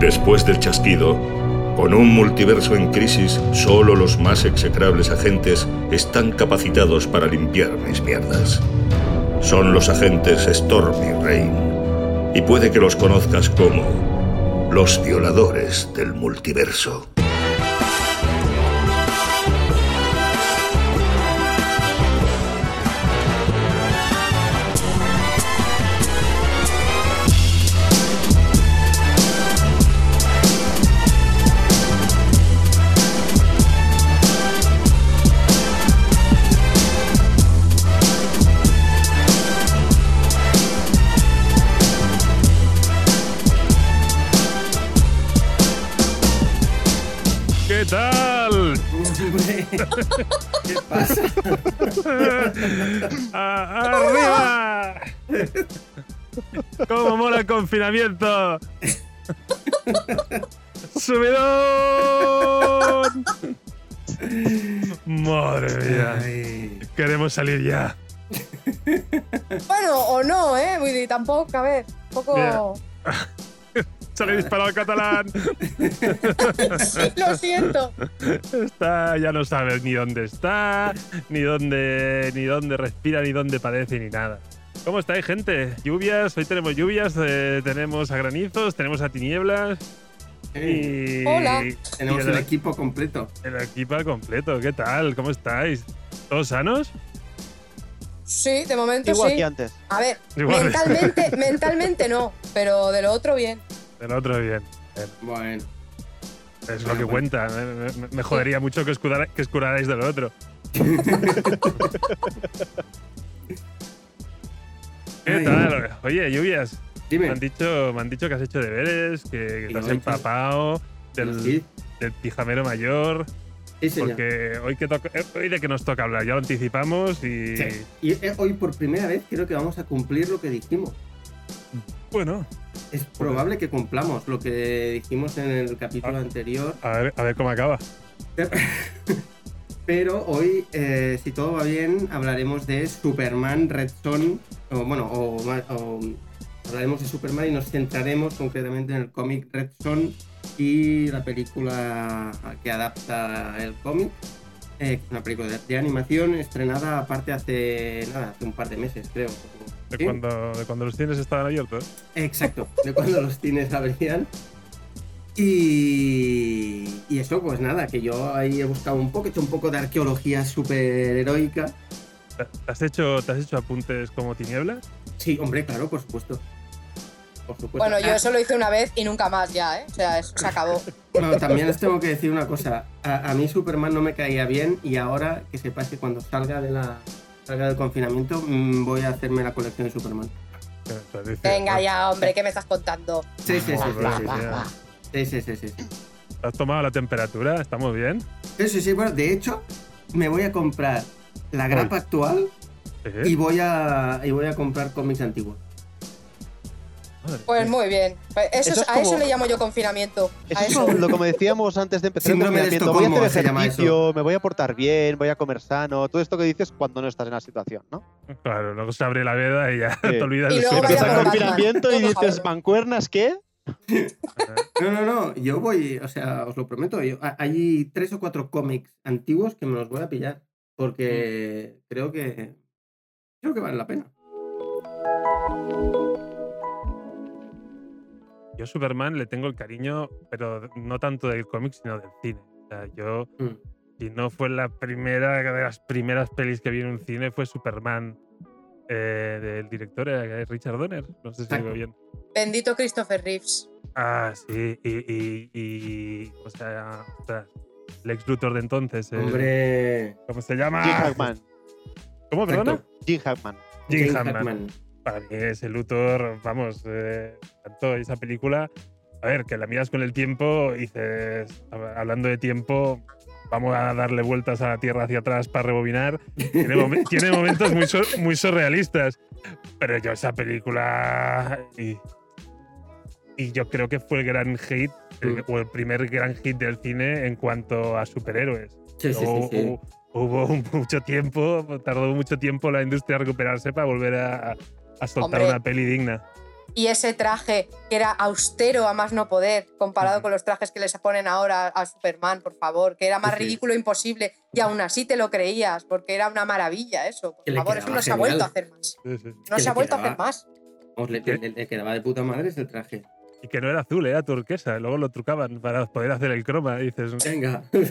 Después del chasquido, con un multiverso en crisis, solo los más execrables agentes están capacitados para limpiar mis mierdas. Son los agentes Storm y Rain. Y puede que los conozcas como los violadores del multiverso. ¿Qué pasa? ¡A- ¡Arriba! ¿Cómo mola el confinamiento? ¡Subidón! Madre mía. Ay, Queremos salir ya. Bueno, o no, ¿eh? Vull dir, tampoc, a ver, un poco... Se le ha disparado al catalán. Lo siento. Está, ya no sabe ni dónde está, ni dónde, ni dónde respira, ni dónde padece, ni nada. ¿Cómo estáis, gente? Lluvias, hoy tenemos lluvias, eh, tenemos a granizos, tenemos a tinieblas y. Hola. Tenemos y el equipo completo. el equipo al completo. ¿Qué tal? ¿Cómo estáis? ¿Todos sanos? Sí, de momento Igual sí. que antes. A ver, Igual. mentalmente, mentalmente no, pero de lo otro bien. El otro bien. Bueno, Es lo que bueno. cuenta. Me, me- me jodería mucho que, escudara- que escurarais del otro. ¿Qué tal? Oye, lluvias. Me dime. han, dicho, me han dicho que has hecho deberes, que, que te has empapado del, Sí, del pijamero mayor. sí, señor. Porque hoy, que toca- eh, hoy de que nos toca hablar, ya lo anticipamos y. Sí. Y eh, hoy por primera vez creo que vamos a cumplir lo que dijimos. Bueno, Es probable que cumplamos lo que dijimos en el capítulo Ah. anterior. a ver, a ver cómo acaba. Pero hoy, eh, si todo va bien, hablaremos de Superman Red Son. O bueno, o, o hablaremos de Superman y nos centraremos concretamente en el cómic Red Son y la película que adapta el cómic. eh, una película de, de animación estrenada aparte hace nada, hace un par de meses, creo. De, ¿Sí? cuando, de cuando los cines estaban abiertos. Exacto, de cuando los cines abrían. Y, y eso, pues nada, que yo ahí he buscado un poco, he hecho un poco de arqueología superheroica. ¿Te te has hecho, te has hecho apuntes como tinieblas? Sí, hombre, claro, por supuesto. Por supuesto. Bueno, yo Ah, eso lo hice una vez y nunca más ya, ¿eh? O sea, eso se acabó. bueno, también os tengo que decir una cosa. A, a mí Superman no me caía bien y ahora que sepáis que cuando salga, de la, salga del confinamiento mm, voy a hacerme la colección de Superman. Venga ya, hombre, ¿qué me estás contando? Sí, sí, sí, sí, sí, sí, sí. ¿Has tomado la temperatura? ¿Estamos bien? Sí, sí, sí, bueno, de hecho, me voy a comprar la grapa actual Sí. y voy a y voy a comprar cómics antiguos. Pues muy bien. Pues eso, Eso es- es a eso como- le llamo yo confinamiento. Eso A es eso. como lo como decíamos antes de empezar el Síndrome de confinamiento. Voy a hacer ejercicio, me voy a portar bien, voy a comer sano. Todo esto que dices cuando no estás en la situación, ¿no? Claro, luego se abre la veda y ya Sí. te olvidas Y de luego Empieza el confinamiento y dices. ¿mancuernas qué? No, no, no, yo voy, o sea, os lo prometo, yo- ha- hay tres o cuatro cómics antiguos que me los voy a pillar porque creo que creo que vale la pena. Yo a Superman le tengo el cariño, pero no tanto del cómic, sino del cine. O sea, yo, Mm. si no fue la primera de las primeras pelis que vi en un cine, fue Superman eh, del director eh, Richard Donner. No sé si digo bien. Bendito Christopher Reeves. Ah, sí, y, y, y- o sea, ostras, el ex Luthor de entonces. el- Hombre, ¿Cómo se llama? Jim Hackman. ¿Cómo, perdona? Jim Hackman. Jim Hackman. Para mí ese Luthor, vamos, eh, tanto esa película. A ver, que la miras con el tiempo y dices, hablando de tiempo, vamos a darle vueltas a la Tierra hacia atrás para rebobinar. Tiene, momen- tiene momentos muy, sur- muy surrealistas. Pero yo esa película... Y, y yo creo que fue el gran hit, el- Mm. o el primer gran hit del cine en cuanto a superhéroes. Sí, sí, sí, sí. Hubo, hubo mucho tiempo, tardó mucho tiempo la industria a recuperarse para volver a, a soltar Hombre. una peli digna. Y ese traje que era austero a más no poder, comparado con los trajes que les ponen ahora a Superman, por favor, que era más Sí, sí. ridículo imposible y aún así te lo creías, porque era una maravilla eso. Por favor, eso no se ha vuelto a hacer más. Sí, sí. No se ha vuelto a hacer más. Vamos, le, le- le quedaba de puta madre ese traje. Y que no era azul, era turquesa. Luego lo trucaban para poder hacer el croma. Y dices, Venga. sí,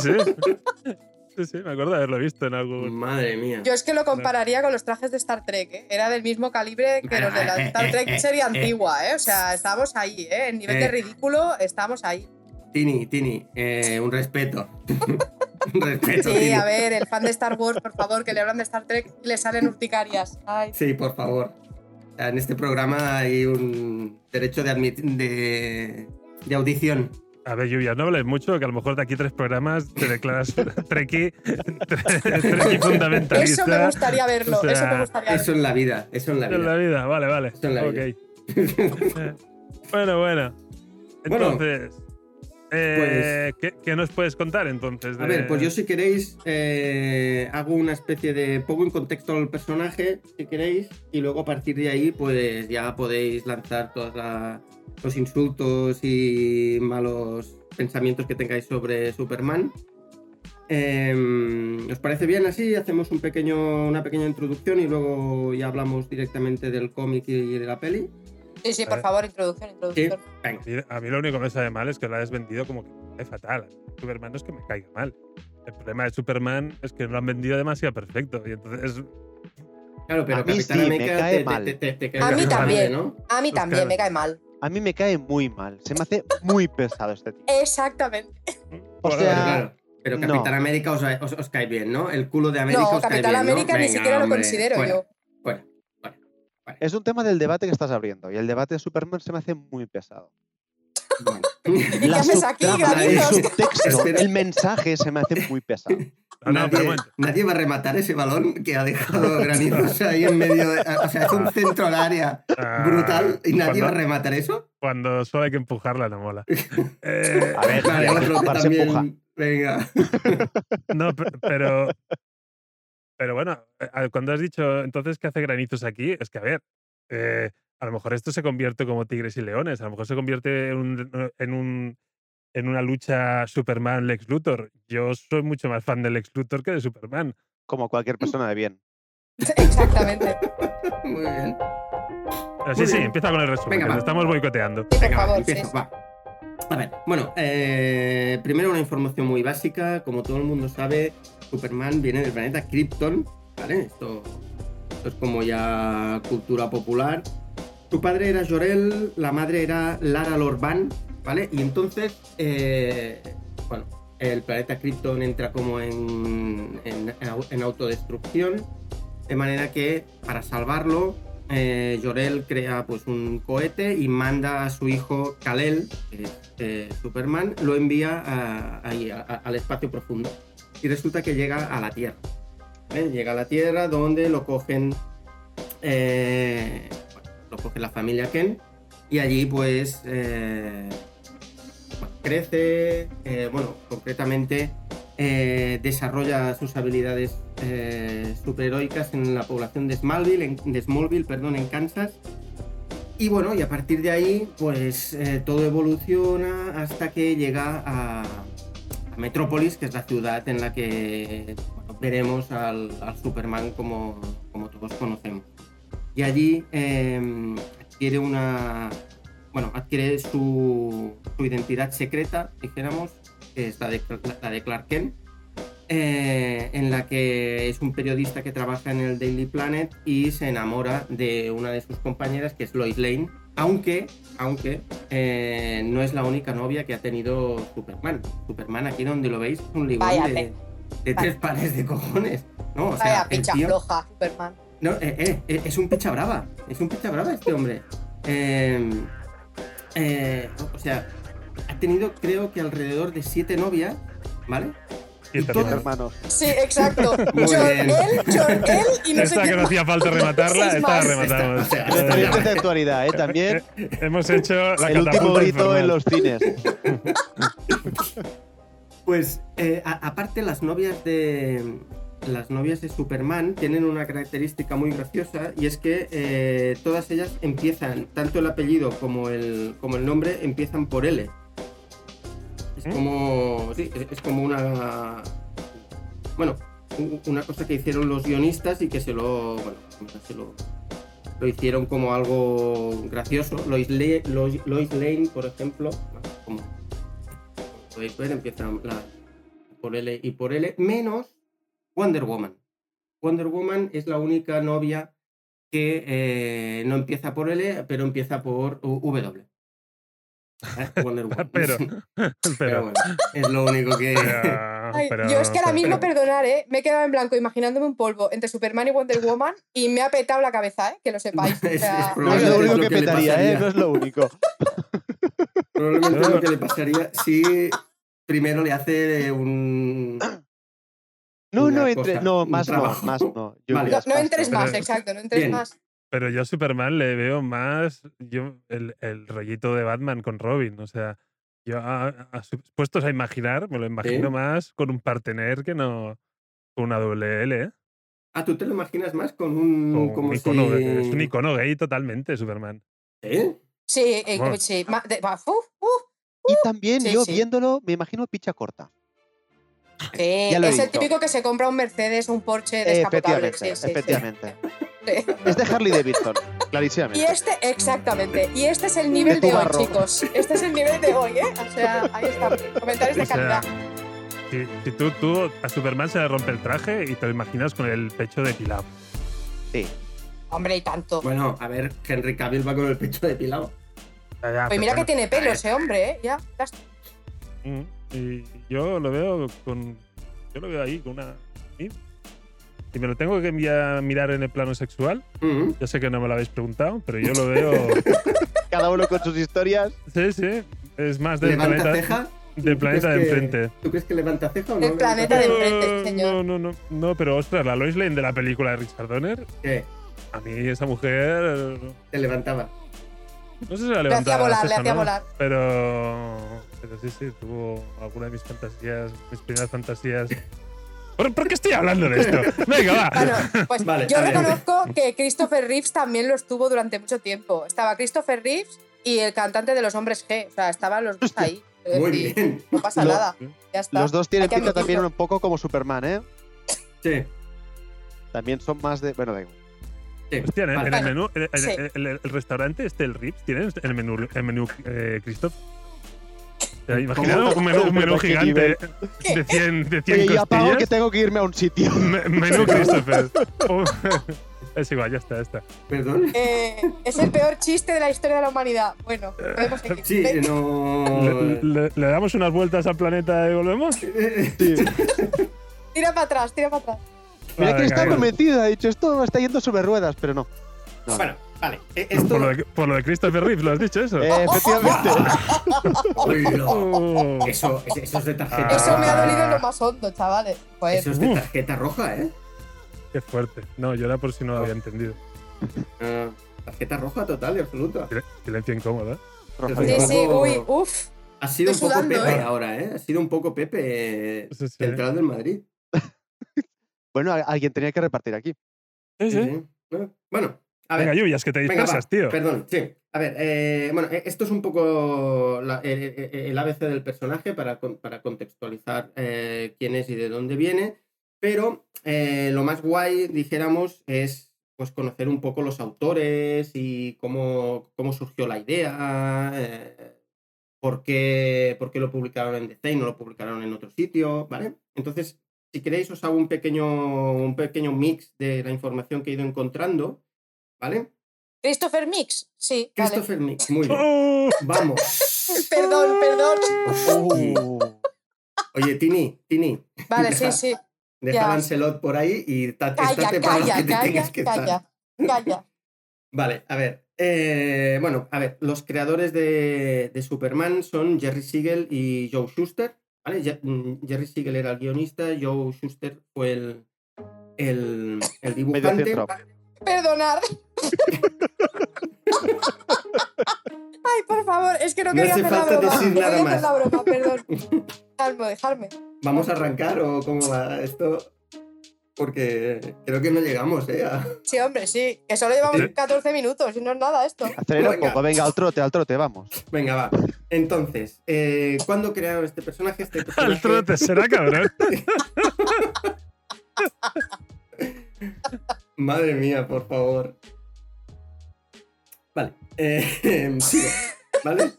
sí. Sí, sí, me acuerdo de haberlo visto en algún. Madre mía. Yo es que lo compararía con los trajes de Star Trek, ¿eh? Era del mismo calibre que los de la Star Trek serie antigua, ¿eh? O sea, estábamos ahí, ¿eh? En nivel de Eh. ridículo, estábamos ahí. Tini, Tini, eh, un respeto. un respeto, Sí, Tini. a ver, el fan de Star Wars, por favor, que le hablan de Star Trek y le salen urticarias. Ay. Sí, por favor. En este programa hay un derecho de, de, de audición. A ver, Lluvia, no hables mucho, que a lo mejor de aquí tres programas te declaras treki, treki fundamentalista. Eso me gustaría verlo, O sea, eso me gustaría Eso verlo. en la vida, eso en la En la vida. vida, vale, vale. Eso en la ok. vida. Bueno, bueno. Bueno, Entonces, eh, ¿qué, qué nos puedes contar entonces? A ver, pues yo si queréis eh, hago una especie de pongo en contexto al personaje, si queréis, y luego a partir de ahí pues ya podéis lanzar todos la- los insultos y malos pensamientos que tengáis sobre Superman. Em, ¿Os parece bien así? Hacemos un pequeño, una pequeña introducción y luego ya hablamos directamente del cómic y de la peli. Sí, sí, por favor, introducción, introducción. A mí- A mí lo único que me sabe mal es que lo hayas vendido como que me cae fatal. Superman no es que me caiga mal. El problema de Superman es que lo han vendido demasiado perfecto. Y entonces, Claro, pero A mí Capitán sí, me cae te, mal. te- te- te cae A mí también. ¿no? A mí Pues también claro. me cae mal. A mí me cae muy mal. Se me hace muy pesado este tío. Exactamente. O sea, Pero claro, pero no. Capitán América os, os- os cae bien, ¿no? El culo de América No, os cae Capitán bien, ¿no? América ni Venga, siquiera lo considero yo. Es un tema del debate que estás abriendo. Y el debate de Superman se me hace muy pesado. Bueno. ¿Y qué La haces aquí, el subtexto, el mensaje se me hace muy pesado. no, no, pero nadie, bueno. nadie va a rematar ese balón que ha dejado Granizos ahí en medio. de- o sea, es un centro al área Ah, brutal y nadie va a cuando, rematar eso. cuando solo hay que empujarla, no mola. Eh, A ver, Vale, otro que también. empuja. Venga. No, pe- pero. Pero bueno, eh, cuando has dicho entonces que hace granizos aquí, es que a ver, eh, a lo mejor esto se convierte como tigres y leones, a lo mejor se convierte en un, en un en una lucha Superman-Lex Luthor. Yo soy mucho más fan del Lex Luthor que de Superman. Como cualquier persona de bien. Exactamente. Muy bien. Pero sí, Muy sí, bien. empieza con el resumen, Venga, que estamos boicoteando. Sí, por Venga, va, favor, empiezo, sí. va. A ver, bueno, eh, primero una información muy básica. Como todo el mundo sabe, Superman viene del planeta Krypton, ¿vale? Esto, es como ya cultura popular. Su padre era Jor-El, la madre era Lara Lorban, ¿vale? Y entonces, eh, bueno, el planeta Krypton entra como en, en, autodestrucción, de manera que para salvarlo, eh, Jor-El crea pues un cohete y manda a su hijo Kal-El, eh, Superman, lo envía al espacio profundo. Y resulta que llega a la Tierra. ¿eh? Llega a la Tierra donde lo cogen, eh, lo coge la familia Ken y allí pues eh, crece, bueno, concretamente desarrolla sus habilidades superheroicas en la población de Smallville, en, de Smallville, perdón, en Kansas. Y bueno, y a partir de ahí, pues todo evoluciona hasta que llega a, Metrópolis, que es la ciudad en la que veremos al, Superman como, como todos conocemos. Y allí eh, adquiere una. Bueno, adquiere su, su identidad secreta, dijéramos, que es la de, la de Clark Kent, eh, en la que es un periodista que trabaja en el Daily Planet y se enamora de una de sus compañeras, que es Lois Lane, aunque, aunque eh, no es la única novia que ha tenido Superman. Superman, aquí donde lo veis, es un ligón Vaya de, tres pares de cojones. ¿no? O Vaya picha tío- floja, Superman. no, eh, eh, eh, es un picha brava. Es un picha brava este hombre. Eh, eh, o sea, ha tenido creo que alrededor de siete novias, ¿vale? Hermanos. Sí, exacto. Muy John bien. él, John él y no Esta que no hacía falta rematarla, esta la rematamos. Esta, o sea, Eh, de actualidad, ¿eh? También Hemos hecho la el último grito en los cines. Pues, eh, a- aparte, las novias de, las novias de Superman tienen una característica muy graciosa y es que eh, todas ellas empiezan, tanto el apellido como el, como el nombre, empiezan por L. Es como. Es, como una. Bueno, una cosa que hicieron los guionistas y que se lo. Bueno, se lo, lo hicieron como algo gracioso. Lois, Lois- Lane, por ejemplo, como podéis ver, empieza por L y por L, menos Wonder Woman. Wonder Woman es la única novia que eh, no empieza por L, pero empieza por W. Wonder Woman. Pero, Pero bueno, es lo único que. pero- Ay, pero- yo es que ahora pero- mismo, perdonar, ¿eh? me he quedado en blanco imaginándome un polvo entre Superman y Wonder Woman y me ha petado la cabeza, ¿eh? que lo sepáis. O Es- sea, es ahí No es lo único que petaría, ¿eh? No es lo único. Probablemente lo que le pasaría si primero le hace un. No, no, entre, cosa, no, más no, más no. Yo Vale. No, no entres más, exacto, no entres Bien. más. Pero yo a Superman le veo más yo el, el rollito de Batman con Robin. O sea, yo a, a sus- puestos a imaginar, me lo imagino Sí. más con un partener que no con una doble L. ¿eh? Ah, tú te lo imaginas más con un. Con como un icono, si- Es un icono gay totalmente, Superman. ¿Eh? Sí, eh, sí. ma- de- va, uf, uf, Y también Sí, yo sí. viéndolo me imagino picha corta. sí, es el típico que se compra un Mercedes, un Porsche descapotable. Efectivamente, Sí, sí, sí. efectivamente. Es de Harley Davidson, Y clarísimamente. este, exactamente. Y este es el nivel de, hoy, barro. chicos. Este es el nivel de hoy, ¿eh? O sea, ahí están. Comentarios de O sea, calidad. si, si tú, tú a Superman se le rompe el traje y te lo imaginas con el pecho depilado. Sí. Hombre, y tanto. Bueno, a ver, Henry Cavill va con el pecho depilado. Ya, ya, Pues mira que tiene pelo ese hombre, ¿eh? Ya, ya está. Mm, Y yo lo veo con. Yo lo veo ahí con una. Y- Si me lo tengo que enviar- mirar en el plano sexual, Mm. yo sé que no me lo habéis preguntado, pero yo lo veo. Cada uno con sus historias. sí, sí. Es más del ¿Levanta planeta, ceja? del ¿Tú planeta de crees que- enfrente. ¿Tú crees que levanta ceja o no? El planeta de enfrente, señor. No, no, no, no, pero ostras, la Lois Lane de la película de Richard Donner? ¿Qué? a mí esa mujer. Te levantaba. No sé si la Le levantaba hacía volar, la le hacía ¿no? volar. Pero. Pero sí, sí, tuvo alguna de mis fantasías, mis primeras fantasías. ¿Por, por qué estoy hablando de esto? Venga, va. Bueno, pues Vale, yo reconozco que Christopher Reeves también lo estuvo durante mucho tiempo. Estaba Christopher Reeves y el cantante de los hombres G. O sea, estaban los dos ahí. Muy decir, bien. No pasa Lo- nada. Ya está. Los dos tienen pinta también un poco como Superman, ¿eh? Sí. También son más de. Bueno, da igual. sí. Hostia, en, el- Vale. en el menú, el, el- Sí. el- el restaurante este, el Rips, ¿tienen el menú, el menú eh, Christoph? Imaginad un menú, un menú ¿Pero qué gigante de 100, de 100 Oye, ya que tengo que irme a un sitio. Me- menú Christopher. Oh, es igual, ya está, ya está. Perdón. Eh, es el peor chiste de la historia de la humanidad. Bueno, podemos seguir. Sí, no. Le, le- le damos unas vueltas al planeta y volvemos? Sí. Tira para atrás, tira para atrás. Mira Vale, que está convencido, ha dicho esto está yendo sobre ruedas, pero no. No. Bueno, vale. Por Esto. lo, de, por lo de Christopher Reeves, ¿lo has dicho eso? Eh, efectivamente. Oh. Eso, eso es de tarjeta. Ah. Eso me ha dolido lo más hondo, chavales. Pues, Eso es de Uf. tarjeta roja, ¿eh? Qué fuerte. No, yo era por si no lo había entendido. Ah, tarjeta roja total y absoluta. Sil- Silencio incómodo, ¿eh? Roja Sí, sí, roja. uy, uff. Ha sido un poco sudando, Pepe ¿eh? ahora, ¿eh? Ha sido un poco Pepe eh, Sí, sí. central del Madrid. Bueno, alguien tenía que repartir aquí. Sí, sí. Sí, ¿no? Bueno, a ver. Venga, lluvias, que te dispersas, tío. Perdón, sí. A ver, eh, bueno, eh, esto es un poco la- el, ABC del personaje para, para contextualizar eh, quién es y de dónde viene. Pero eh, lo más guay, dijéramos, es pues conocer un poco los autores y cómo, cómo surgió la idea, eh, por, qué, por qué lo publicaron en DC y no lo publicaron en otro sitio, ¿vale? Entonces, si queréis, os hago un pequeño, un pequeño mix de la información que he ido encontrando, ¿vale? Christopher Mix, sí. vale. Christopher Mix, muy bien. Vamos. Perdón, perdón. Uh, Oye, Tini, Tini, Vale, sí, sí. deja Ya. Lancelot por ahí y ta- Calla, estate para lo calla, que te calla, tengas que estar. calla, calla. Vale, a ver. eh, bueno, a ver, los creadores de, de Superman son Jerry Siegel y Joe Schuster. ¿vale? Mm, Jerry Siegel era el guionista, Joe Schuster fue el, el, el medio dibujante. Perdonar. Ay, por favor, es que no No quería hace hacer la broma. decir No quería hacer más. la broma, perdón. Dejadme, dejadme. ¿Vamos a arrancar o cómo va esto? porque creo que no llegamos, ¿eh? A- Sí, hombre, sí. Que solo llevamos Sí. 14 minutos y no es nada esto. Acelera un poco, venga, al trote, al trote, vamos. Venga, va. Entonces, eh, ¿cuándo crearon este personaje? Este Al personaje trote, será cabrón. Madre mía, por favor. Vale. eh, sigo, ¿Vale?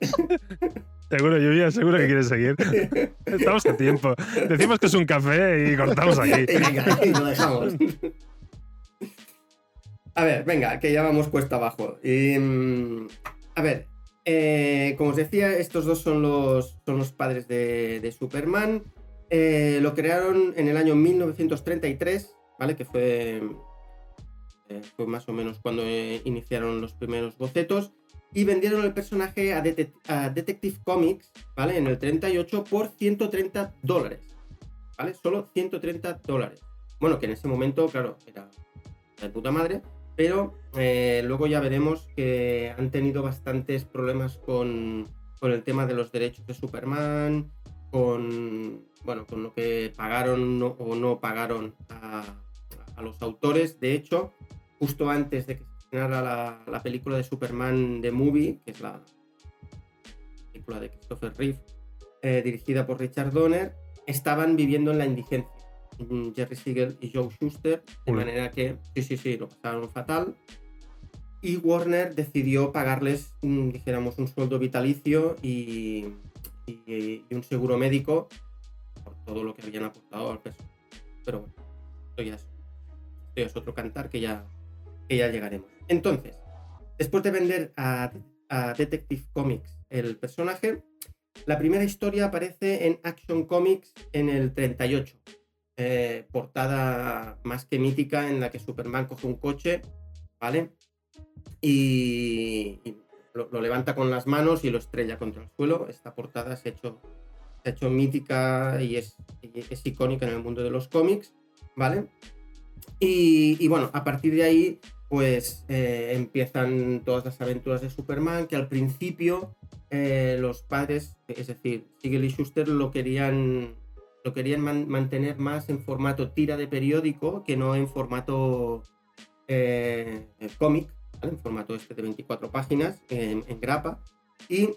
Seguro, Lluvia, seguro que quieres seguir. Estamos a tiempo. Decimos que es un café y cortamos aquí. Y venga, y lo dejamos. A ver, venga, que ya vamos cuesta abajo. Y, mm, a ver, eh, como os decía, estos dos son los, son los padres de, de Superman. Eh, lo crearon en el año 1933, ¿vale? Que fue, eh, fue más o menos cuando eh, iniciaron los primeros bocetos. Y vendieron el personaje a, Dete- a Detective Comics, ¿vale? En el 38 por 130 dólares. ¿vale? Solo 130 dólares. Bueno, que en ese momento, claro, era de puta madre, pero eh, luego ya veremos que han tenido bastantes problemas con, con el tema de los derechos de Superman, con, bueno, con lo que pagaron o no pagaron a, a los autores. De hecho, justo antes de que se estrenara la, la película de Superman The Movie, que es la película de Christopher Reeve, eh, dirigida por Richard Donner, estaban viviendo en la indigencia. Jerry Siegel y Joe Schuster, de Uy. manera que, sí, sí, sí, lo pasaron fatal. Y Warner decidió pagarles, mm, dijéramos, un sueldo vitalicio y, y- y un seguro médico por todo lo que habían aportado al personaje. Pero bueno, esto ya es, es otro cantar que ya, que ya llegaremos. Entonces, después de vender a, Detective Comics el personaje, la primera historia aparece en Action Comics en el 38. eh, portada más que mítica en la que Superman coge un coche, ¿vale? Y, lo levanta con las manos y lo estrella contra el suelo. Esta portada se ha hecho, se ha hecho mítica y es, y es icónica en el mundo de los cómics, ¿vale? Y, bueno, a partir de ahí, pues eh, empiezan todas las aventuras de Superman, que al principio eh, los padres, es decir, Siegel y Schuster lo querían, lo querían man- mantener más en formato tira de periódico que no en formato eh, cómic, en formato este de 24 páginas, en, en grapa. Y,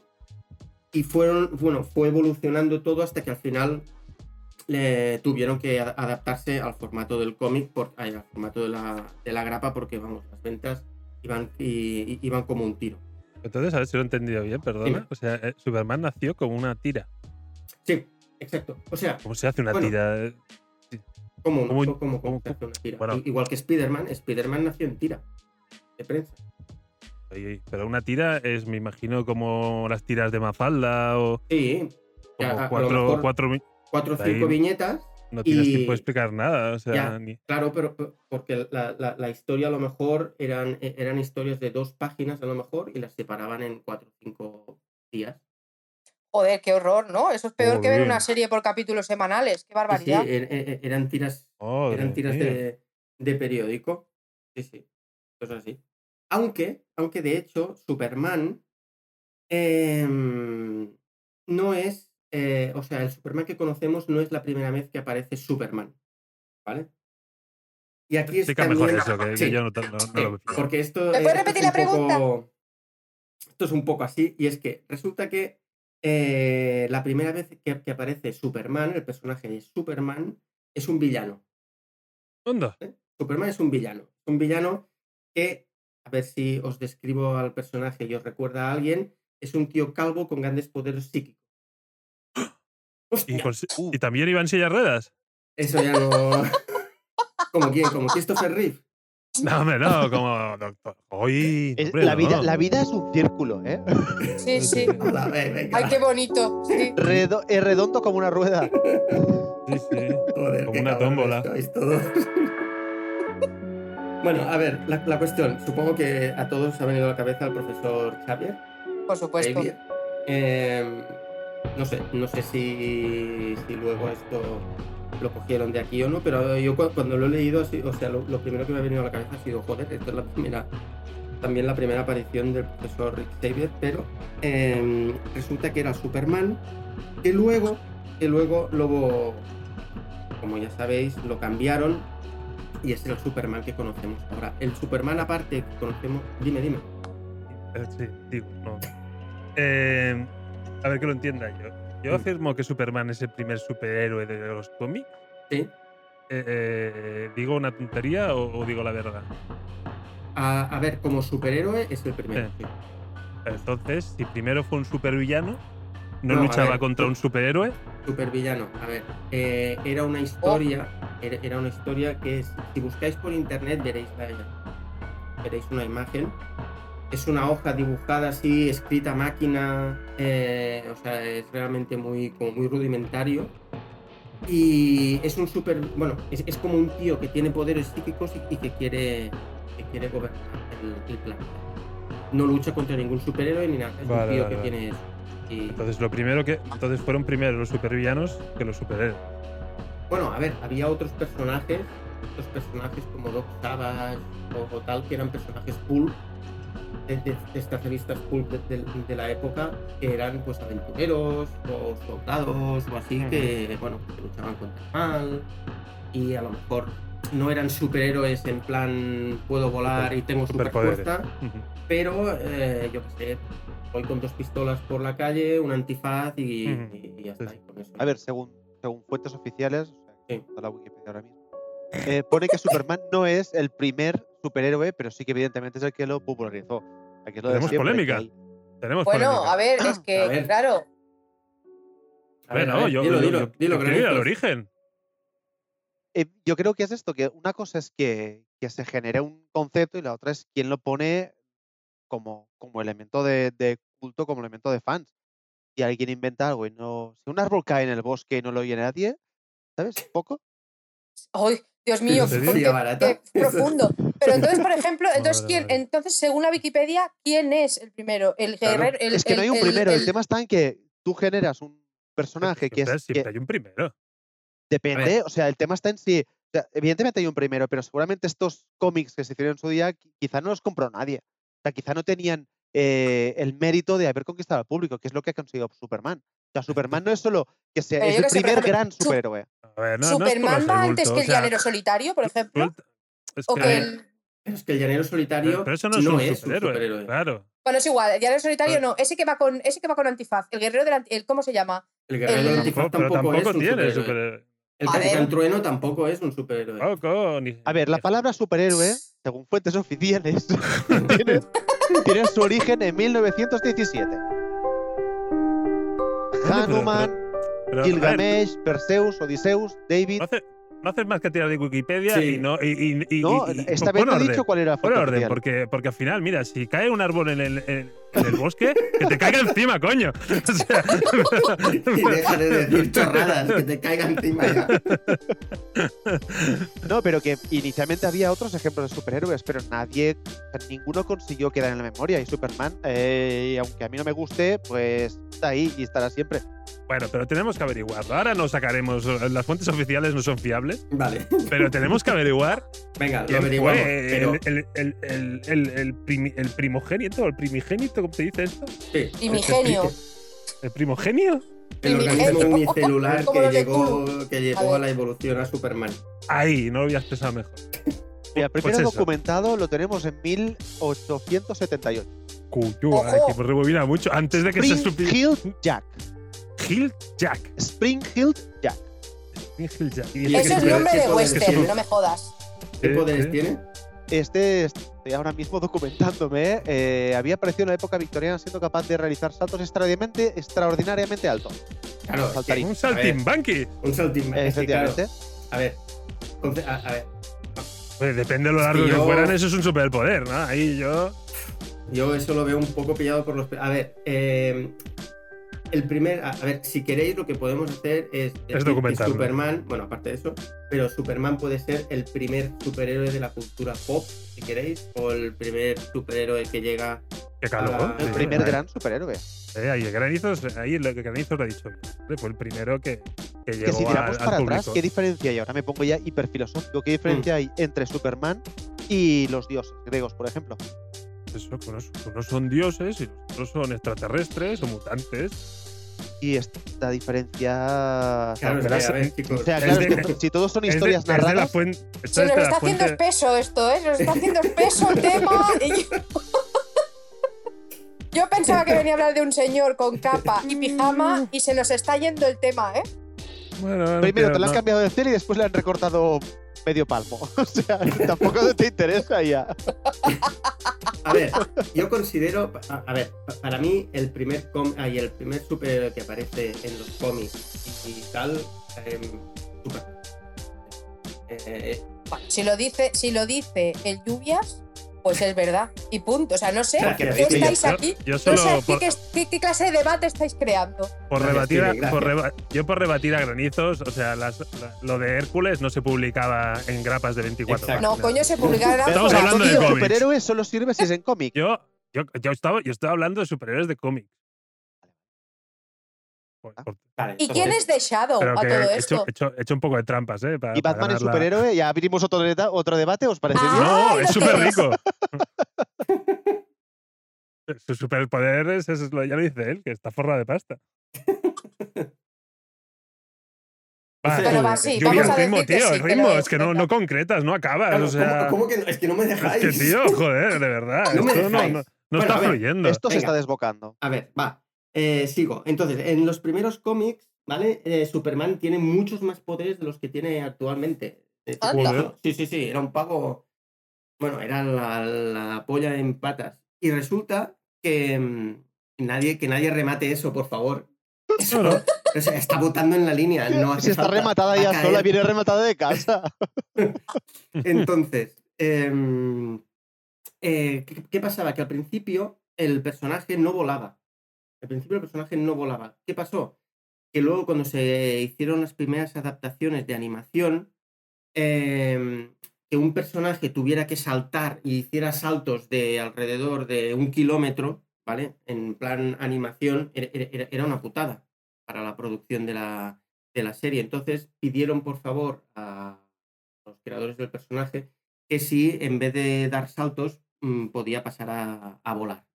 y fueron, bueno, fue evolucionando todo hasta que al final le tuvieron que adaptarse al formato del cómic, por, ay, al formato de la, de la grapa, porque vamos, las ventas iban, y- y- iban como un tiro. Entonces, a ver si lo he entendido bien, perdona. O sea, eh, Superman nació como una tira. Sí, exacto. O sea, ¿Cómo se hace una Bueno, tira? Eh, como, como un- como, como, como- se hace una tira. bueno. Igual que Spider-Man, Spider-Man nació en tira de prensa. Pero una tira es, me imagino, como las tiras de Mafalda o Sí, como cuatro, mejor- cuatro cuatro o Ahí- cinco viñetas No tienes Y- tiempo de explicar nada. O sea, Ya. ni- Claro, pero porque la, la- la historia a lo mejor eran, e, eran historias de dos páginas a lo mejor y las separaban en cuatro o cinco días. Joder, qué horror, ¿no? Eso es peor que ver una serie por capítulos semanales. Qué Sí, sí, barbaridad. er- er- eran tiras, eran tiras de, de periódico. Sí, sí, cosas así. Aunque, aunque de hecho, Superman em, no es, eh, o sea, el Superman que conocemos no es la primera vez que aparece Superman, ¿vale? Y aquí es Explica mejor también- eso, que, que sí, yo no, te- no- no Sí, lo veo. porque esto, ¿Me puedes repetir un la pregunta? poco- esto es un poco así, y es que resulta que eh, la primera vez que, que aparece Superman, el personaje de Superman, es un villano. Onda. Superman es un villano. Un villano que, a ver si os describo al personaje y os recuerda a alguien, es un tío calvo con grandes poderes psíquicos. Y, ¡Hostia! con si- y también iba en silla de ruedas. Eso ya no. ¿Como quién? ¿Como Christopher Reeve? No, hombre, no, como doctor. Hoy. Es- la, vida, la vida es un círculo, ¿eh? Sí, sí. Hola, ve- venga. Ay, qué bonito. Sí. Redo- es redondo como una rueda. Sí, sí. Joder, Como una tómbola. bueno, a ver, la, la cuestión. Supongo que a todos os ha venido a la cabeza el profesor Xavier. Por supuesto. Xavier. Eh, no sé, no sé si, si luego esto lo cogieron de aquí o no, pero yo cu- cuando lo he leído, o sea, lo, lo primero que me ha venido a la cabeza ha sido, joder, esto es la primera, también la primera aparición del profesor Rick Xavier, pero eh, resulta que era Superman, que luego, que luego Lobo, como ya sabéis, lo cambiaron y es el Superman que conocemos ahora. El Superman aparte que conocemos... Dime, dime. Eh, Sí. Eh, a ver que lo entienda yo. Yo Mm. afirmo que Superman es el primer superhéroe de los cómics. Sí. Eh, eh, ¿Digo una tontería o, o digo la verdad? A, a ver, como superhéroe es el primero. Sí. Entonces, si primero fue un supervillano, no, No, a luchaba ver, contra un superhéroe. Supervillano. A ver, eh, era una historia, era, era una historia que es- si buscáis por internet veréis la, veréis una imagen. Es una hoja dibujada así, escrita a máquina, eh, o sea, es realmente muy, como muy rudimentario. Y es un super, bueno, es, es como un tío que tiene poderes psíquicos y, y que quiere, que quiere gobernar el, el planeta. No lucha contra ningún superhéroe ni nada, es Vale, un tío vale, que vale. tiene eso. Y- Entonces, lo primero que. Entonces fueron primero los supervillanos que los superhéroes. Bueno, a ver, había otros personajes, otros personajes como Doc Savage o, o tal, que eran personajes pulp de, de- de estas revistas pulp de, de- de la época, que eran pues aventureros o soldados o así, que bueno, que luchaban contra el mal y a lo mejor no eran superhéroes en plan puedo volar y tengo super Superpoderes. fuerza, pero eh, yo qué sé, voy con dos pistolas por la calle, un antifaz y, y- y ya está. sí. y con eso- A ver, según, según fuentes oficiales, o sea, Sí. está la Wikipedia ahora mismo, eh, pone que Superman no es el primer superhéroe, pero sí que evidentemente es el que lo popularizó. Aquí es lo de Tenemos siempre, polémica. hay- Tenemos Bueno, polémica. a ver, es que, ver. claro, A ver, ver, yo, dilo, dilo, yo- yo al origen. Eh, yo creo que es esto, que una cosa es que, que se genere un concepto y la otra es quién lo pone como, como elemento de, de culto, como elemento de fans. Si alguien inventa algo y no... Si un árbol cae en el bosque y no lo oye nadie, ¿sabes? Poco. ¡ay, Dios mío! ¿En qué- profundo. Pero entonces, por ejemplo, entonces, Madre, ¿quién, madre. entonces según la Wikipedia, ¿quién es el primero? El guerrero. El, es que no hay un el- primero, el, el- tema está en que tú generas un personaje que es... Siempre, hay un primero. Depende, o sea, el tema está en si. o sea, evidentemente hay un primero, pero seguramente estos cómics que se hicieron en su día qui- quizá no los compró nadie. O sea, quizá no tenían eh, el mérito de haber conquistado al público, que es lo que ha conseguido Superman. O sea, Superman no es solo que sea, es yo el primer gran Su- superhéroe. A ver, no, no es por ¿Superman va antes que o el sea, llanero solitario, por ejemplo? es ¿O que- el- es que el llanero solitario pero, pero eso no es un superhéroe. superhéroe. Claro. Bueno, es igual, el llanero solitario Vale. no, ese que va con, ese que va con antifaz, el guerrero del anti- el, ¿cómo se llama? El guerrero del el- antifaz Tampoco, pero tampoco, tampoco es un tiene superhéroe. superhéroe. El A ver. Capitán Trueno tampoco es un superhéroe. A ver, la palabra superhéroe, según fuentes oficiales, tiene, tiene su origen en 1917. Pero- Hanuman, pero, a ver, Gilgamesh, Perseus, Odiseus, David. no, hace- no haces más que tirar de Wikipedia Sí. y no. Y, y- y- No, esta vez no he orden. dicho cuál era la Pon orden, porque, porque al final, mira, si cae un árbol en el, en, en el bosque, que te caiga encima, coño. O sea, Y deja de decir chorradas, que te caiga encima ya. No, pero que inicialmente había otros ejemplos de superhéroes, pero nadie, o sea, ninguno consiguió quedar en la memoria. Y Superman, eh, aunque a mí no me guste, pues está ahí y estará siempre. Bueno, pero tenemos que averiguarlo. Ahora no sacaremos. Las fuentes oficiales no son fiables, Vale, pero tenemos que averiguar venga, lo quién averiguamos. fue Pero, el, el, el, el, el, el primi- el primogénito, el primigénito, ¿cómo te dice esto? sí, Y mi que genio. explique. ¿El primogenio? El organismo Primigenio. unicelular que llegó, que A llevó a la evolución a Superman. Ahí, no lo había expresado mejor. Mira, Pues primero eso. documentado lo tenemos en 1878. Cuyo, hay que rebobina mucho. Antes de que se supiera. Hill Jack. Hill Jack. Spring Hill Jack. Hill Jack. Y Eso es ¿qué- nombre de western, no me jodas. ¿Qué poderes tiene? Este, estoy ahora mismo documentándome, eh, había aparecido en la época victoriana siendo capaz de realizar saltos extraordinariamente, extraordinariamente altos. Claro, Saltarín. Un saltimbanqui. Un saltimbanqui. claro, Efectivamente. a ver, a, a ver, Pues depende de lo largo que que, yo- fueran, eso es un superpoder, ¿no? Ahí yo. yo eso lo veo un poco pillado por los... pe- A ver, eh, el primer... A, a ver, si queréis lo que podemos hacer es... decir que documentarlo. Superman, bueno, aparte de eso, pero Superman puede ser el primer superhéroe de la cultura pop, si queréis, o el primer superhéroe que llega... Qué calor. El primer gran superhéroe. eh, ahí, el Granizos, ahí lo que Granizos lo ha dicho. Fue el primero que, que llegó Que si tiramos al, al para público. atrás, ¿qué diferencia hay? Ahora me pongo ya hiperfilosófico. ¿Qué diferencia hay entre Superman y los dioses griegos, por ejemplo? Eso, que unos, unos son dioses y los otros son extraterrestres o mutantes. Y esta diferencia. Claro, es que, verás, a ver, chicos. o sea, es claro, de- es que si todos son Es de- historias es de la narradas. fuente. Se esto nos es de está la haciendo fuente- espeso esto, ¿eh? Se nos está haciendo espeso el tema. y yo... Yo pensaba que venía a hablar de un señor con capa y pijama y se nos está yendo el tema, ¿eh? Bueno, no Primero te la han no. cambiado de cel y después le han recortado medio palmo. O sea, tampoco te interesa ya. A ver, yo considero, a, a ver, pa- para mí el primer com ah, y el primer superhéroe que aparece en los cómics y, y tal, em, super. Eh, eh, Bueno, si lo dice, si lo dice el lluvias, pues es verdad. Y punto. O sea, no sé, ¿qué estáis yo- aquí? yo No solo sé aquí por- qué, qué- qué clase de debate estáis creando. Por rebatir, a- por reba- yo por rebatir a granizos, o sea, las- la- lo de Hércules no se publicaba en grapas de 24 Exacto. No, coño, se publicará Estamos por hablando de cómics. superhéroe solo sirve si es en cómic. Yo, yo, yo, estaba, yo estaba hablando de superhéroes de cómics. Por- por- vale, ¿Y quién es de Shadow pero a todo he hecho, esto? he hecho- he hecho un poco de trampas, ¿eh? Para, Y para Batman es ganar la- superhéroe, ya abrimos otro, debate, ¿os parece Ah, bien? No, lo es que súper es. rico. Su superpoder es, es lo, ya lo dice él, que está forrado de pasta. Va, Pero tú, va, sí, Lluvia, vamos a el ritmo, decir que tío, sí, el que ritmo, es es, que no, concretas, no acabas. Claro, o sea, ¿cómo, cómo que no? Es que no me es dejáis. que, tío, joder, de verdad. No me esto no, dejáis. no, no Bueno, está ver, fluyendo. Esto se Venga. está desbocando. A ver, va. Eh, sigo. Entonces, en los primeros cómics, ¿vale? Eh, Superman tiene muchos más poderes de los que tiene actualmente. Eh. Sí, sí, sí. Era un pago. Bueno, era la, la polla en patas. Y resulta que mm, nadie, que nadie remate eso, por favor. Eso, No, no. o sea, está votando en la línea. No hace si está falta. rematada ya caer. sola, viene rematada de casa. Entonces, em, eh, ¿qué, qué pasaba? Que al principio el personaje no volaba. Al principio el personaje no volaba. ¿Qué pasó? Que luego cuando se hicieron las primeras adaptaciones de animación, em, que un personaje tuviera que saltar y hiciera saltos de alrededor de un kilómetro, ¿vale? En plan animación, era, una putada para la producción de la, de la serie. Entonces pidieron, por favor, a los creadores del personaje que si en vez de dar saltos mm, podía pasar a, a volar.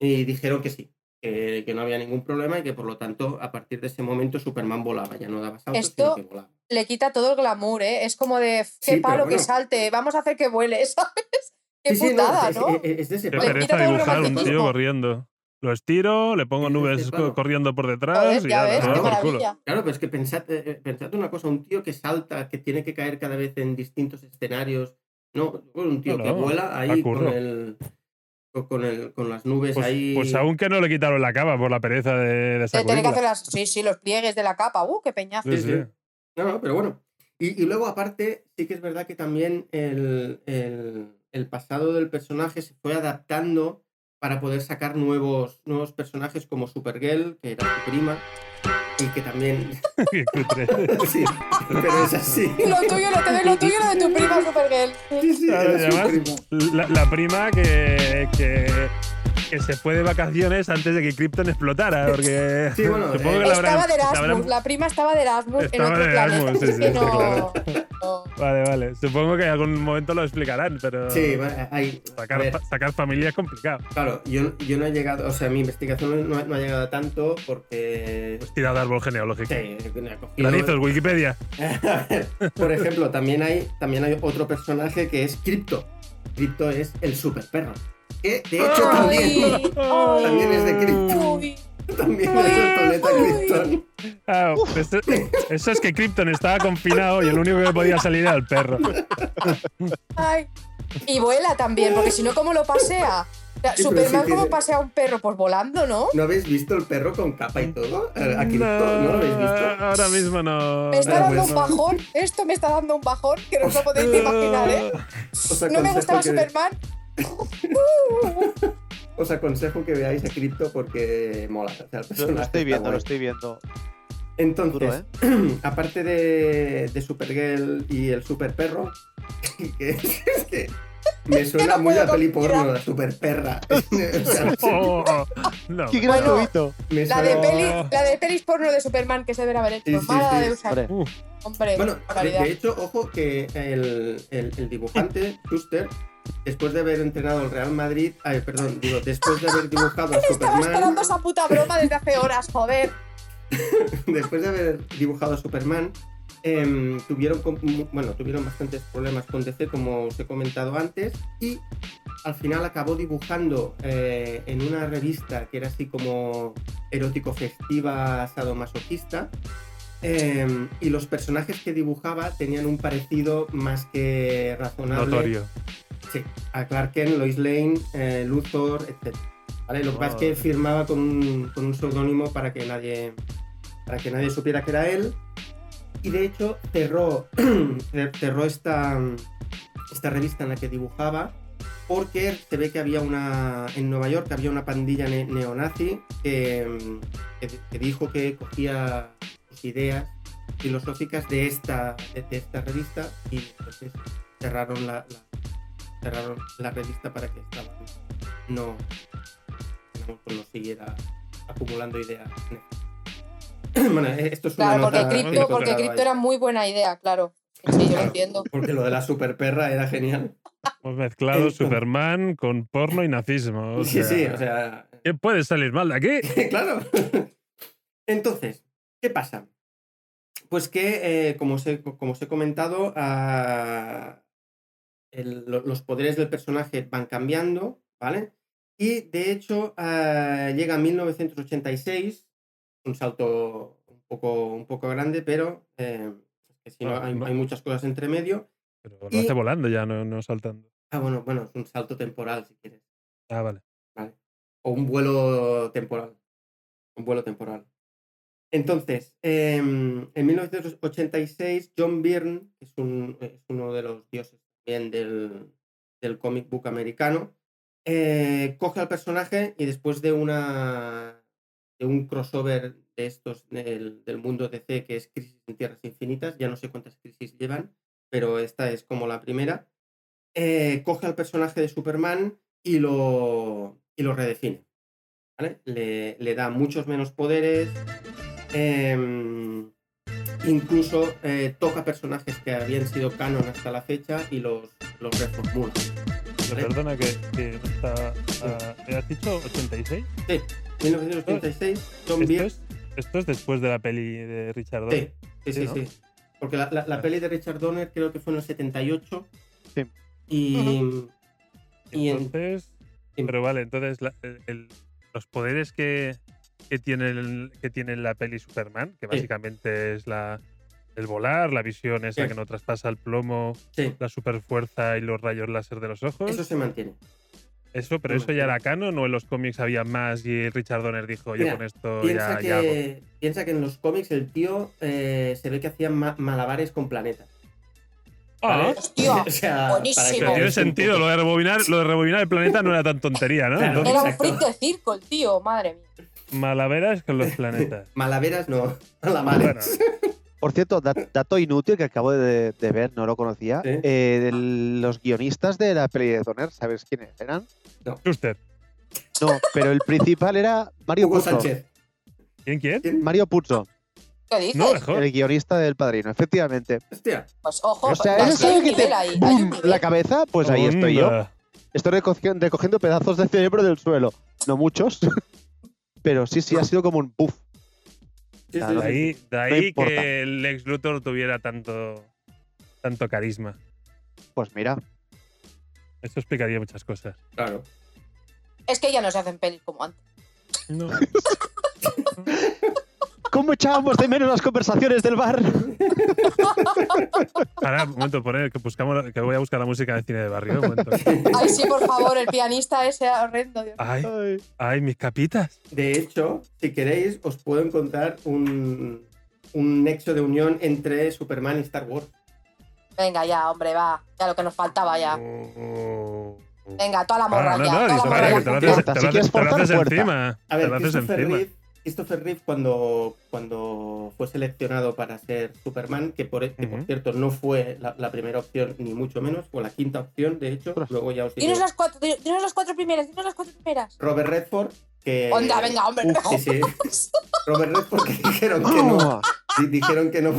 Y dijeron que sí, que, que no había ningún problema y que por lo tanto a partir de ese momento Superman volaba, ya no daba saltos, Esto- sino que volaba. Le quita todo el glamour, ¿eh? Es como de, qué Sí, palo que salte, vamos a hacer que vuele, ¿sabes? Qué Sí, sí, putada, es, ¿no? es- es de ese Qué Le palo. pereza quita todo el dibujar un tío corriendo. Lo estiro, le pongo nubes sí, claro. co- corriendo por detrás y ya ves, qué por culo. Claro, pero es que pensad, eh, eh, pensad una cosa, un tío que salta, que tiene que caer cada vez en distintos escenarios. No, un tío No, que no, vuela ahí con el, con, con el, con las nubes Pues, ahí. pues aún que no le quitaron la cama por la pereza de, de que hacer las, sí, sí, los pliegues de la capa, uh, qué peñazo. Sí, Sí, sí. sí. No, no, pero bueno. Y, y luego, aparte, sí que es verdad que también el, el- el pasado del personaje se fue adaptando para poder sacar nuevos, nuevos personajes como Supergirl, que era su prima, y que también. Sí, pero es así. Lo tuyo, lo, te doy lo tuyo, lo de tu prima Supergirl. Sí, sí, su además, prima. La, la prima que, que, que se fue de vacaciones antes de que Krypton explotara, porque Sí, bueno, supongo eh, que la Estaba habrán- de la Erasmus, habrán- la prima estaba de Erasmus en Estaba otro de planeta. Sí, sí, no, claro. no. Vale, vale. Supongo que en algún momento lo explicarán, pero Sí, hay. sacar, fa- sacar familia es complicado. claro, yo, yo no he llegado. O sea, mi investigación no, no ha llegado a tanto porque. Pues tira de árbol genealógico. Sí, Wikipedia. A ver, Por ejemplo, también hay, también hay otro personaje que es Crypto. Crypto es el super perro. De hecho también, también es de Krypton. también es el planeta Krypton. Ah, eso, eso es que Krypton estaba confinado y el único que podía salir era el perro. Ay. Y vuela también, porque si no, ¿cómo lo pasea? Sí, Superman, sí ¿cómo pasea a un perro? Pues volando, ¿no? ¿No habéis visto el perro con capa y todo? A a Crypto, ¿no lo habéis visto? ahora mismo no. Me está Ah, dando pues un no. bajón. Esto me está dando un bajón que no os lo podéis imaginar, ¿eh? No me gustaba que- Superman. Os aconsejo que veáis a Crypto porque mola. o sea, el Lo, estoy viendo, guay. lo estoy viendo. Entonces, Duro, ¿eh? aparte de, de Supergirl y el super perro, que, es que me suena no muy a peli porno, la super perra. Oh, no. ¡Qué gratuito! La de, suena- peli, la de pelis porno de Superman que se debe haber hecho. Sí, sí, Mala sí. de usar. Hombre, Bueno, de, hecho, ojo que el, el- el dibujante, Schuster, después de haber entrenado el Real Madrid, ay, perdón, digo, después de haber dibujado a Estaba Superman, esperando esa puta broma desde hace horas, joder. después de haber dibujado a Superman, em, tuvieron, bueno, tuvieron bastantes problemas con DC, como os he comentado antes, y al final acabó dibujando eh, en una revista que era así como erótico festiva sadomasoquista. em, y los personajes que dibujaba tenían un parecido más que razonable Notorio. Sí, a Clark Kent, Lois Lane, eh, Luthor, etc. ¿Vale? Lo que pasa es que firmaba con un, con un seudónimo para que nadie para que nadie supiera que era él. Y de hecho cerró, cerró esta, esta revista en la que dibujaba porque se ve que había una en Nueva York había una pandilla ne- neonazi que, que, que dijo que cogía sus ideas filosóficas de esta, de, de esta revista y entonces cerraron la, la- cerraron la revista para que esta no, siguiera acumulando ideas. bueno, eh, esto es una Claro, porque nota que cripto, porque cripto era muy buena idea, claro. Sí, yo lo entiendo. Porque lo de la super perra era genial. Hemos mezclado Superman con porno y nazismo. o sí, sea, sí, o sea, ¿Qué puede salir mal de aquí? claro. Entonces, ¿qué pasa? Pues que, eh, como, os he, como os he comentado, ah, el- los poderes del personaje van cambiando, ¿vale? Y de hecho, ah, llega 1986, un salto un poco, un poco grande, pero eh, que si no, hay, muchas cosas entre medio. Pero lo Y- hace volando ya, no, no saltando. Ah, bueno, bueno, es un salto temporal, si quieres. Ah, vale. ¿vale? O un vuelo temporal. Un vuelo temporal. Entonces, em, en 1986, John Byrne, que es, un- es uno de los dioses también del, del comic book americano, eh, coge al personaje y después de una de un crossover de estos del, del mundo DC que es Crisis en Tierras Infinitas, ya no sé cuántas crisis llevan, pero esta es como la primera, eh, coge al personaje de Superman y lo, y lo redefine. Le, le da muchos menos poderes. em, incluso eh, toca personajes que habían sido canon hasta la fecha y los, los reformula. ¿vale? Perdona que, que está. ah, ¿me ¿Has dicho 86? Sí, 1986, John Esto es, esto es después de la peli de Richard Donner. Sí, sí, Sí, sí. ¿no? sí. Porque la, la- la peli de Richard Donner creo que fue en el 78. Sí. Y. y en- Entonces. Sí. Pero vale, entonces la- el- el- los poderes que, que, tiene el- que tiene la peli Superman, que Sí. básicamente es la el volar, la visión esa Sí. que no traspasa el plomo, sí, la superfuerza y los rayos láser de los ojos. eso se mantiene. Eso, pero eso ya era canon o en los cómics había más y Richard Donner dijo, oye, Mira, con esto Piensa ya, ya hago". que, piensa que en los cómics el tío eh, se ve que hacía ma- malabares con planetas. ¿vale? Ah, Hostia, o sea, buenísimo. para que pero tiene sentido, lo de, rebobinar, lo de rebobinar el planeta no era tan tontería, ¿no? Claro. Entonces, Era un freak de circo el tío, madre mía. Malaveras con los planetas. Malaveras no, malabares. Por cierto, dat- dato inútil que acabo de, de ver, no lo conocía. Sí. eh, los guionistas de la peli de Donner, ¿sabes quiénes eran? Schuster. No, pero el principal era Mario Hugo Puzo. Sánchez. ¿Quién quién? Mario Puzo, ¿Qué dices? No, mejor. el guionista del padrino, efectivamente. Hostia. Pues ojo, O sea, pues, ¿eso es que te ahí. la cabeza? Pues ahí estoy yo. Estoy recogiendo, recogiendo pedazos de cerebro del suelo. No muchos, pero sí, sí, ha sido como un puff. Sí. De ahí, de que el Lex Luthor tuviera tanto, tanto carisma. Pues mira, Esto explicaría muchas cosas. Claro. Es que ya no se hacen pelis como antes. No. ¿cómo echábamos de menos las conversaciones del bar? Para, un momento, poner, que, buscamos, que voy a buscar la música de cine de barrio. Un momento. Ay, sí, por favor, el pianista ese horrendo. Dios. Ay, Ay. ay, mis capitas. De hecho, si queréis, os puedo encontrar un, un nexo de unión entre Superman y Star Wars. Venga, ya, hombre, va. Ya lo que nos faltaba ya. Oh. Venga, toda la morra Ah, no, ya. no, toda la morra te haces, te te lo encima. A Te ver, lo haces encima. Christopher Reeve cuando, cuando fue seleccionado para ser Superman, que por, que por cierto no fue la, la primera opción, ni mucho menos, fue la quinta opción, de hecho, luego ya os digo. Dinos las cuatro, dinos las cuatro primeras, dinos las cuatro primeras. Robert Redford, que... Onda, venga, hombre. Uf, sí, sí. Robert Redford que dijeron que no, Ah, di- dijeron que no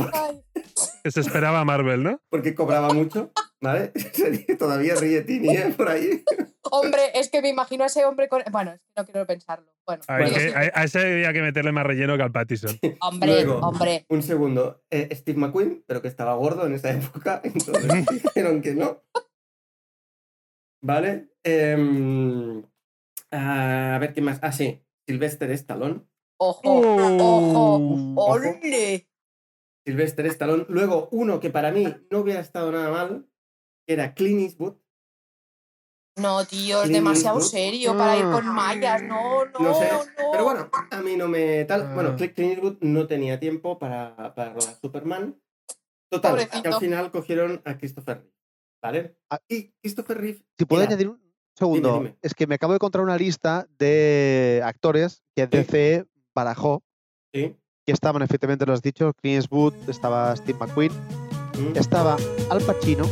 Que se esperaba Marvel, ¿no? porque cobraba mucho, ¿vale? Todavía ríe Tini, ¿eh? Por ahí. Hombre, es que me imagino a ese hombre con. Bueno, es que no quiero pensarlo. Bueno, A, que- sí. a- a ese había que meterle más relleno que al Pattison. hombre, Luego, hombre. Un segundo. eh, Steve McQueen, pero que estaba gordo en esa época, entonces dijeron que no. ¿Vale? Em, a ver qué más. Ah, sí. Sylvester Stallone. Ojo, Oh. ojo, ole. Sylvester Stallone. Luego, uno que para mí no hubiera estado nada mal, que era Clint Eastwood. No, tío, es Clint demasiado Eastwood. serio para ir con mallas. No, no, No sé, no. pero bueno, a mí no me tal. Ah. Bueno, Clint Eastwood no tenía tiempo para, para rodar Superman. Total, que Pobrecito. al final cogieron a Christopher Reeve, ¿vale? Ah. Y Christopher Reeve Si puedo añadir un segundo, dime. es que me acabo de encontrar una lista de actores que DC barajó, Sí. Que estaban, efectivamente, lo has dicho, Clint Eastwood, estaba Steve McQueen, Mm. estaba Al Pacino.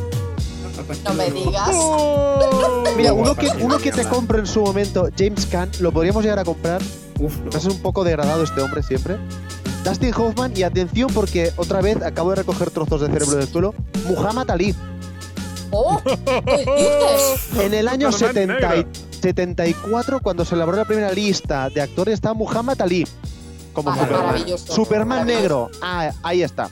Al Pacino No me digas. Mira, uno que, uno que te compro en su momento, James Caan, lo podríamos llegar a comprar. Uf, no. Es un poco degradado este hombre siempre. Dustin Hoffman, y atención porque otra vez acabo de recoger trozos de cerebro del suelo, Muhammad Ali. Oh. En el año Superman 70 y- negro. 74, cuando se elaboró la primera lista de actores, está Muhammad Ali como Ah, Superman. maravilloso. Superman negro. Ah, ahí está.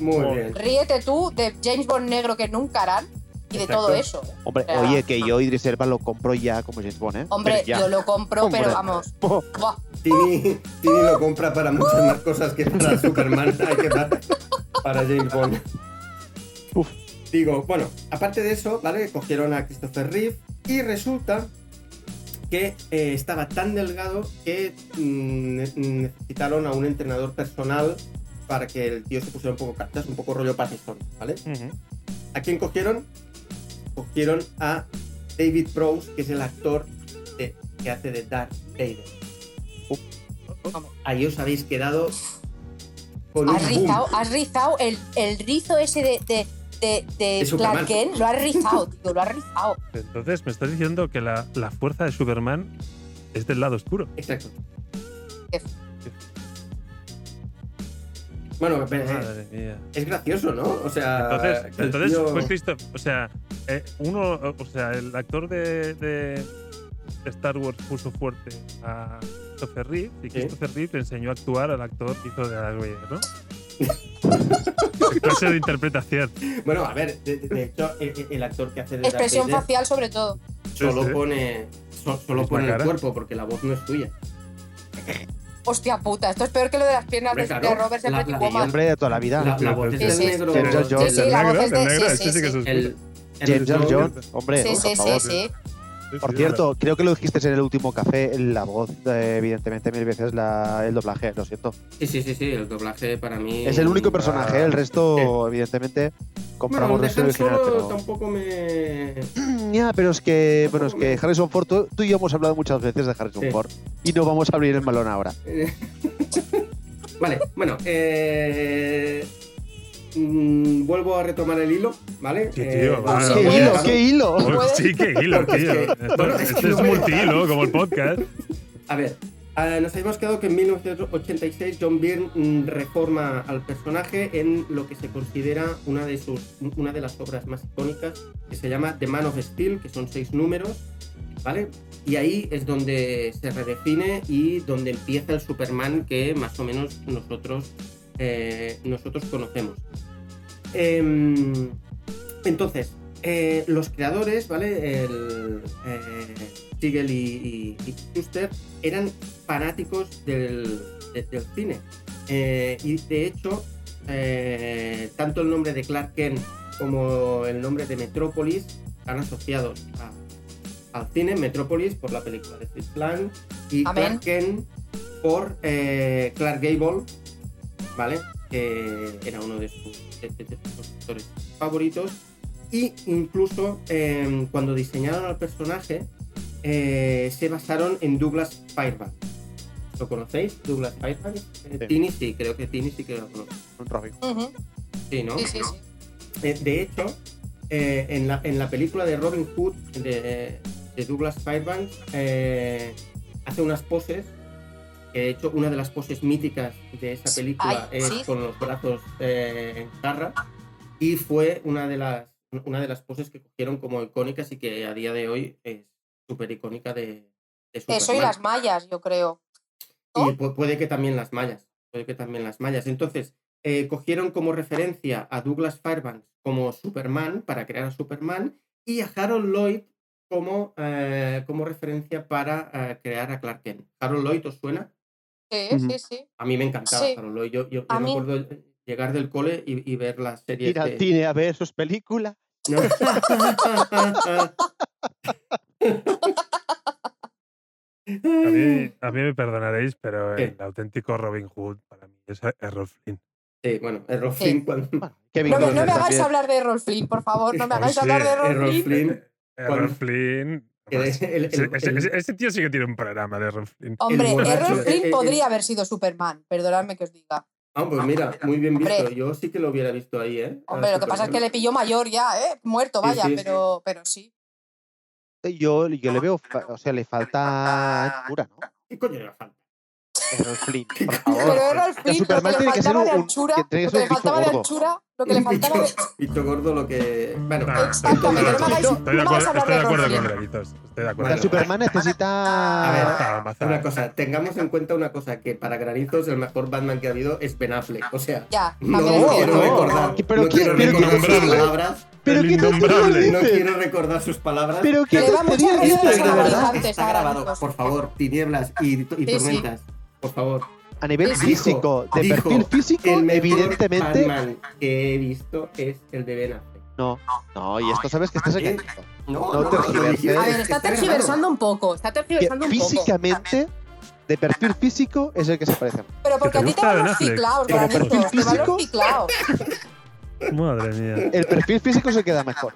Muy Oh. bien. Ríete tú de James Bond negro que nunca harán y de Exacto. todo eso. Hombre, oye, que yo Idris Elba lo compro ya como James Bond, ¿eh? Hombre, yo lo compro, Hombre. pero vamos. Tini, Tini lo compra para muchas más cosas que para Superman. Hay que dar para James Bond. Uf. Digo, bueno, aparte de eso, ¿vale? Cogieron a Christopher Reeve y resulta que eh, estaba tan delgado que mm, ne- necesitaron a un entrenador personal para que el tío se pusiera un poco cartas, un poco rollo Pattinson, ¿vale? Ujú. ¿A quién cogieron? Cogieron a David Prowse, que es el actor de- que hace de Darth Vader. Ahí os habéis quedado con un has boom. rizado, has rizado el, el rizo ese de, de, de, de. Clark Kent, lo has rizado, tío, lo has rizado. Entonces me estás diciendo que la, la fuerza de Superman es del lado oscuro. Exacto. Bueno, eh, Madre mía. es gracioso, ¿no? O sea, Entonces, entonces tío- fue Christoph, o sea, eh, uno, o sea, el actor de, de Star Wars puso fuerte a Christopher Reeve y Christopher Reeve le enseñó a actuar al actor que hizo de Darth Vader, ¿no? ¿Qué clase de interpretación? Bueno, a ver, de, de hecho, el, el actor que hace de Darth Expresión Vader facial, sobre todo. solo pone, so- solo pone el cuerpo, porque la voz no es tuya. Hostia puta, esto es peor que lo de las piernas Hombre, de, claro, de Robert de la- la-. Hombre de toda la vida. La, la voz es Sí, del sí. negro. James Earl Jones. Sí, sí, la el voz es de- el negro, sí, sí, sí El, el James Earl Jones- hombre. Sí, sí, sí. Sí. Por cierto, creo que lo dijiste en el último café, la voz, eh, evidentemente, mil veces la- el doblaje, lo siento. Sí, sí, sí, sí, el doblaje para mí. Es el único personaje, el resto, evidentemente, Bueno, compramos el Han original, Solo pero. tampoco me. Ya, pero es que, bueno, es que Harrison Ford, tú, tú y yo hemos hablado muchas veces de Harrison Sí. Ford y no vamos a abrir el balón ahora. vale, bueno, eh, mm, vuelvo a retomar el hilo, ¿vale? Sí, Eh, tío, ¿Qué hilo? va. ¿Qué hilo? ¿Puedes? sí, qué hilo, tío. bueno, es esto que es multihilo, como el podcast. A ver, ah, nos habíamos quedado que en 1986 John Byrne mm, reforma al personaje en lo que se considera una de, sus, una de las obras más icónicas, que se llama The Man of Steel, que son seis números, ¿vale? Y ahí es donde se redefine y donde empieza el Superman que más o menos nosotros, eh, nosotros conocemos. Em, entonces, eh, los creadores, ¿vale? El, eh, Siegel y, y, y Schuster eran fanáticos del, de- del cine. Y de hecho, tanto el nombre de Clark Kent como el nombre de Metrópolis están asociados a- al cine. Metrópolis por la película de Fritz Lang y Amén. Clark Kent por Clark Gable, ¿vale? Que era uno de sus, de- de- de sus actores favoritos. Y incluso eh, cuando diseñaron al personaje, eh, se basaron en Douglas Fairbanks. ¿Lo conocéis? Douglas Fairbanks. Eh, Sí. Tini sí, creo que Tini sí que lo conoce. Sí, ¿no? Sí, sí, sí. Eh, de hecho, eh, en, la, en la película de Robin Hood de, de Douglas Fairbanks, eh, hace unas poses. Que De hecho, una de las poses míticas de esa película Ay, es sí. con los brazos eh, en jarra. Y fue una de las, una de las poses que cogieron como icónicas y que a día de hoy es súper icónica de, de Eso y Superman. las mallas, yo creo. ¿no? Y pu- puede que también las mallas. Puede que también las mallas. Entonces, eh, cogieron como referencia a Douglas Fairbanks como Superman para crear a Superman y a Harold Lloyd como, eh, como referencia para eh, crear a Clark Kent. ¿Harold Lloyd os suena? Sí, Ujú. sí, sí. A mí me encantaba Sí. Yo, yo, yo A mí- recuerdo eh, llegar del cole y, y ver las series Ir al de... cine a ver sus películas. No. A mí, a mí me perdonaréis, pero ¿Qué? el auténtico Robin Hood para mí es Errol Flynn. Sí, bueno, Errol Sí. Flynn cuando... Bueno, No me, no me hagáis hablar de Errol Flynn, por favor. No me hagáis sí, hablar de Errol Errol Flynn. Flynn. Errol Flynn. El- el- ese, tío sí que tiene un programa de Errol Flynn. Hombre, Errol eh, Flynn eh, podría eh. haber sido Superman. Perdonadme que os diga. Ah, pues mira, muy bien visto. Hombre. Yo sí que lo hubiera visto ahí, ¿eh? A Hombre, lo que pasa es que le pilló mayor ya, ¿eh? Muerto, Sí, vaya, sí, sí. pero, pero sí. Yo, yo le veo, o sea, le falta anchura, ¿no? ¿Qué coño le falta? Errol Flynn, por Pero favor. Errol Flynn, lo que le faltaba de anchura, lo que le faltaba de anchura, lo que le faltaba de... bicho, bicho gordo lo que... Bueno, No, Exactamente, no Estoy de no estoy de de acuerdo con Flynn. Draguitos. Estoy de acuerdo. Superman necesita. A ver, mazada. Una cosa, tengamos en cuenta una cosa, que para Granizos el mejor Batman que ha habido es Ben Affleck. O sea, Ya, no quiero recordar, Pero no ¿quién- quiero pero recordar sus palabras. ¿Pero qué. No quiero recordar sus palabras. ¿Pero qué Le da mucha tonterías rabia Esto dices, es de a verdad? Granizos. Está grabado, por favor, tinieblas y, tormentas. Por favor. A nivel físico, de Dijo, perfil físico, El mejor evidentemente. Batman que he visto es el de Ben Affleck. No, no, y esto sabes que estás ¿Eh? engañando. No, No tergiverses. dije, A ver, está tergiversando un poco, está tergiversando un poco. físicamente, de perfil físico, es el que se parece. más. Pero porque a ti te gusta van los Como granitos, perfil físico. Madre mía. El perfil físico se queda mejor.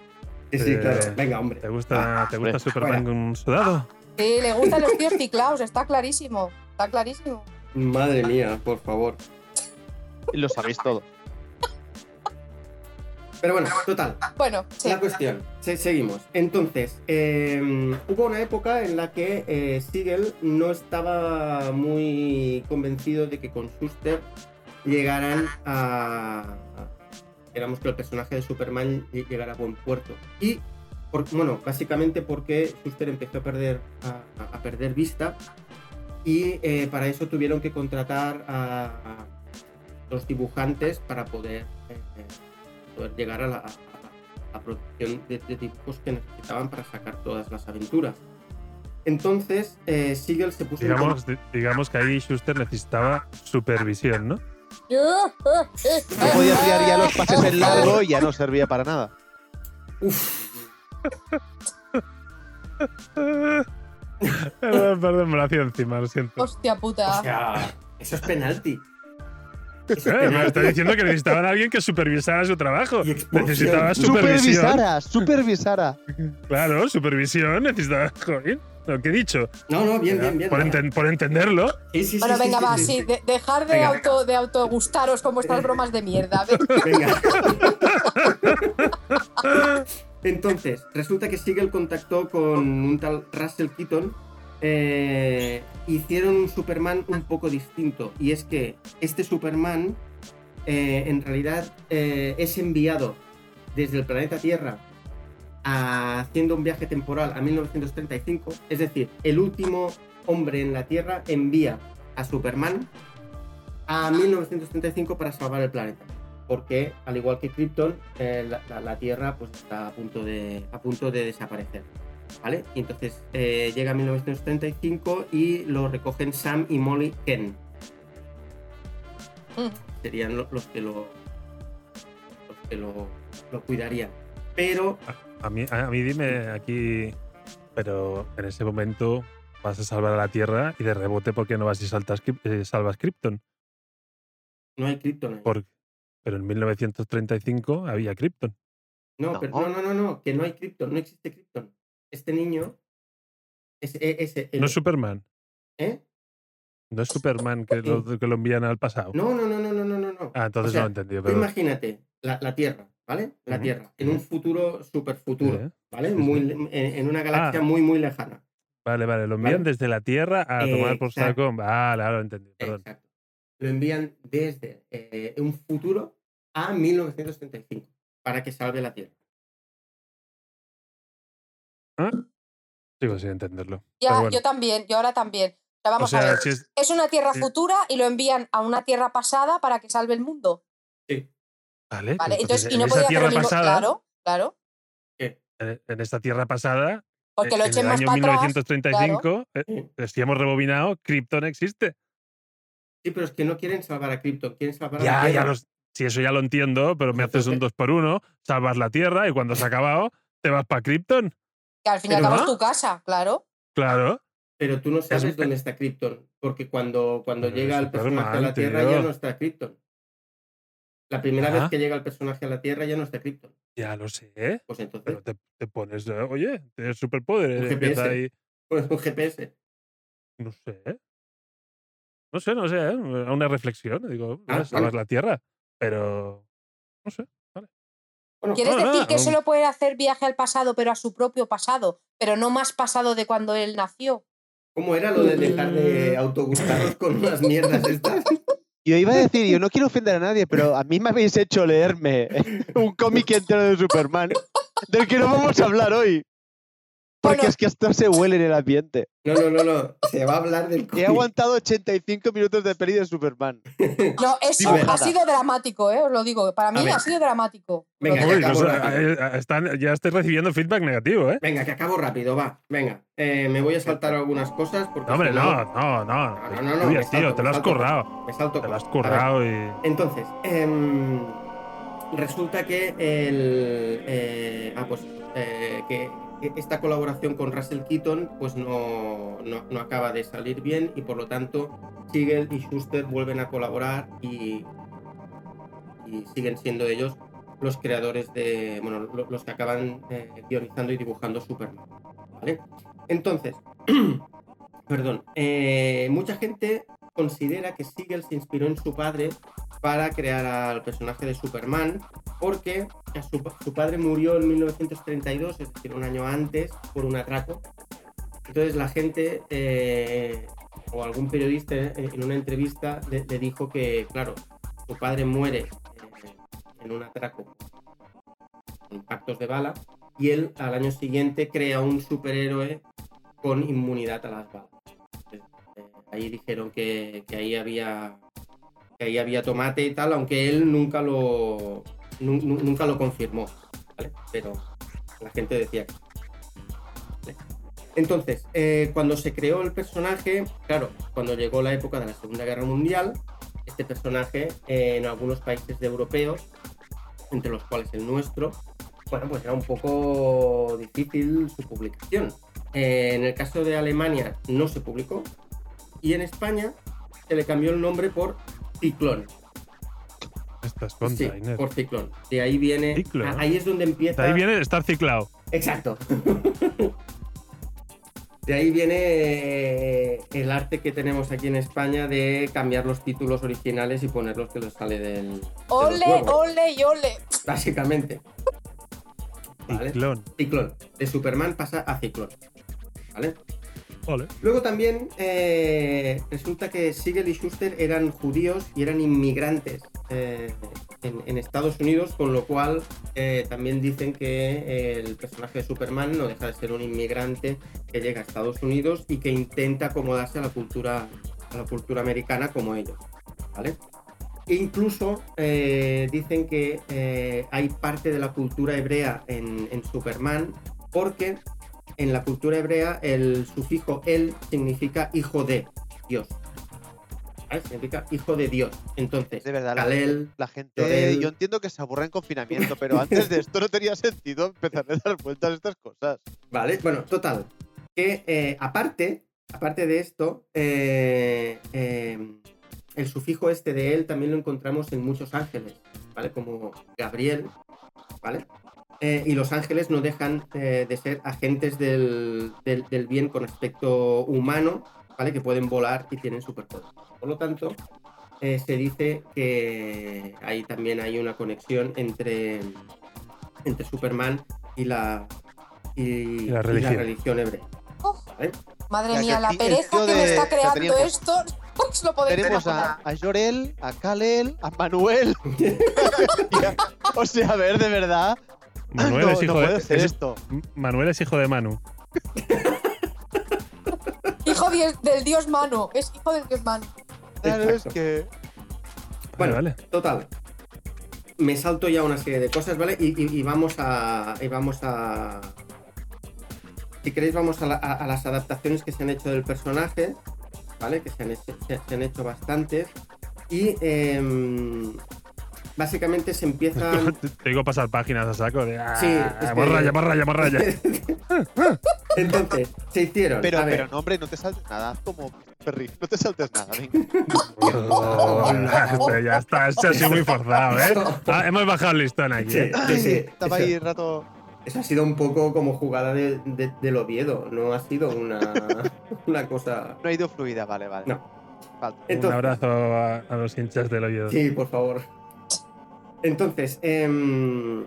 Sí, sí, Eh, claro. Venga, hombre. ¿Te gusta, ¿te gusta Superman con sudado? Sí, le gustan los tíos ciclaos, está clarísimo. Está clarísimo. Madre mía, por favor. Y lo sabéis todo. Pero bueno, total. Bueno, sí. La cuestión, se- seguimos. Entonces, eh, hubo una época en la que eh, Siegel no estaba muy convencido de que con Schuster llegaran a. Digamos que el personaje de Superman lle- llegara a buen puerto. Y, por- bueno, básicamente porque Schuster empezó a perder, a perder vista. Y eh, para eso tuvieron que contratar a, a los dibujantes para poder. eh, eh, poder llegar a la, a- a la producción de, de dibujos que necesitaban para sacar todas las aventuras. Entonces, eh, Siegel se puso en Digamos, di- digamos que ahí Schuster necesitaba supervisión, ¿no? No podía tirar ya los pases en largo y ya no servía para nada. Uf, Perdón, perdón, me lo hacía encima, lo siento. Hostia puta. o sea, eso es penalti. Eso es Eh, me está diciendo que necesitaban a alguien que supervisara su trabajo. Necesitaba supervisión. Supervisara, supervisara. Claro, supervisión, necesitaba. Joder, lo que he dicho. No, no, bien, bien, bien. Por, enten- por entenderlo. Sí, sí, sí, Bueno, sí, venga, sí, va, sí, de- dejar de Venga. auto de autogustaros con vuestras bromas de mierda. Venga. Entonces, resulta que Siegel contactó con un tal Russell Keaton. eh, hicieron un Superman un poco distinto. Y es que este Superman, eh, en realidad, eh, es enviado desde el planeta Tierra a- haciendo un viaje temporal a 1935. Es decir, el último hombre en la Tierra envía a Superman a 1935 para salvar el planeta porque al igual que Krypton, eh, la, la- la Tierra pues está a punto de, a punto de desaparecer. ¿Vale? Y entonces eh, llega 1935 y lo recogen Sam y Molly Ken. Mm. Serían lo- los que lo, los que lo, lo cuidarían. Pero A mí, a mí dime aquí. Pero en ese momento vas a salvar a la Tierra y de rebote, ¿por qué no vas y saltas, eh, salvas Krypton? no hay Krypton ahí. Por- pero en 1935 había Krypton. No, No. pero- no, no, no, no, que no hay Krypton, no existe Krypton. Este niño es, e- ese, el- No es Superman. ¿eh? No es Superman que lo, que lo envían al pasado. No, no, no, no, no, no, no. Ah, entonces O sea, no lo he entendido. Pero, imagínate la, la Tierra, ¿vale? La Tierra, en un futuro super futuro, ¿vale? sí, Muy, sí. le- en, en una galaxia Ah. muy, muy lejana. vale, vale. Lo envían Vale. desde la Tierra a tomar por saco. Vale, ahora lo he entendido. Perdón. Exacto. Lo envían desde eh, un futuro a 1935 para que salve la Tierra. ¿Ah? Sigo sin entenderlo. Ya, Pero bueno. yo también, yo ahora también. O vamos sea, a ver. si es- Es una tierra Sí. futura y lo envían a una tierra pasada para que salve el mundo. Sí. Vale, Vale, entonces, y no podía hacer el mismo. pasada, Claro, claro. ¿Qué? en, esta tierra pasada, Porque eh, lo en echen el más año para atrás. 1935, eh, Sí. si hemos rebobinado, Krypton existe. Sí, pero es que no quieren salvar a Krypton, quieren salvar a la Ya, ya los, si eso ya lo entiendo, pero me haces un entonces- 2 por 1 salvas la Tierra y cuando se ha acabado, te vas para Krypton. Que al fin y al cabo es tu casa, claro. Claro. Pero tú no sabes Es- dónde está Krypton, porque cuando, cuando Pero llega el personaje a la Tierra tío. ya no está Krypton. La primera Ah. vez que llega el personaje a la Tierra ya no está Krypton. Ya lo sé, Pues entonces, pero te, te pones, oye, tienes superpoderes, Un GPS. ahí, pues un GPS. no sé. No sé, no sé, ¿eh? una reflexión, digo, Ah, ah, salvas vale. la Tierra, pero no sé. Bueno, ¿Quieres no, decir no, que solo puede hacer viaje al pasado, pero a su propio pasado, pero no más pasado de cuando él nació? ¿cómo era lo de dejar de autogustarnos con unas mierdas estas? Yo iba a decir, yo no quiero ofender a nadie, pero a mí me habéis hecho leerme un cómic entero de Superman del que no vamos a hablar hoy. Porque Bueno. es que hasta se huele en el ambiente. No, no, no, no. Se va a hablar del He aguantado 85 minutos de peli de Superman. No, eso ha sido dramático, ¿eh? os lo digo. Para mí ha sido dramático. Venga, que acabo no sé, rápido. eh, eh, están, ya estoy recibiendo feedback negativo, ¿eh? Venga, que acabo rápido, va. Venga. Eh, me voy a saltar algunas cosas porque. No, hombre, no, no, no. No, no, no, no, Uy, tío, te lo has currado. Me salto. Te lo has currado y. Entonces, em, resulta que el. eh, ah, pues. eh, que esta colaboración con Russell Keaton pues no, no, acaba de salir bien y por lo tanto Siegel y Schuster vuelven a colaborar y, siguen siendo ellos los creadores de. Bueno, lo- los que acaban eh, guionizando y dibujando Superman. ¿Vale? Entonces, perdón, eh, mucha gente considera que Siegel se inspiró en su padre para crear al personaje de Superman, porque su, padre murió en 1932, es decir, un año antes, por un atraco. Entonces la gente, eh, o algún periodista eh, en una entrevista, le, le dijo que, claro, su padre muere eh, en un atraco con impactos de bala, y él al año siguiente crea un superhéroe con inmunidad a las balas. Ahí dijeron que, ahí había que ahí había tomate y tal, aunque él nunca lo nu- nu- nunca lo confirmó. Pero la gente decía que. Entonces, eh, cuando se creó el personaje, claro, cuando llegó la época de la Segunda Guerra Mundial, este personaje eh, en algunos países europeos, entre los cuales el nuestro, bueno, pues era un poco difícil su publicación. Eh, en el caso de Alemania no se publicó y en España se le cambió el nombre por Ciclón. Estas Sí, containers. por Ciclón. De ahí viene. Ciclón. a- Ahí es donde empieza. De ahí viene estar ciclado. Exacto. De ahí viene eh, el arte que tenemos aquí en España de cambiar los títulos originales y ponerlos que les sale del. de los Ole, ole y ole. Básicamente. Vale. Ciclón. Ciclón. De Superman pasa a Ciclón. ¿Vale? Luego también eh, resulta que Siegel y Schuster eran judíos y eran inmigrantes eh, en, Estados Unidos, con lo cual eh, también dicen que el personaje de Superman no deja de ser un inmigrante que llega a Estados Unidos y que intenta acomodarse a la cultura, a la cultura americana como ellos. ¿vale? E incluso eh, dicen que eh, hay parte de la cultura hebrea en, en Superman porque en la cultura hebrea el sufijo el significa hijo de Dios. ¿Vale? Significa hijo de Dios. Entonces, De verdad, la Kalel, gente, la gente- Jorel. yo entiendo que se aburre en confinamiento, pero antes de esto no tenía sentido empezar a dar vueltas a estas cosas. Vale, bueno, total. Que eh, aparte, aparte de esto, eh, eh, el sufijo este de él también lo encontramos en muchos ángeles, ¿vale? Como Gabriel, ¿vale? Eh, y los ángeles no dejan eh, de ser agentes del, del- del bien con aspecto humano, ¿vale? Que pueden volar y tienen superpoderes. Por lo tanto, eh, se dice que ahí también hay una conexión entre, entre Superman y la, y, la y religión. hebrea. Oh, madre Ya, mía, la pereza que me está creando esto. Lo podéis Tenemos a, a Jorel, a Kalel, a Manuel. o sea, a ver, de verdad. Manuel no, es hijo no de. ser es- esto. Manuel es hijo de Manu. Hijo del dios Manu. Es hijo del dios Manu. Claro, es que. Bueno, vale. total. Me salto ya una serie de cosas, ¿vale? Y, y- y vamos a. Y vamos a. Si queréis, vamos a, la- a- a las adaptaciones que se han hecho del personaje, ¿vale? Que se han hecho, se- se han hecho bastantes. Y. em, básicamente se empiezan. Te digo pasar páginas a saco de. Ah, Sí, es que- morralla, morralla, morralla. Entonces, se hicieron. Pero, a ver, pero no, hombre, no te saltes nada. como Perry, no te saltes nada, venga. Oh, ya está, este ha sido muy forzado, ¿eh? Ah, hemos bajado el listón aquí. Sí, ¿eh? sí, sí. Estaba ahí rato. Eso ha sido un poco como jugada de, de- del Oviedo, no ha sido una, una cosa. No ha ido fluida, vale, vale. No. Un abrazo a, a los hinchas del Oviedo. Sí, por favor. Entonces, em,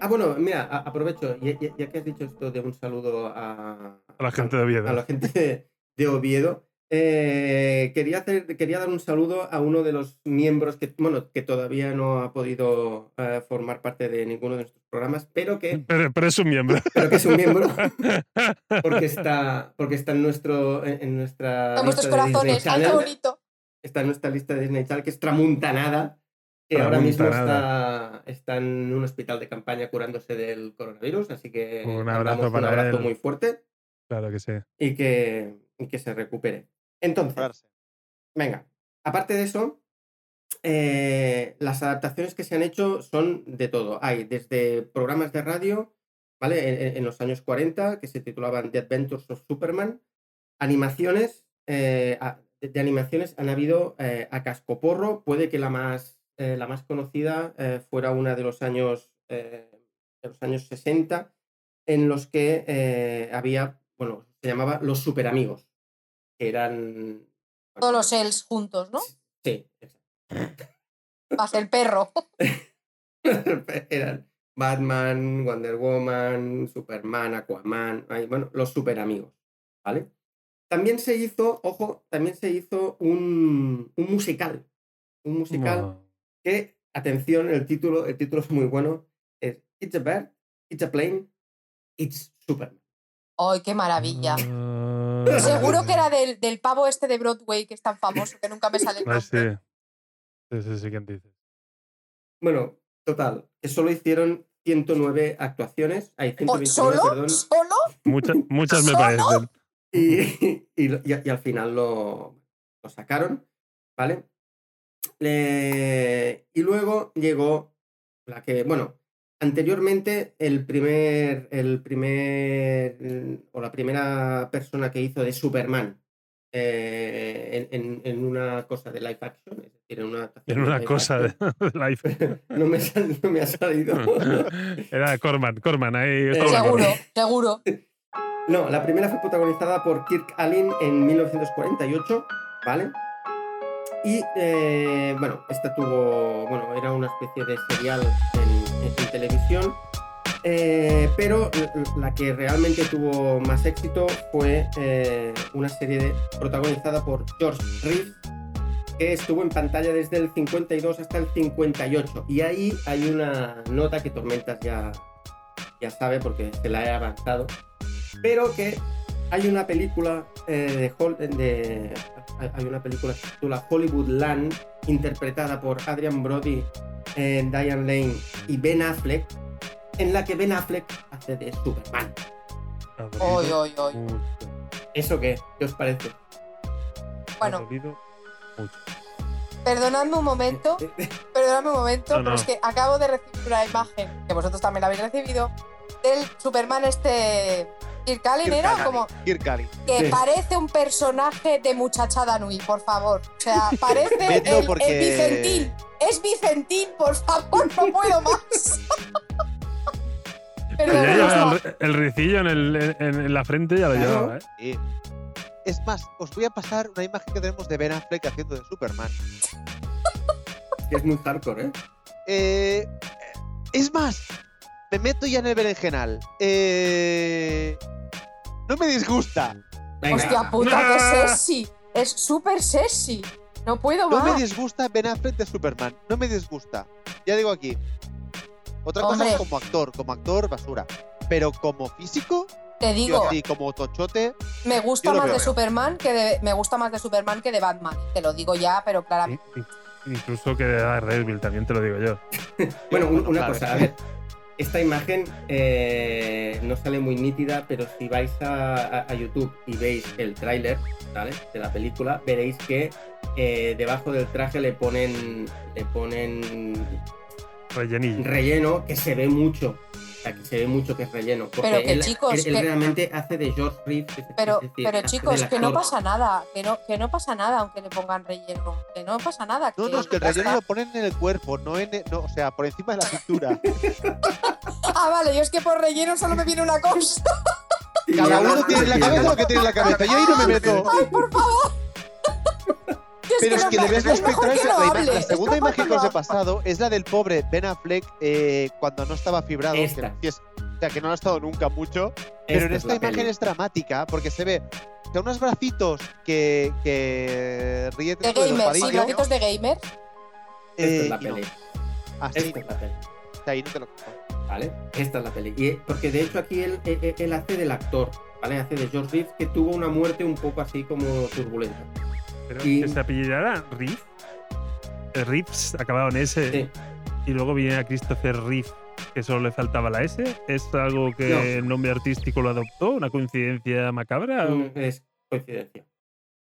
ah, bueno, mira, a- aprovecho, ya, ya- ya que has dicho esto de un saludo a, A la gente de Oviedo. a la gente de, de Oviedo, eh, quería, hacer, quería dar un saludo a uno de los miembros que, bueno, que todavía no ha podido eh, formar parte de ninguno de nuestros programas, pero que, Pero, pero es un miembro. pero que es un miembro. porque está, porque está en, nuestro, en, en nuestra. En vuestros lista de Disney corazones. Ay, qué Channel. bonito. Está en nuestra lista de Disney Channel, que es Tramuntanada, que ahora mismo está, está en un hospital de campaña curándose del coronavirus. Así que Un abrazo un para abrazo él. muy fuerte Claro que sí. y que, y que se recupere. Entonces, Pararse. Venga, aparte de eso, eh, las adaptaciones que se han hecho son de todo. Hay desde programas de radio, ¿vale? En, los años 40, que se titulaban The Adventures of Superman, animaciones, eh, de animaciones han habido eh, a cascoporro, puede que la más, eh, la más conocida eh, fuera una de los años, eh, de los años 60, en los que había, bueno, se llamaba Los Superamigos, que eran... Todos los Els juntos, ¿no? Sí, exacto. Más el perro. Eran Batman, Wonder Woman, Superman, Aquaman, bueno, los super amigos, ¿vale? También se hizo, ojo, también se hizo un, un musical. Un musical No. Que, atención, el título, el título es muy bueno. Es It's a Bird, It's a Plane, It's Superman. ¡Ay, qué maravilla! Ah, Seguro que era del, del pavo este de Broadway que es tan famoso que nunca me sale el Ah, sí. nombre. Sí, sí, sí, ¿quién dices? Bueno, total, que solo hicieron 109 actuaciones. Hay ¿O 129, ¿Solo? perdón. ¿Solo? Muchas, muchas me ¿Solo? parecen. Y, y, y al final lo, lo sacaron, ¿vale? Eh, y luego llegó la que, bueno, anteriormente el primer, el primer, mm, o la primera persona que hizo de Superman eh, en, en- en una cosa de live action, es decir, en una, adaptación En de una live cosa de, live. no, me sal- no me ha salido. Era Corman, Corman, ahí Eh, Seguro, Corman. seguro. No, la primera fue protagonizada por Kirk Allen en 1948, ¿vale? Y eh, bueno, esta tuvo, bueno, era una especie de serial en, televisión, eh, pero la que realmente tuvo más éxito fue eh, una serie protagonizada por George Reeves, que estuvo en pantalla desde el 52 hasta el 58. Y ahí hay una nota que Tormentas ya, ya sabe porque se la he avanzado pero que hay una película eh, de, Hol- de- hay- una película que se titula Hollywood Land interpretada por Adrian Brody, eh, Diane Lane y Ben Affleck en la que Ben Affleck hace de Superman. Ha Oy, oy, oy. ¿Eso qué? ¿Qué os parece? Bueno, mucho. perdonadme un momento, perdonadme un momento, No, pero es que acabo de recibir una imagen, que vosotros también la habéis recibido, del Superman este Kirk Allen, Kirk ¿era? Allen, Como Kirk Allen. que Sí. parece un personaje de muchachada Nui, por favor. O sea, parece el, porque- el Vicentín. Es Vicentín, por favor, no puedo más. Pero ya lleva el, el ricillo en, el- en- en la frente, ya lo Claro. llevaba, ¿eh? Sí. Es más, os voy a pasar una imagen que tenemos de Ben Affleck haciendo de Superman. Que es muy hardcore, ¿eh? Eh, es más, me meto ya en el berenjenal. Eh, no me disgusta. Venga. Hostia puta, qué sexy. Es súper sexy. No puedo No me más. disgusta Ben Affleck de Superman. No me disgusta. Ya digo aquí. Otra cosa Hombre. es como actor, como actor, basura. Pero como físico, Te yo digo, así como tochote, me gusta más veo. de Superman que de, me gusta más de Superman que de Batman. Te lo digo ya, pero claramente. Incluso que de Daredevil, también te lo digo yo. Bueno, un- Bueno, una claro. cosa, a ver. Esta imagen eh, no sale muy nítida, pero si vais a, a- a YouTube y veis el tráiler ¿vale? de la película, veréis que eh, debajo del traje le ponen, le ponen Rellenillo. relleno que se ve mucho. Sea, que se ve mucho que es relleno. Porque Pero que, él, chicos, él- él que- realmente hace de George Reeves. es- Pero, decir, pero chicos, que no pasa nada, que no, que no pasa nada aunque le pongan relleno, que no pasa nada. no, no, es que el relleno está. lo ponen en el cuerpo, no en, el- no, o sea, por encima de la cintura. Ah, vale, yo es que por relleno solo me viene una cosa. Cada uno no- tiene en la cabeza lo que tiene en la cabeza. Yo ahí no me meto. Ay, por favor. Yo Pero es que le ves La, la segunda imagen que os he pasado es la del pobre Ben Affleck eh, cuando no estaba fibrado. Esta. es- o sea, que no lo ha estado nunca mucho. Pero en es esta imagen peli. es dramática porque se ve o sea, unos bracitos que, que ríete De tú de los gamer, sí, bracitos de gamer. Esta es eh, la no. peli. Así, Esta es la peli. o sea, ahí no te lo. ¿Vale? Esta es la peli. Y, porque de hecho aquí él, él- él hace del actor, ¿vale? Hace de George Reeves que tuvo una muerte un poco así como turbulenta. Pero Y- que se apellidara Reeve. eh, Reeves, acabado en S. Sí. Y luego viene a Christopher Reeve, que solo le faltaba la S. ¿Es algo que No. el nombre artístico lo adoptó? ¿Una coincidencia macabra? Mm, Es coincidencia.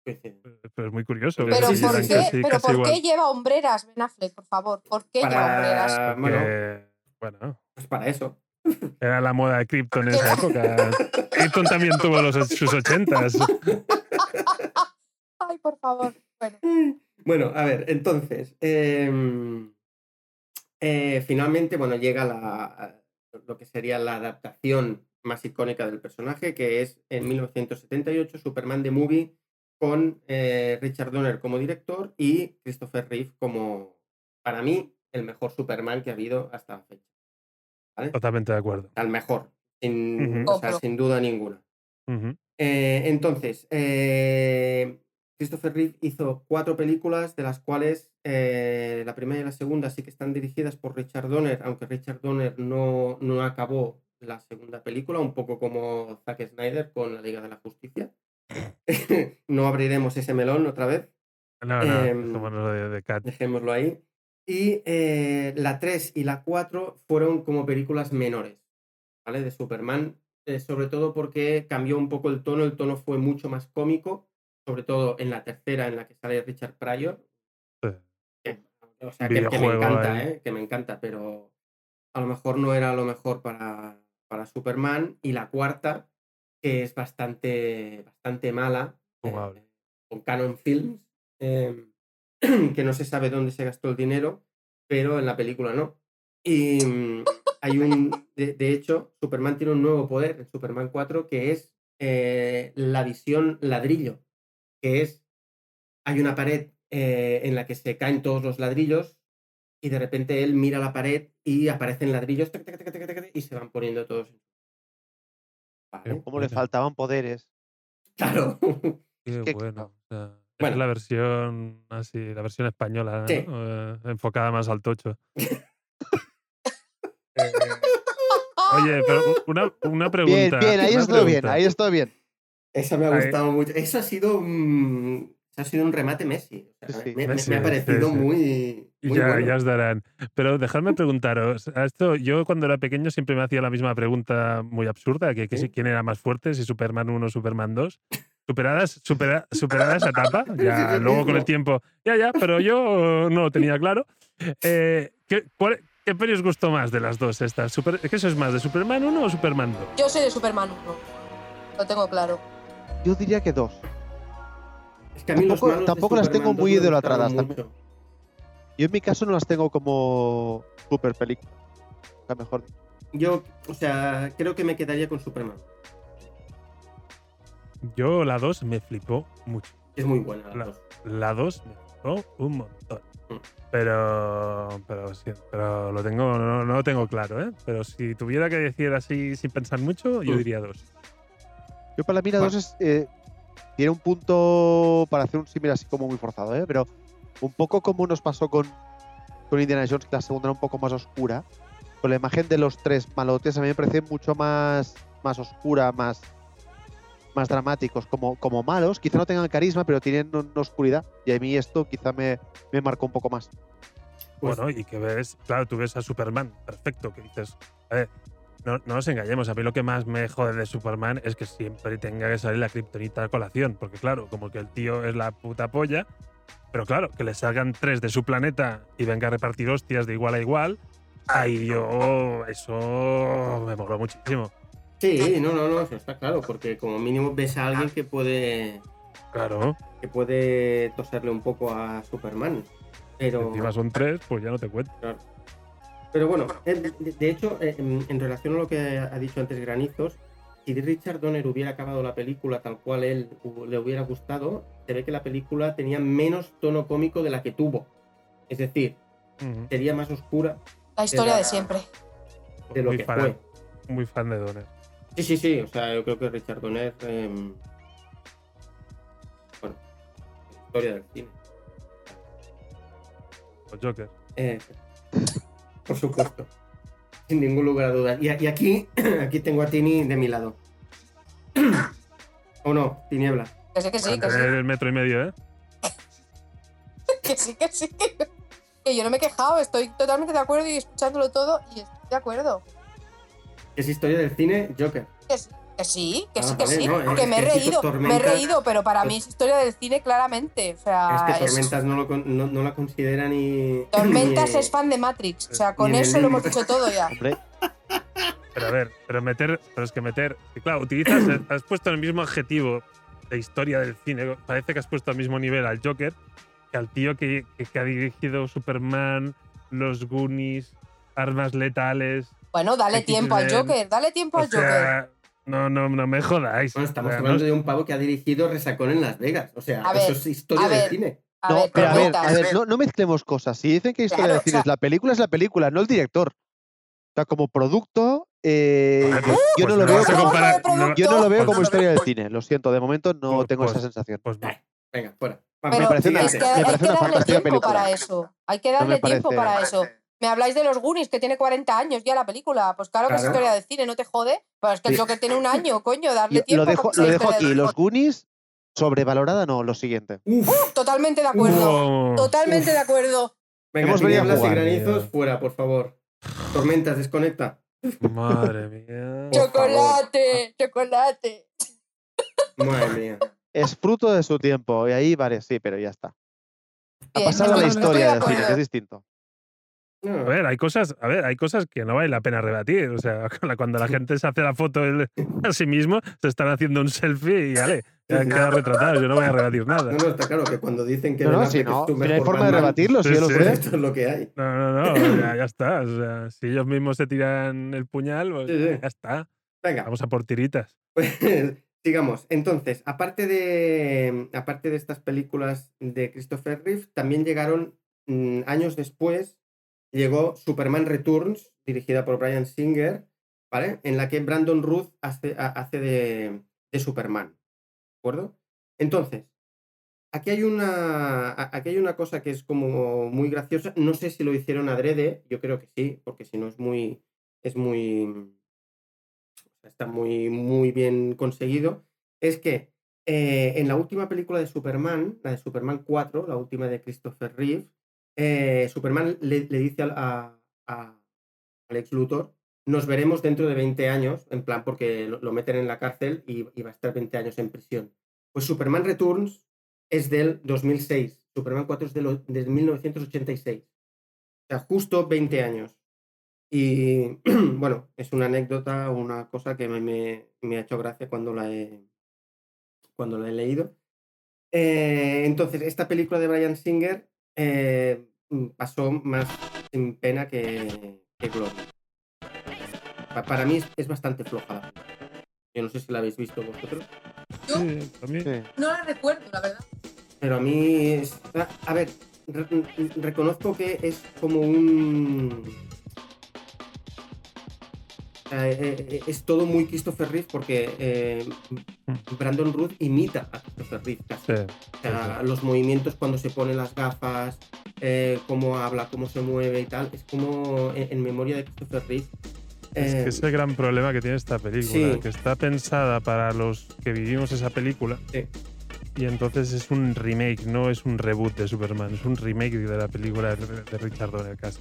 Coincidencia. Pero es muy curioso. Pero ¿por qué, casi- pero casi ¿por qué lleva hombreras, Ben Affleck, por favor? ¿Por qué lleva hombreras? Para, bueno, Que, bueno, pues para eso. era la moda de Krypton en esa época. Krypton también tuvo los, sus ochentas. Ay, por favor. Bueno, Bueno, a ver, entonces, em, eh, finalmente, bueno, llega la, lo que sería la adaptación más icónica del personaje, que es en 1978 Superman the Movie con eh, Richard Donner como director y Christopher Reeve como, para mí, el mejor Superman que ha habido hasta la fecha. ¿Vale? Totalmente de acuerdo. Al mejor, sin, o sea, sin duda ninguna. Eh, entonces, eh, Christopher Reeve hizo cuatro películas, de las cuales eh, la primera y la segunda sí que están dirigidas por Richard Donner, aunque Richard Donner no, no acabó la segunda película, un poco como Zack Snyder con la Liga de la Justicia. no abriremos ese melón otra vez, No, no, dejémonos de, de Cat. dejémoslo ahí. Y eh, la 3 y la 4 fueron como películas menores, ¿vale? De Superman, eh, sobre todo porque cambió un poco el tono, el tono fue mucho más cómico, sobre todo en la tercera en la que sale Richard Pryor. Sí. o sea, que, que me encanta. ¿eh? Que me encanta, pero a lo mejor no era lo mejor para, para Superman. Y la cuarta, que es bastante, bastante mala, eh, con Canon Films, eh, que no se sabe dónde se gastó el dinero, pero en la película no. Y mm, hay un, de, de hecho, Superman tiene un nuevo poder en Superman 4 que es eh, la visión ladrillo, que es, hay una pared eh, en la que se caen todos los ladrillos y de repente él mira la pared y aparecen ladrillos tac, tac, tac, y se van poniendo todos. Vale, Como le faltaban poderes. claro. Qué que, bueno. claro. o sea, Bueno. Es la versión así, la versión española, Sí. ¿no? Eh, enfocada más al tocho. Eh, oye, pero una, una pregunta. Bien, bien, ahí estuvo bien, ahí estuvo bien. Eso me ha gustado mucho. Eso ha sido un, ha sido un remate Messi. O sea, Sí, me, me- Messi, me ha parecido sí. muy, muy ya, bueno. ya os darán. Pero dejadme preguntaros, a esto yo cuando era pequeño siempre me hacía la muy muy absurda, que, que Sí. si quién era más fuerte, si Superman 1 o Superman 2. Superadas, supera- superada esa etapa, ya luego con el tiempo, ya, ya, pero yo no lo tenía claro. Eh, ¿qué, cuál- ¿Qué peli os gustó más de las dos estas? Super- ¿Qué eso es más, de Superman 1 o Superman 2? yo soy de Superman 1. Lo tengo claro. Yo diría que dos. Es que a mí los Tampoco- malos de tampoco las tengo 2 muy idolatradas también. Yo en mi caso no las tengo como super película. La mejor. Yo, o sea, creo que me quedaría con Superman. Yo la 2 me flipó mucho. Es muy buena la Claro. dos. La 2 me gustó un montón. Mm. Pero, pero, sí, pero lo tengo, no, no lo tengo claro, ¿eh? Pero si tuviera que decir así sin pensar mucho, yo Mm. diría 2. Yo para la Bueno. dos es, eh, tiene un punto para hacer un símil así como muy forzado, ¿eh? Pero un poco como nos pasó con, con Indiana Jones, que la segunda era un poco más oscura. con la imagen de los tres malotes a mí me parece mucho más, más oscura, más, más dramáticos, como, como malos. Quizá no tengan carisma, pero tienen una oscuridad. Y a mí esto quizá me, me marcó un poco más. Pues- Bueno, y que ves, claro, tú ves a Superman, perfecto, que dices, a ver, no, no nos engañemos, a mí lo que más me jode de Superman es que siempre tenga que salir la kriptonita a colación, porque claro, como que el tío es la puta polla, pero claro, que le salgan tres de su planeta y venga a repartir hostias de igual a igual, ahí yo, eso me moló muchísimo. Sí, no, no, no, eso está claro, porque como mínimo ves a alguien que puede Claro, que puede toserle un poco a Superman. Pero, encima son tres, pues ya no te cuento. Pero bueno, eh, de, hecho, eh, en, en relación a lo que ha dicho antes Granizos, si Richard Donner hubiera acabado la película tal cual él le hubiera gustado, se ve que la película tenía menos tono cómico de la que tuvo. Es decir, sería más oscura La historia la- de siempre. de lo muy que fan, fue. Muy fan de Donner. Sí, sí, sí. O sea, yo creo que Richard Donner. eh, bueno, historia del cine. Los Joker. Eh, por supuesto. Sin ningún lugar a dudas. Y, y aquí, aquí tengo a Tini de mi lado. ¿O no? Tiniebla. Que sí, que sí, que sí. El metro y medio, ¿eh? Que sí, que sí. Que yo no me he quejado, estoy totalmente de acuerdo y escuchándolo todo y estoy de acuerdo. Es historia del cine Joker. Que sí, que sí, que Ah, sí, que vale, sí. no, que me he que reído, me he reído, pero para mí es historia del cine claramente. O sea, es que Ah, es- Tormentas no, lo con- no, no la considera ni. Tormentas ni- es fan de Matrix. O sea, con eso lo hemos dicho todo ya. Hombre, Pero a ver, pero meter, pero es que meter, claro, utilizas, has puesto el mismo adjetivo de historia del cine, parece que has puesto al mismo nivel al Joker que al tío que, que- que ha dirigido Superman, los Goonies, Armas Letales. Bueno, dale tiempo al Joker, dale tiempo O al Joker. No, no, no me jodáis. Bueno, estamos hablando no- de un pavo que ha dirigido Resacón en Las Vegas. O sea, A ver, eso es historia del cine. A no, ver, pero a ver, tormentas. a ver, no, no mezclemos cosas. Si dicen que historia Claro, del cine o sea- es la película, es la película, no el director. O sea, como producto, eh, yo pues no lo veo como, yo no lo Pues- como historia del cine. Lo siento, de momento no Pues- tengo esa pues- sensación. pues no. Venga, fuera. Pero me parece una- es que me hay que darle fantástica tiempo película. para eso. Hay que darle tiempo parece- para eso. Me habláis de los Goonies, que tiene 40 años ya la película. Pues claro que es historia del cine, no te jode. Pero es que el Sí. Joker tiene un año, coño, darle tiempo. lo dejo, lo dejo aquí. Los. Goonies, sobrevalorada no, lo siguiente. Uf, Totalmente de acuerdo. Totalmente Uf. de acuerdo. venga, Hemos venido a jugar, granizos, fuera, por favor. Tormentas, desconecta. Madre mía. Chocolate, chocolate. Madre mía. Es fruto de su tiempo. Y ahí, vale, sí, pero ya está. Ha pasado a la historia de del cine, que es distinto. No, A ver, hay cosas, a ver, hay cosas que no vale la pena rebatir. O sea, cuando la gente se hace la foto a sí mismo, se están haciendo un selfie y vale, han quedado retratados. Yo no voy a rebatir nada. no, no, está claro que cuando dicen que No, no, si no, es tu si no hay mejor forma de rebatirlo, si Sí, yo lo sí. sé. Esto es lo que hay. No, no, no, ya, ya está. O sea, si ellos mismos se tiran el puñal, pues Sí, sí. ya está. Venga, Vamos a por tiritas. Pues sigamos. Entonces, aparte de, aparte de estas películas de Christopher Reeve, también llegaron mm, años después, llegó Superman Returns, dirigida por Brian Singer, ¿vale? En la que Brandon Ruth hace, ha- hace de, de Superman. ¿De acuerdo? Entonces, aquí hay, una, aquí hay una cosa que es como muy graciosa. No sé si lo hicieron adrede, yo creo que sí, porque si no es muy. Es muy está muy, muy bien conseguido, es que eh, en la última película de Superman, la de Superman 4, la última de Christopher Reeve, eh, Superman le, dice a, a- al ex Luthor, nos veremos dentro de 20 años, en plan porque lo, meten en la cárcel y, va a estar 20 años en prisión. Pues Superman Returns es del 2006, Superman 4 es de 1986. O sea, justo 20 años. Y bueno, es una anécdota, una cosa que me, me- me ha hecho gracia cuando la he, cuando la he leído. Eh, entonces, esta película de Brian Singer eh, mm, pasó más sin pena que, que gloria. Pa- Para mí es, es bastante floja. la película. Yo no sé si la habéis visto vosotros, Yo Sí, Sí. no la recuerdo, la verdad. pero a mí es... A, a ver, re- reconozco que es como un... eh, eh, es todo muy Christopher Reeve porque eh, Brandon Ruth imita a Christopher Reeve casi. Sí, O sea, los movimientos cuando se pone las gafas, eh, cómo habla, cómo se mueve y tal, es como en, en memoria de Christopher Reeve. Es Eh, que es el gran problema que tiene esta película, Sí. que está pensada para los que vivimos esa película. Y entonces es un remake, no es un reboot de Superman, es un remake de la película de, de Richard Donner casi.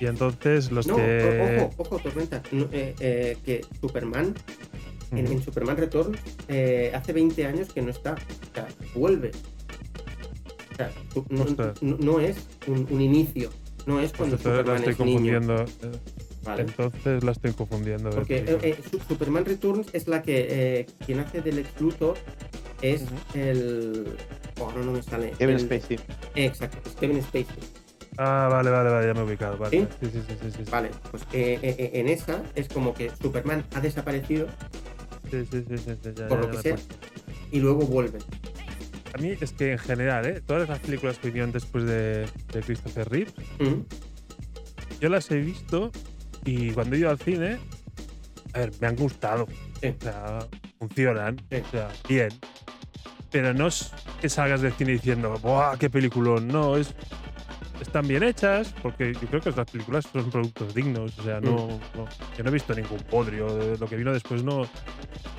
Y entonces los no, que. ojo, ojo, Tormenta, no, eh, eh, que Superman, en, Superman Return, eh, hace 20 años que no está, o sea, vuelve. O sea, no, no- no es un, un inicio, no es Pues cuando entonces la Superman estoy es niño. confundiendo. eh, ¿vale? Entonces la estoy confundiendo. Porque eh, eh, Su- Superman Returns es la que eh, quien hace del ex Luthor es el. Oh, ahora no me sale. Kevin el- Spacey. Exacto, es Kevin Spacey. Ah, vale, vale, vale, ya me he ubicado. Vale. ¿Sí? Sí, sí, sí, sí. Vale, pues eh, eh, eh, en esa es como que Superman ha desaparecido Sí, sí, sí, sí, sí, ya- por ya- lo ya que sea y luego vuelve. A mí es que en general, ¿eh? todas las películas que vinieron después de, de Christopher Reeve, Mm, yo las he visto y cuando he ido al cine, a ver, me han gustado. Sí. O sea, funcionan. Sí. O sea, bien. Pero no es que salgas del cine diciendo, ¡buah, qué peliculón! No, es. Están bien hechas, porque yo creo que las películas son productos dignos. O sea, no, Mm. no- yo no he visto ningún podrio de lo que vino después, no.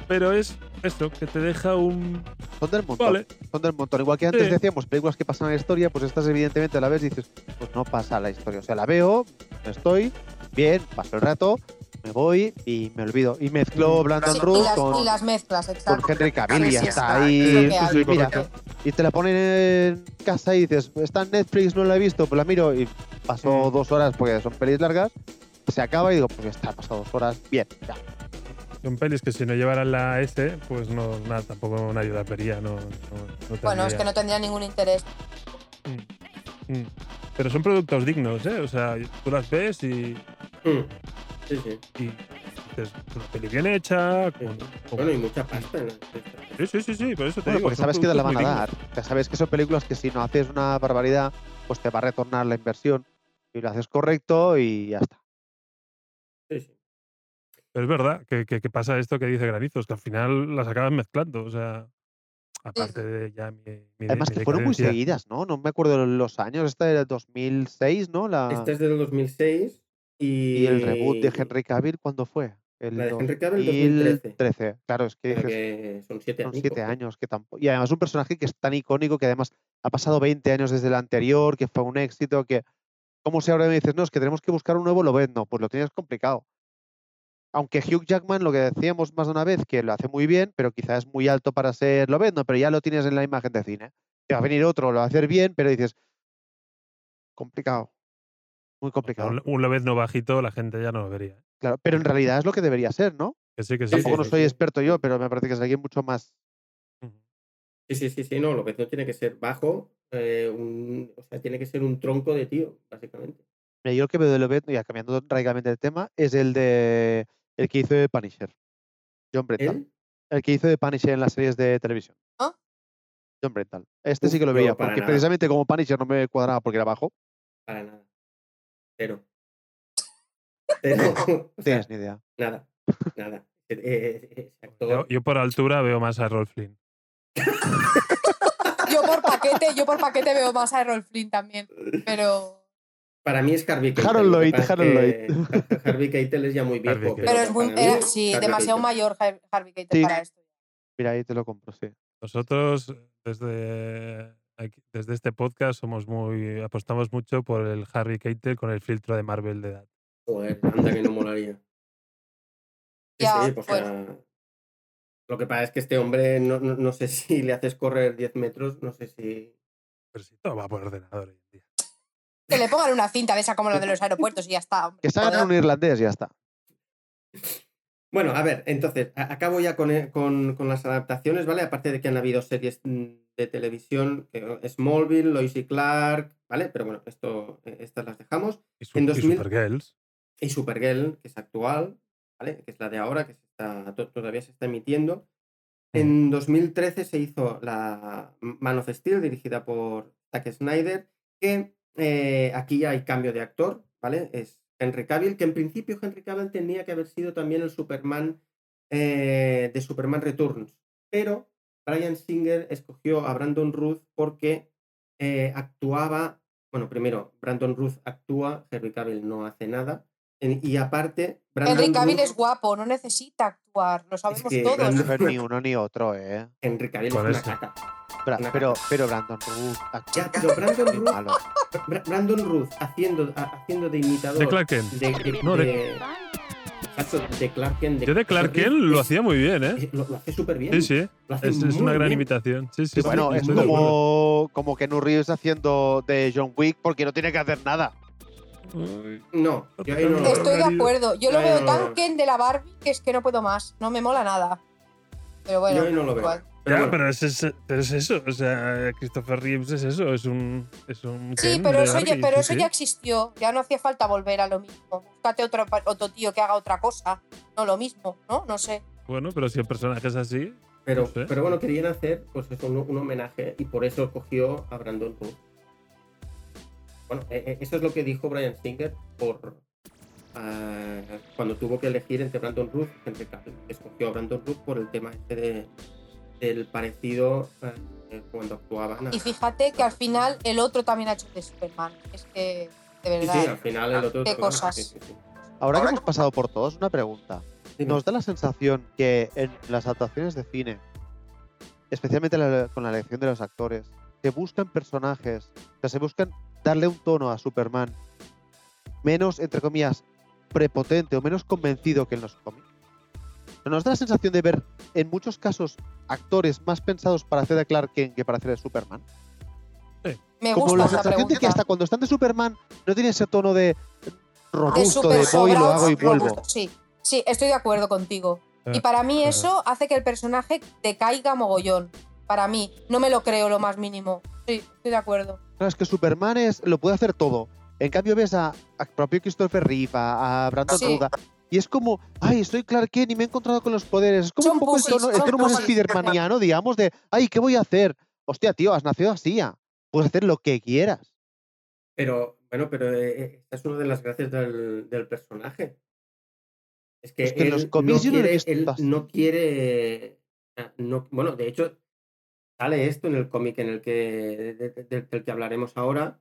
Pero es esto, que te deja un. Son del montón. Vale, Son del montón. Igual que antes Sí. decíamos películas que pasan a la historia, pues estas evidentemente a la vez dices, pues no pasa a la historia. O sea, la veo, estoy, bien, paso el rato, me voy y me olvido. Y mezclo Mm. Brandon Sí, Ruth con, mezclas. Henry Cavill y sí, está ahí. Sí, Mira, y te la ponen en casa y dices, está en Netflix, no la he visto, pues la miro y pasó Mm. dos horas porque son pelis largas, se acaba y digo, pues ya está, pasado dos horas, bien, ya. Son pelis que si no llevaran la S, pues no, nada, tampoco nadie las vería. No, no- no Bueno, es que no tendría ningún interés. Mm, mm. Pero son productos dignos, ¿eh? O sea, tú las ves y, mm. Sí, sí. y dices, una peli bien hecha. Con, con- Bueno, y mucha pasta. Sí, sí, sí, sí, por eso te Bueno, digo. porque sabes que te la van a dar. Sea, sabes que son películas que si no haces una barbaridad, pues te va a retornar la inversión. Y lo haces correcto y ya está. Sí, sí. Es verdad que, que- que pasa esto que dice Granizos, que al final las acabas mezclando. O sea, aparte de ya mi. mi Además mi que fueron muy seguidas, ¿no? No me acuerdo los años. Esta era 2006, ¿no? La, Esta es del 2006 y. Y el reboot de Henry Cavill, ¿cuándo fue? El La de Henry Cavill, 2013. 2013. Claro, es que son siete son años. siete años que tampoco. Y además un personaje que es tan icónico que además ha pasado 20 años desde el anterior, que fue un éxito, que. ¿Cómo si ahora me dices, no, es que tenemos que buscar un nuevo lo ves? No, pues lo tienes complicado. Aunque Hugh Jackman, lo que decíamos más de una vez, que lo hace muy bien, pero quizás es muy alto para ser lo no, pero ya lo tienes en la imagen de cine. Te va a venir otro, lo va a hacer bien, pero dices, complicado. Muy complicado. Un, un Lobezno bajito, la gente ya no lo vería. Claro, pero en realidad es lo que debería ser, ¿no? Que sí, que sí. Tampoco sí, no sí, soy sí. experto yo, pero me parece que es alguien mucho más. Sí, sí, sí, sí, no, lo que no tiene que ser bajo, eh, un- o sea, tiene que ser un tronco de tío, básicamente. Mira, yo el que veo de Lobet, ya cambiando radicalmente de tema, es el de el que hizo de Punisher. John Brental. ¿Él? El que hizo de Punisher en las series de televisión. ¿Ah? John Brental. Este sí que lo veía, porque nada. precisamente como Punisher no me cuadraba porque era bajo, Para nada. Cero. No tienes ni idea. nada, nada. Eh, eh, ese Yo, actor- yo por altura veo más a Rolf Flynn. Yo por paquete, yo por paquete veo más a Errol Flynn también. Pero, Para mí es Harvey Keitel. Harold Lloyd, Harold Harvey Keitel es ya muy viejo. Pero es muy. era- sí, Harvey demasiado Keitel. mayor Har- Harvey Keitel Sí. para esto. Mira, ahí te lo compro, sí. Nosotros, desde, aquí- desde este podcast, somos muy apostamos mucho por el Harry Keitel con el filtro de Marvel de edad. Joder, anda que no molaría. Sí, Ya, sí, o sea, lo que pasa es que este hombre, no, no, no sé si le haces correr 10 metros, no sé si... Pero si todo va por ordenador hoy en día. Que le pongan una cinta de esa como la de los aeropuertos y ya está. hombre. Que salgan un irlandés y ya está. Bueno, a ver, entonces, acabo ya con, eh, con- con las adaptaciones, ¿vale? Aparte de que han habido series mm, de televisión, eh, Smallville, Lois y Clark, ¿vale? Pero bueno, esto, eh, estas las dejamos. Y, su- En y 2000 Supergirls. Y Supergirl, que es actual, ¿vale? Que es la de ahora, que se está, to- todavía se está emitiendo. En 2013 se hizo la Man of Steel, dirigida por Zack Snyder, que eh, aquí ya hay cambio de actor, ¿vale? Es Henry Cavill, que en principio Henry Cavill tenía que haber sido también el Superman eh, de Superman Returns, pero Brian Singer escogió a Brandon Ruth porque eh, actuaba, bueno, primero, Brandon Ruth actúa, Henry Cavill no hace nada, y aparte, Brandon Henry Cavill Ruth- es guapo, no necesita actuar, lo sabemos que todos. Brandon- No es ni uno ni otro, ¿eh? Henry Cavill es una caca. Pero, Una pero, caca. pero Brandon Ruth Ya, pero Brandon Ruth, malo. Bra- Brandon Ruth haciendo, haciendo de imitador De Clark Kent. de, de- No, de- de- de Clark Kent. Yo de Clark Kent lo hacía muy bien, ¿eh? Lo, lo hace súper bien. Sí, sí. Es, es una gran bien. imitación. Sí, sí. Bueno, es de como, como que Reeves haciendo de John Wick porque no tiene que hacer nada. No, yo ahí no lo Estoy de acuerdo. Yo lo veo no, tan. Ken de la Barbie que es que no puedo más. No me mola nada. Pero bueno, Yo ahí no lo veo. igual. Pero Ya, bueno, pero es, es- pero es eso. O sea, Christopher Reeves es eso. Es un. Es un Sí, Ken pero de eso, ya, pero sí, eso sí. ya existió. Ya no hacía falta volver a lo mismo. Búscate otro, otro tío que haga otra cosa. No lo mismo, ¿no? No sé. Bueno, pero si el personaje es así. pero, no sé. pero bueno, querían hacer pues eso, un, un homenaje y por eso cogió a Brandon Ruth. Bueno, eh, eh, eso es lo que dijo Brian Singer por ah, cuando tuvo que elegir entre Brandon Ruth Cavill. Escogió a Brandon Ruth por el tema este de, del parecido ah, eh, cuando actuaban. a- Y fíjate que al final el otro también ha hecho de Superman. Es que, de verdad. sí, al final el otro. Qué cosas. sí, sí, sí. Ahora que hemos pasado por todos, una pregunta. ¿Nos da la sensación que en las adaptaciones de cine, especialmente la- con la elección de los actores, se buscan personajes, o sea, se buscan darle un tono a Superman menos, entre comillas, prepotente o menos convencido que en los cómics? ¿Nos da la sensación de ver, en muchos casos, actores más pensados para hacer de Clark Kent que para hacer de Superman? Me Como gusta la esa sensación de que pregunta. hasta cuando están de Superman no tiene ese tono de de robusto, super de voy, lo hago y vuelvo. robusto. Sí, sí, estoy de acuerdo contigo. Ah, Y para mí ah. eso hace que el personaje decaiga mogollón. Para mí, no me lo creo lo más mínimo. Sí, estoy de acuerdo. Claro, es que Superman es, lo puede hacer todo. En cambio ves a, a propio Christopher Reeve, a, a Brandon Sí. Ruda, y es como, ay, soy Clark Kent y me he encontrado con los poderes. Es como Son un poco el pussies, tono, el son tono más pussies. Spidermaniano, digamos, de, ay, ¿qué voy a hacer? Hostia, tío, has nacido así ya. Puedes hacer lo que quieras. Pero, bueno, pero eh, eh, esta es una de las gracias del, del personaje. Es que, Es que en él, los no quiere, él no quiere. No, bueno, de hecho, sale esto en el cómic en el que, de- de- de- del que hablaremos ahora.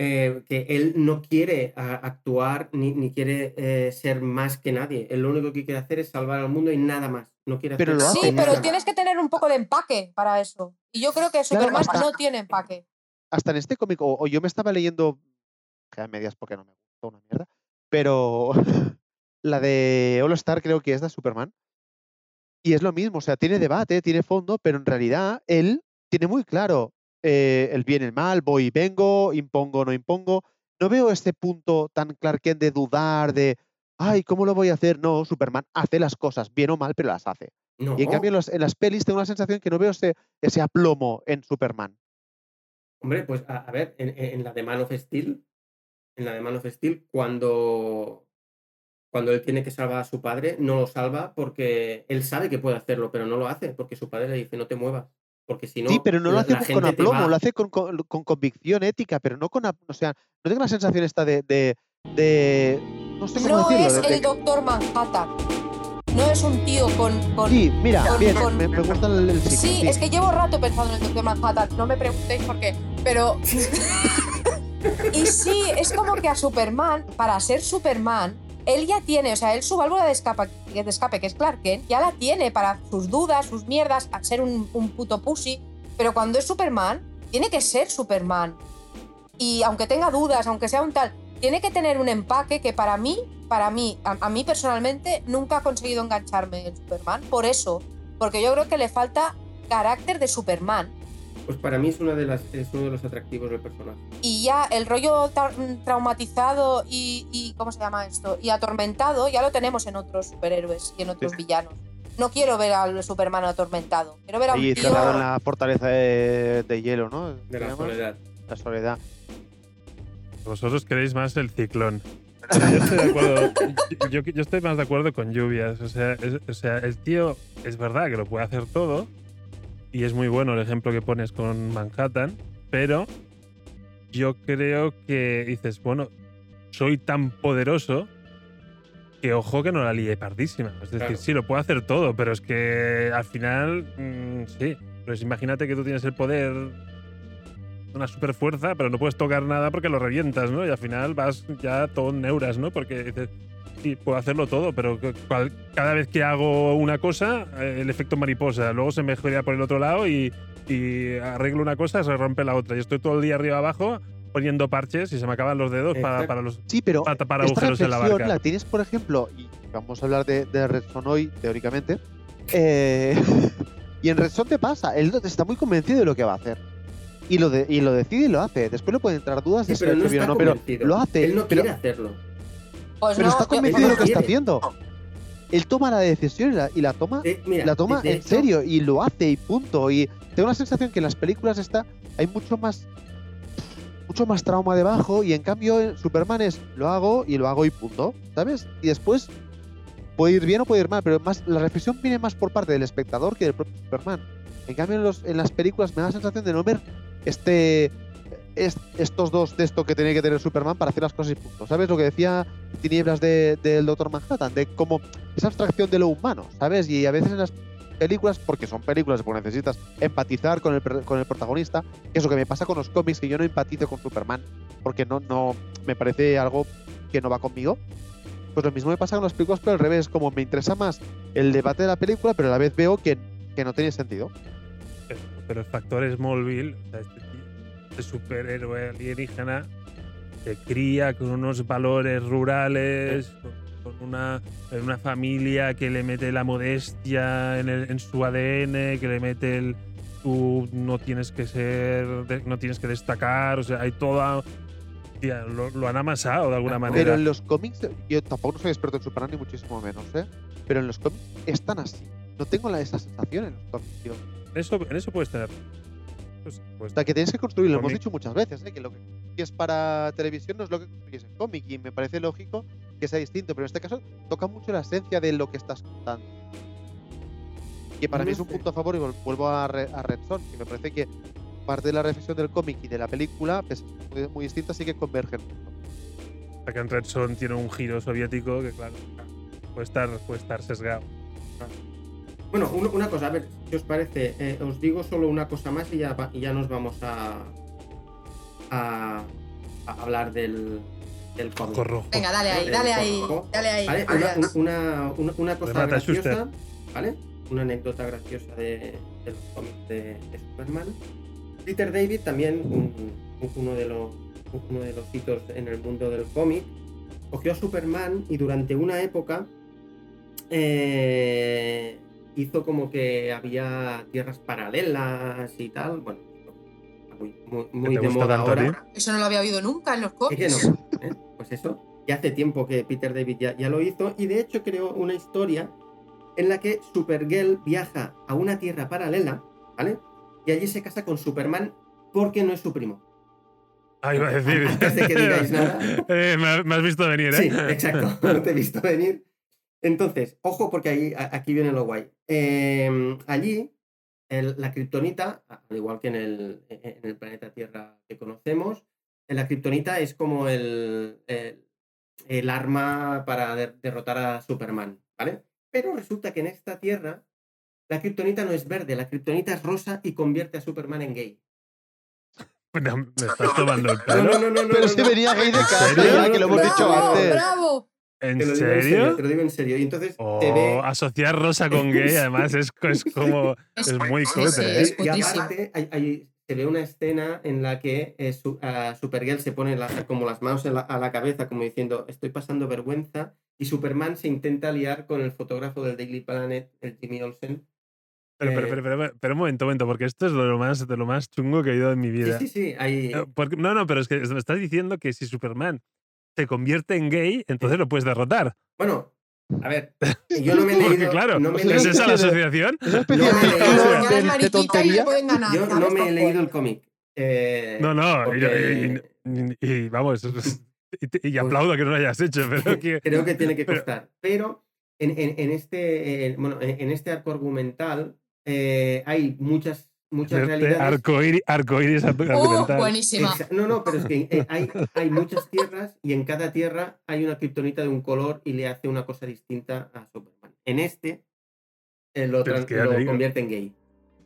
eh, que él no quiere ah, actuar ni, ni quiere eh, ser más que nadie. Él lo único que quiere hacer es salvar al mundo y nada más. No quiere Pero hacer lo Sí, pero nada. tienes que tener un poco de empaque para eso. Y yo creo que Claro, Superman hasta- no tiene empaque. Hasta en este cómic, o, o yo me estaba leyendo, que a medias porque no me gustó una mierda, pero la de All Star creo que es de Superman. Y es lo mismo, o sea, tiene debate, tiene fondo, pero en realidad él tiene muy claro eh, el bien, el mal, voy y vengo, impongo, no impongo. No veo este punto tan Clark Kent de dudar, de, ay, ¿cómo lo voy a hacer? No, Superman hace las cosas, bien o mal, pero las hace. No, Y en cambio en, los- en las pelis tengo la sensación que no veo ese, ese aplomo en Superman. Hombre, pues a, a ver, en, en la de Man of Steel, en la de Man of Steel, cuando, cuando él tiene que salvar a su padre, no lo salva porque él sabe que puede hacerlo, pero no lo hace, porque su padre le dice, no te muevas, porque si no, sí, pero no lo hace con aplomo, va". lo hace con, con- con convicción ética, pero no con... O sea, no tengo la sensación esta de... de, de- no sé cómo No decirlo. es de- el Doctor Manhattan. No es un tío con. con- Sí, mira, con- bien, con- me, me gusta el, el Sí, sí. es que llevo rato pensando en el Doctor Manhattan. No me preguntéis por qué. Pero. y sí, es como que a Superman, para ser Superman, él ya tiene, o sea, él su válvula de escape, que es Clark Kent, ya la tiene para sus dudas, sus mierdas, a ser un, puto pussy. Pero cuando es Superman, tiene que ser Superman. Y aunque tenga dudas, aunque sea un tal, tiene que tener un empaque que para mí, para mí, a, a mí personalmente, nunca ha conseguido engancharme el Superman. Por eso, porque yo creo que le falta carácter de Superman. Pues para mí es, una de las, es uno de los atractivos del personaje. Y ya el rollo tra- traumatizado y, y- ¿cómo se llama esto? Y atormentado ya lo tenemos en otros superhéroes y en otros villanos. No quiero ver al Superman atormentado. Quiero ver a un Ahí tío... cerrado en la fortaleza de, de hielo, ¿no? De ¿Se la soledad. La soledad. Vosotros queréis más el ciclón. Yo estoy, de acuerdo, yo, yo- yo estoy más de acuerdo con lluvias. O sea, es- o sea, el tío es verdad que lo puede hacer todo. Y es muy bueno el ejemplo que pones con Manhattan. Pero yo creo que dices, bueno, soy tan poderoso que ojo que no la lié pardísima. Es decir, Claro. sí, lo puedo hacer todo, pero es que al final, mm, sí. Pues imagínate que tú tienes el poder, una super fuerza, pero no puedes tocar nada porque lo revientas, ¿no? Y al final vas ya todo en neuras, ¿no? Porque dices, sí, puedo hacerlo todo, pero cada vez que hago una cosa, eh, el efecto mariposa, luego se me gira por el otro lado y, y arreglo una cosa, se rompe la otra. Y estoy todo el día arriba abajo poniendo parches y se me acaban los dedos para, Exacto. para los Sí, pero para tapar esta agujeros en la reflexión barca. la tienes, por ejemplo, y vamos a hablar de, de Redson hoy, teóricamente. eh, y en Redson te pasa, él está muy convencido de lo que va a hacer. Y lo, de- y lo decide y lo hace. Después le pueden entrar dudas de Sí, si pero lo ha no bien pero lo hace. Él no pero, quiere hacerlo. Pues pero no, está convencido de lo que está haciendo. Él toma la decisión y la, y la toma Eh, mira, la toma de en hecho, serio y lo hace y punto. Y tengo la sensación que en las películas está hay mucho más mucho más trauma debajo y en cambio en Superman es lo hago y lo hago y punto, ¿sabes? Y después puede ir bien o puede ir mal, pero más la reflexión viene más por parte del espectador que del propio Superman. En cambio en, los, en las películas me da la sensación de no ver este es- estos dos de esto que tenía que tener Superman para hacer las cosas y punto. ¿Sabes lo que decía Tinieblas de- del Doctor Manhattan? De cómo esa abstracción de lo humano, ¿sabes? Y a veces en las películas, porque son películas, porque necesitas empatizar con el, con el protagonista, que es lo que me pasa con los cómics, que yo no empatizo con Superman, porque no, no me parece algo que no va conmigo. Pues lo mismo me pasa con las películas, pero al revés, como me interesa más el debate de la película, pero a la vez veo que, que no tiene sentido. Pero, el factor Smallville, o sea, este, este superhéroe alienígena, se cría con unos valores rurales, con, con una, una familia que le mete la modestia en, el- en su ADN, que le mete el tú no tienes que ser, no tienes que destacar, o sea, hay toda. tía, lo, lo han amasado de alguna manera. Pero en los cómics, yo tampoco soy experto en Superman, ni muchísimo menos, ¿eh? Pero en los cómics están así. No tengo la, esa sensación en los cómics, tío. En eso, en eso puedes tener. Pues, pues, que tienes que construir, lo hemos dicho muchas veces, ¿eh? que lo que es para televisión no es lo que construyes en cómic y me parece lógico que sea distinto, pero en este caso toca mucho la esencia de lo que estás contando. Que para mí No es un sé. punto a favor y vuelvo a, Re- a Red Son, que me parece que parte de la reflexión del cómic y de la película es muy, muy distinta, sí que convergen. que en Red Son tiene un giro soviético que, claro, puede estar, puede estar sesgado. Bueno, un- una cosa, a ver, ¿qué os parece? Eh, os digo solo una cosa más y ya, y ya nos vamos a, a, a hablar del, del cómic. Venga, dale ahí, dale ahí, dale ahí. Una, una, una, una cosa Remata, graciosa, ¿vale? Una anécdota graciosa de, de los cómics de, de Superman. Peter David también, un- un- uno, de los, uno de los hitos en el mundo del cómic, cogió a Superman y durante una época eh, hizo como que había tierras paralelas y tal. Bueno, muy, muy, de moda ahora. Eso no lo había oído nunca en los Es que cómics. no. ¿eh? Pues eso. Ya hace tiempo que Peter David ya, ya lo hizo y de hecho creó una historia en la que Supergirl viaja a una tierra paralela, ¿vale? Y allí se casa con Superman porque no es su primo. Ah, iba a decir. Antes de que digáis nada. Eh, me, has- me has visto venir, ¿eh? Sí, exacto. No te he visto venir. Entonces, ojo porque ahí, aquí viene lo guay. Eh, allí, el- la kriptonita, al igual que en el, en el planeta Tierra que conocemos, la kriptonita es como el, el, el arma para de- derrotar a Superman, ¿vale? Pero resulta que en esta Tierra la kriptonita no es verde, la kriptonita es rosa y convierte a Superman en gay. Me estás tomando el pelo. no, no, no, no, Pero no, si no. venía gay de ¿En casa, que lo hemos dicho ¡Bravo, antes. ¡Bravo! ¿En Te lo digo en serio, serio? te lo digo en serio. Y entonces Oh, te ve asociar rosa con gay, además, es, es como. Es, Es muy sí, cutre, sí, ¿eh? Y aparte, hay- hay- se ve una escena en la que eh, su- Supergirl se pone la- como las manos la- a la cabeza, como diciendo, estoy pasando vergüenza, y Superman se intenta liar con el fotógrafo del Daily Planet, el Jimmy Olsen. Pero, pero, Eh, pero, pero, pero un momento, un momento, porque esto es de lo más, de lo más chungo que he oído en mi Sí, vida. sí, sí, porque- no, no, pero es que me estás diciendo que si Superman se convierte en gay, entonces lo puedes derrotar. Bueno, a ver, yo no me he leído... Porque, claro, no me he pues ¿es esa la asociación? No, de- tontería. yo no me he leído el cómic. eh, No, no, y- porque y, y- y vamos, y, y aplaudo que no lo hayas hecho, pero que. creo que tiene que costar. Pero en, en- en este, eh, bueno, en, en este arco argumental eh, hay muchas muchas Este realidades. arcoíris, arcoíris Uh, argumental. buenísima. Exa- No, no, pero es que eh, hay, hay muchas tierras y en cada tierra hay una kriptonita de un color y le hace una cosa distinta a Superman. En este eh, lo, es que lo convierte en gay.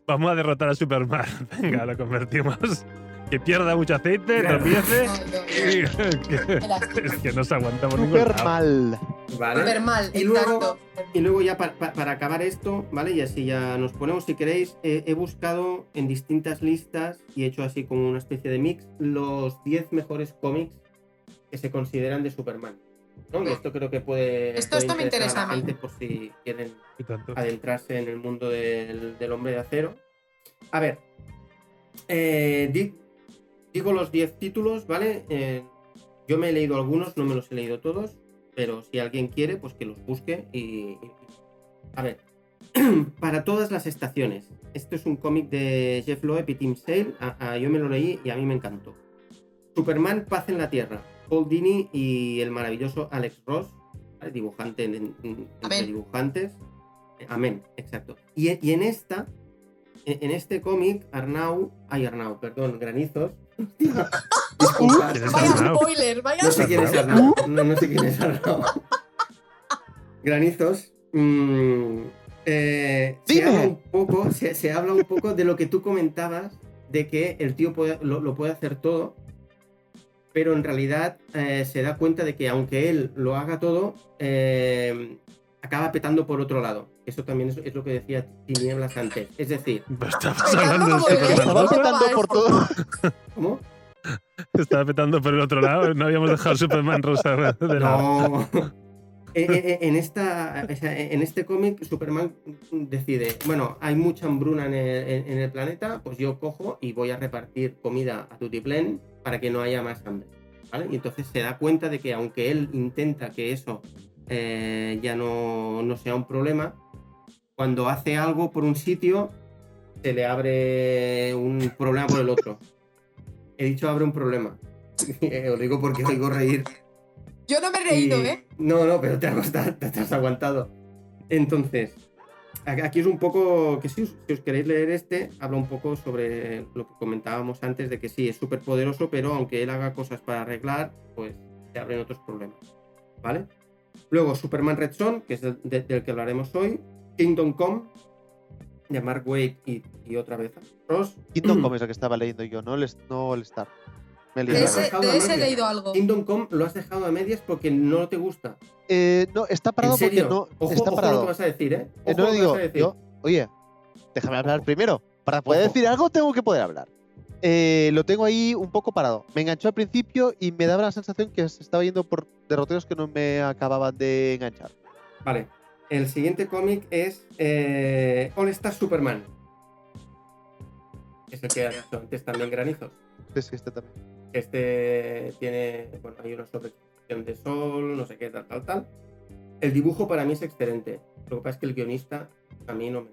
Vamos a derrotar a Superman. Venga, lo convertimos. Que pierda mucho aceite, Claro. tropiece. Es que no se aguanta por ningún Super lado. mal. ¿Vale? súper mal, Y luego- exacto. Y luego ya pa- pa- para acabar esto, ¿vale? Y así ya nos ponemos, si queréis, eh, he buscado en distintas listas y he hecho así como una especie de mix los 10 mejores cómics que se consideran de Superman. ¿no? Y esto creo que puede, Esto- puede esto me interesa a la a mí. gente por si quieren adentrarse en el mundo del, del hombre de acero. A ver, eh, digo los 10 títulos, ¿vale? Eh, yo me he leído algunos, no me los he leído todos, pero si alguien quiere, pues que los busque y... A ver, para todas las estaciones. Esto es un cómic de Jeff Loeb y Tim Sale. A- a- yo me lo leí y a mí me encantó. Superman, Paz en la Tierra. Paul Dini y el maravilloso Alex Ross, ¿vale? dibujante en- en- entre dibujantes. Eh, Amén, exacto. Y, y en esta, en, en este cómic, Arnau, ay Arnau, perdón, Granizos. Disculpa. ¿Quién es Vaya spoiler, vaya No sé quién es Arnau. No, no sé quién es Arnau. Granizos. mm, eh, se, Dime. habla un poco, se, se habla un poco de lo que tú comentabas, de que el tío puede- lo, lo puede hacer todo, pero en realidad eh, se da cuenta de que aunque él lo haga todo, eh, acaba petando por otro lado. Eso también es, es lo que decía Tinieblas antes. Es decir, estabas hablando. Estaba petando es por todo. ¿cómo? Estaba petando por el otro lado. No habíamos dejado Superman rosa de lado. No. En, esta, en este cómic, Superman decide, bueno, hay mucha hambruna en el, en- en el planeta, pues yo cojo y voy a repartir comida a Tutiplen para que no haya más hambre. ¿vale? Y entonces se da cuenta de que aunque él intenta que eso eh, ya no, no sea un problema, cuando hace algo por un sitio, se le abre un problema por el otro. He dicho abre un problema. Os digo porque oigo reír. Yo no me he reído, Y- ¿eh? No, no, pero te has, costado- te has aguantado. Entonces, aquí es un poco que si os, si os queréis leer este, habla un poco sobre lo que comentábamos antes de que sí, es súper poderoso, pero aunque él haga cosas para arreglar, pues se abren otros problemas. ¿Vale? Luego, Superman Red Son, que es del, de- del que hablaremos hoy. Kingdom Come, de Mark Waid y, y otra vez Ross. Kingdom Come es el que estaba leyendo yo, no el, no el Star. Me he De ese- de a ese he leído algo. Kingdom Come lo has dejado a medias porque no te gusta. Eh, no, está parado ¿En serio? porque no. ojo, está ojo parado. lo que vas a decir, ¿eh? Eh, Ojo no lo digo, vas a decir. yo, oye, déjame hablar primero. Para poder Ojo. decir algo tengo que poder hablar. Eh, lo tengo ahí un poco parado. Me enganchó al principio y me daba la sensación que se estaba yendo por derroteros que no me acababan de enganchar. Vale. El siguiente cómic es eh, All Star Superman. Es el que ha antes también Granizos. Es que este también. Este tiene, bueno, hay una sobreexposición de sol, no sé qué, tal, tal, tal. El dibujo para mí es excelente. Lo que pasa es que el guionista a mí no me...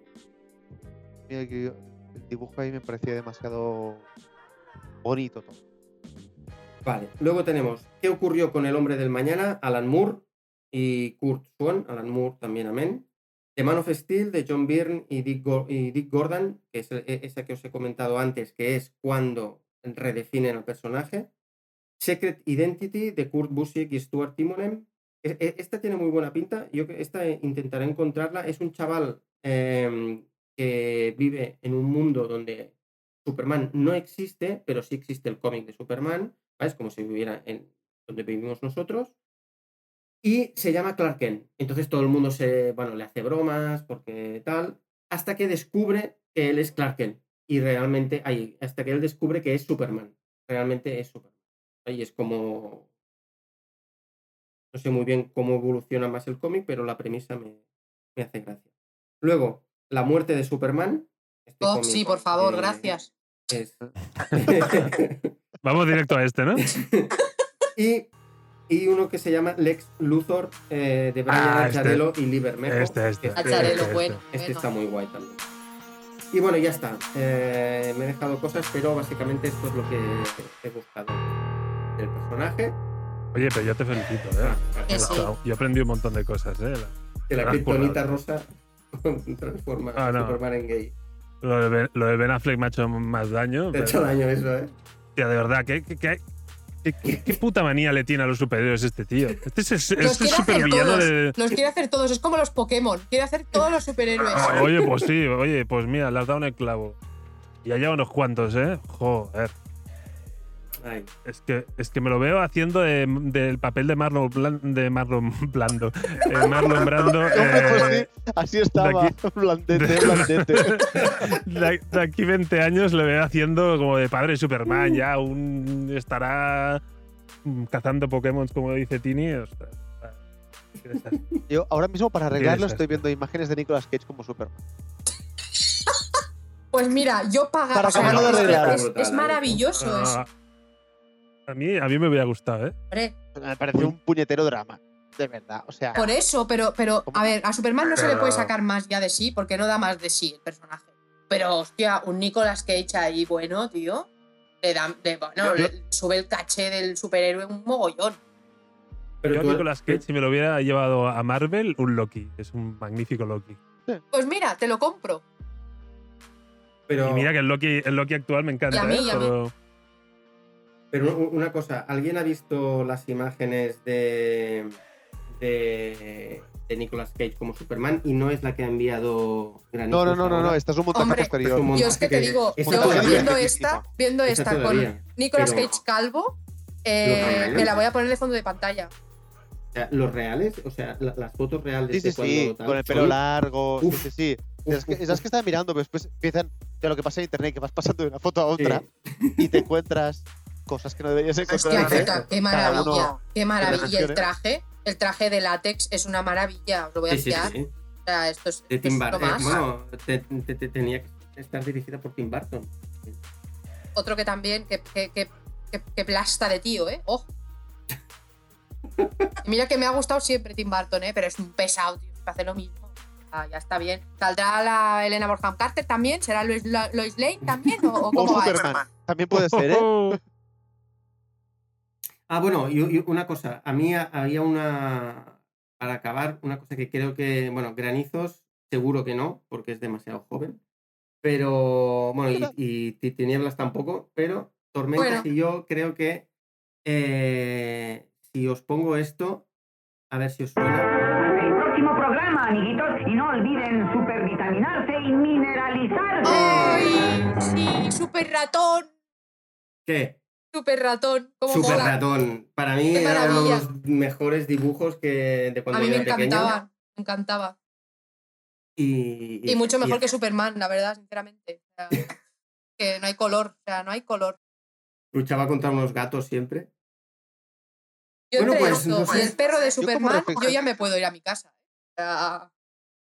Mira el dibujo ahí me parecía demasiado bonito todo. Vale. Luego tenemos ¿Qué ocurrió con el hombre del mañana? Alan Moore y Kurt Swan. Alan Moore también, amén. The Man of Steel de John Byrne y Dick, y Dick Gordon, que es e- esa que os he comentado antes, que es cuando redefinen al personaje. Secret Identity de Kurt Busiek y Stuart Timonen. E- e- Esta tiene muy buena pinta. Yo esta eh, intentaré encontrarla. Es un chaval em, que vive en un mundo donde Superman no existe, pero sí existe el cómic de Superman. Es como si viviera en donde vivimos nosotros. Y se llama Clark Kent. Entonces todo el mundo se, bueno, le hace bromas porque tal, hasta que descubre que él es Clark Kent. Y realmente, ahí, hasta que él descubre que es Superman. Realmente es Superman. Ahí es como... No sé muy bien cómo evoluciona más el cómic, pero la premisa me, me hace gracia. Luego, La muerte de Superman. Este Oh, sí, por favor, eh, gracias. es- Vamos directo a este, ¿no? y, y uno que se llama Lex Luthor eh, de Brian Ah, este. Y Lee Bermejo. Este, este. Este- este, bueno. Este está muy guay también. Y bueno, ya está. Eh, me he dejado cosas, pero básicamente esto es lo que he buscado del personaje. Oye, pero yo te felicito, ¿eh? Que sí. gustado. Yo aprendí un montón de cosas, ¿eh? De la Has kriptonita currado. rosa transforma Ah, no. Superman en gay. Lo de, ben, lo de Ben Affleck me ha hecho más daño. Te ha hecho daño eso, ¿eh? Tía, de verdad, ¿qué, qué, qué, qué- qué- qué puta manía le tiene a los superhéroes este tío? Este es, es, Los este quiere super hacer villano todos. de. Los quiere hacer todos. Es como los Pokémon. Quiere hacer todos los superhéroes. Oye, pues sí, oye, pues mira, le has dado el clavo. Y allá unos cuantos, ¿eh? Joder. Ay. Es que, es que me lo veo haciendo de- del papel de Marlon, Blan- de Marlon Blando. Eh, Marlon Brando. Eh, sí, así estaba, aquí- blandete, blandete. de, de aquí 20 años le veo haciendo como de padre de Superman. Ya un estará mm, cazando Pokémon, como dice Tini. ostras. Yo ahora mismo para arreglarlo estoy viendo imágenes de Nicolas Cage como Superman. Pues mira, yo pago. Para o sea, acabarlo de es es, es maravilloso eso. A, mí, a mí me hubiera gustado, ¿eh? Hombre, Me parece un puñetero drama, de verdad. O sea, Por eso, pero, pero a ver, a Superman no se le puede sacar más ya de sí, porque no da más de sí el personaje. Pero, hostia, un Nicolas Cage ahí, bueno, tío. Le da, le- bueno, Yo- le sube el caché del superhéroe un mogollón. Pero Yo, tú- Nicolas Cage, si me lo hubiera llevado a Marvel, un Loki. Es un magnífico Loki. Pues mira, te lo compro. pero, Y mira que el Loki, el Loki actual me encanta, Y a mí, ¿eh? y a mí. Pero pero una cosa, ¿alguien ha visto las imágenes de, de, de Nicolas Cage como Superman y no es la que ha enviado Granitos no, no, no, no, no, esta es un montaje Hombre, posterior. Es un Yo es que te montaje digo, yo viendo es esta, viendo esta con. Nicolas pero- Cage calvo, eh, me la voy a poner de fondo de pantalla. O sea, los reales, o sea, la- las fotos reales Sí, sí, de cuando sí, tal, con el pelo largo. Uf. Sí, sí. Uf, que, uf, que mirando, pero después empiezan. De lo que pasa en internet, que vas pasando de una foto a Sí. otra y te encuentras cosas que no deberías encontrar. Hostia, ¿eh? qué Cada maravilla, uno qué maravilla. El traje, el traje de látex es una maravilla, os lo voy a Sí, sí, enviar. sí. O sea, esto es, De Tim bueno, te- te- te- tenía que estar dirigida por Tim Burton. Otro que también, que, que, que, que- que plasta de tío, ¿eh? Ojo. Y mira que me ha gustado siempre Tim Burton, ¿eh? Pero es un pesado, tío. que Hace lo mismo. Ah, ya está bien. ¿Saldrá la Elena Bonham Carter también? ¿Será Lois, La- Lois Lane también? ¿O, o O cómo va eso? Superman. También puede ser, ¿eh? Ah, bueno, y, y una cosa, a mí ha- había una, para acabar, una cosa que creo que, bueno, Granizos, seguro que no, porque es demasiado joven, pero, bueno, y, y Ti- Tinieblas tampoco, pero Tormentas Bueno. y yo creo que eh, si os pongo esto, a ver si os suena. el próximo programa, amiguitos. Y no olviden supervitaminarse y mineralizarse. ¡Ay! Sí, super ratón. ¿Qué? Super ratón. ¿Cómo Super mola? ratón. Para mí Qué era uno de los mejores dibujos que de A cuando mí yo me era pequeño. encantaba. Me encantaba. Y, Y mucho mejor y- que Superman, la verdad, sinceramente. O sea, que no hay color. O sea, no hay color. Luchaba contra unos gatos siempre. Yo Bueno, entre pues, esto no sé. y el perro de como Superman, yo ya me puedo ir a mi casa. O sea,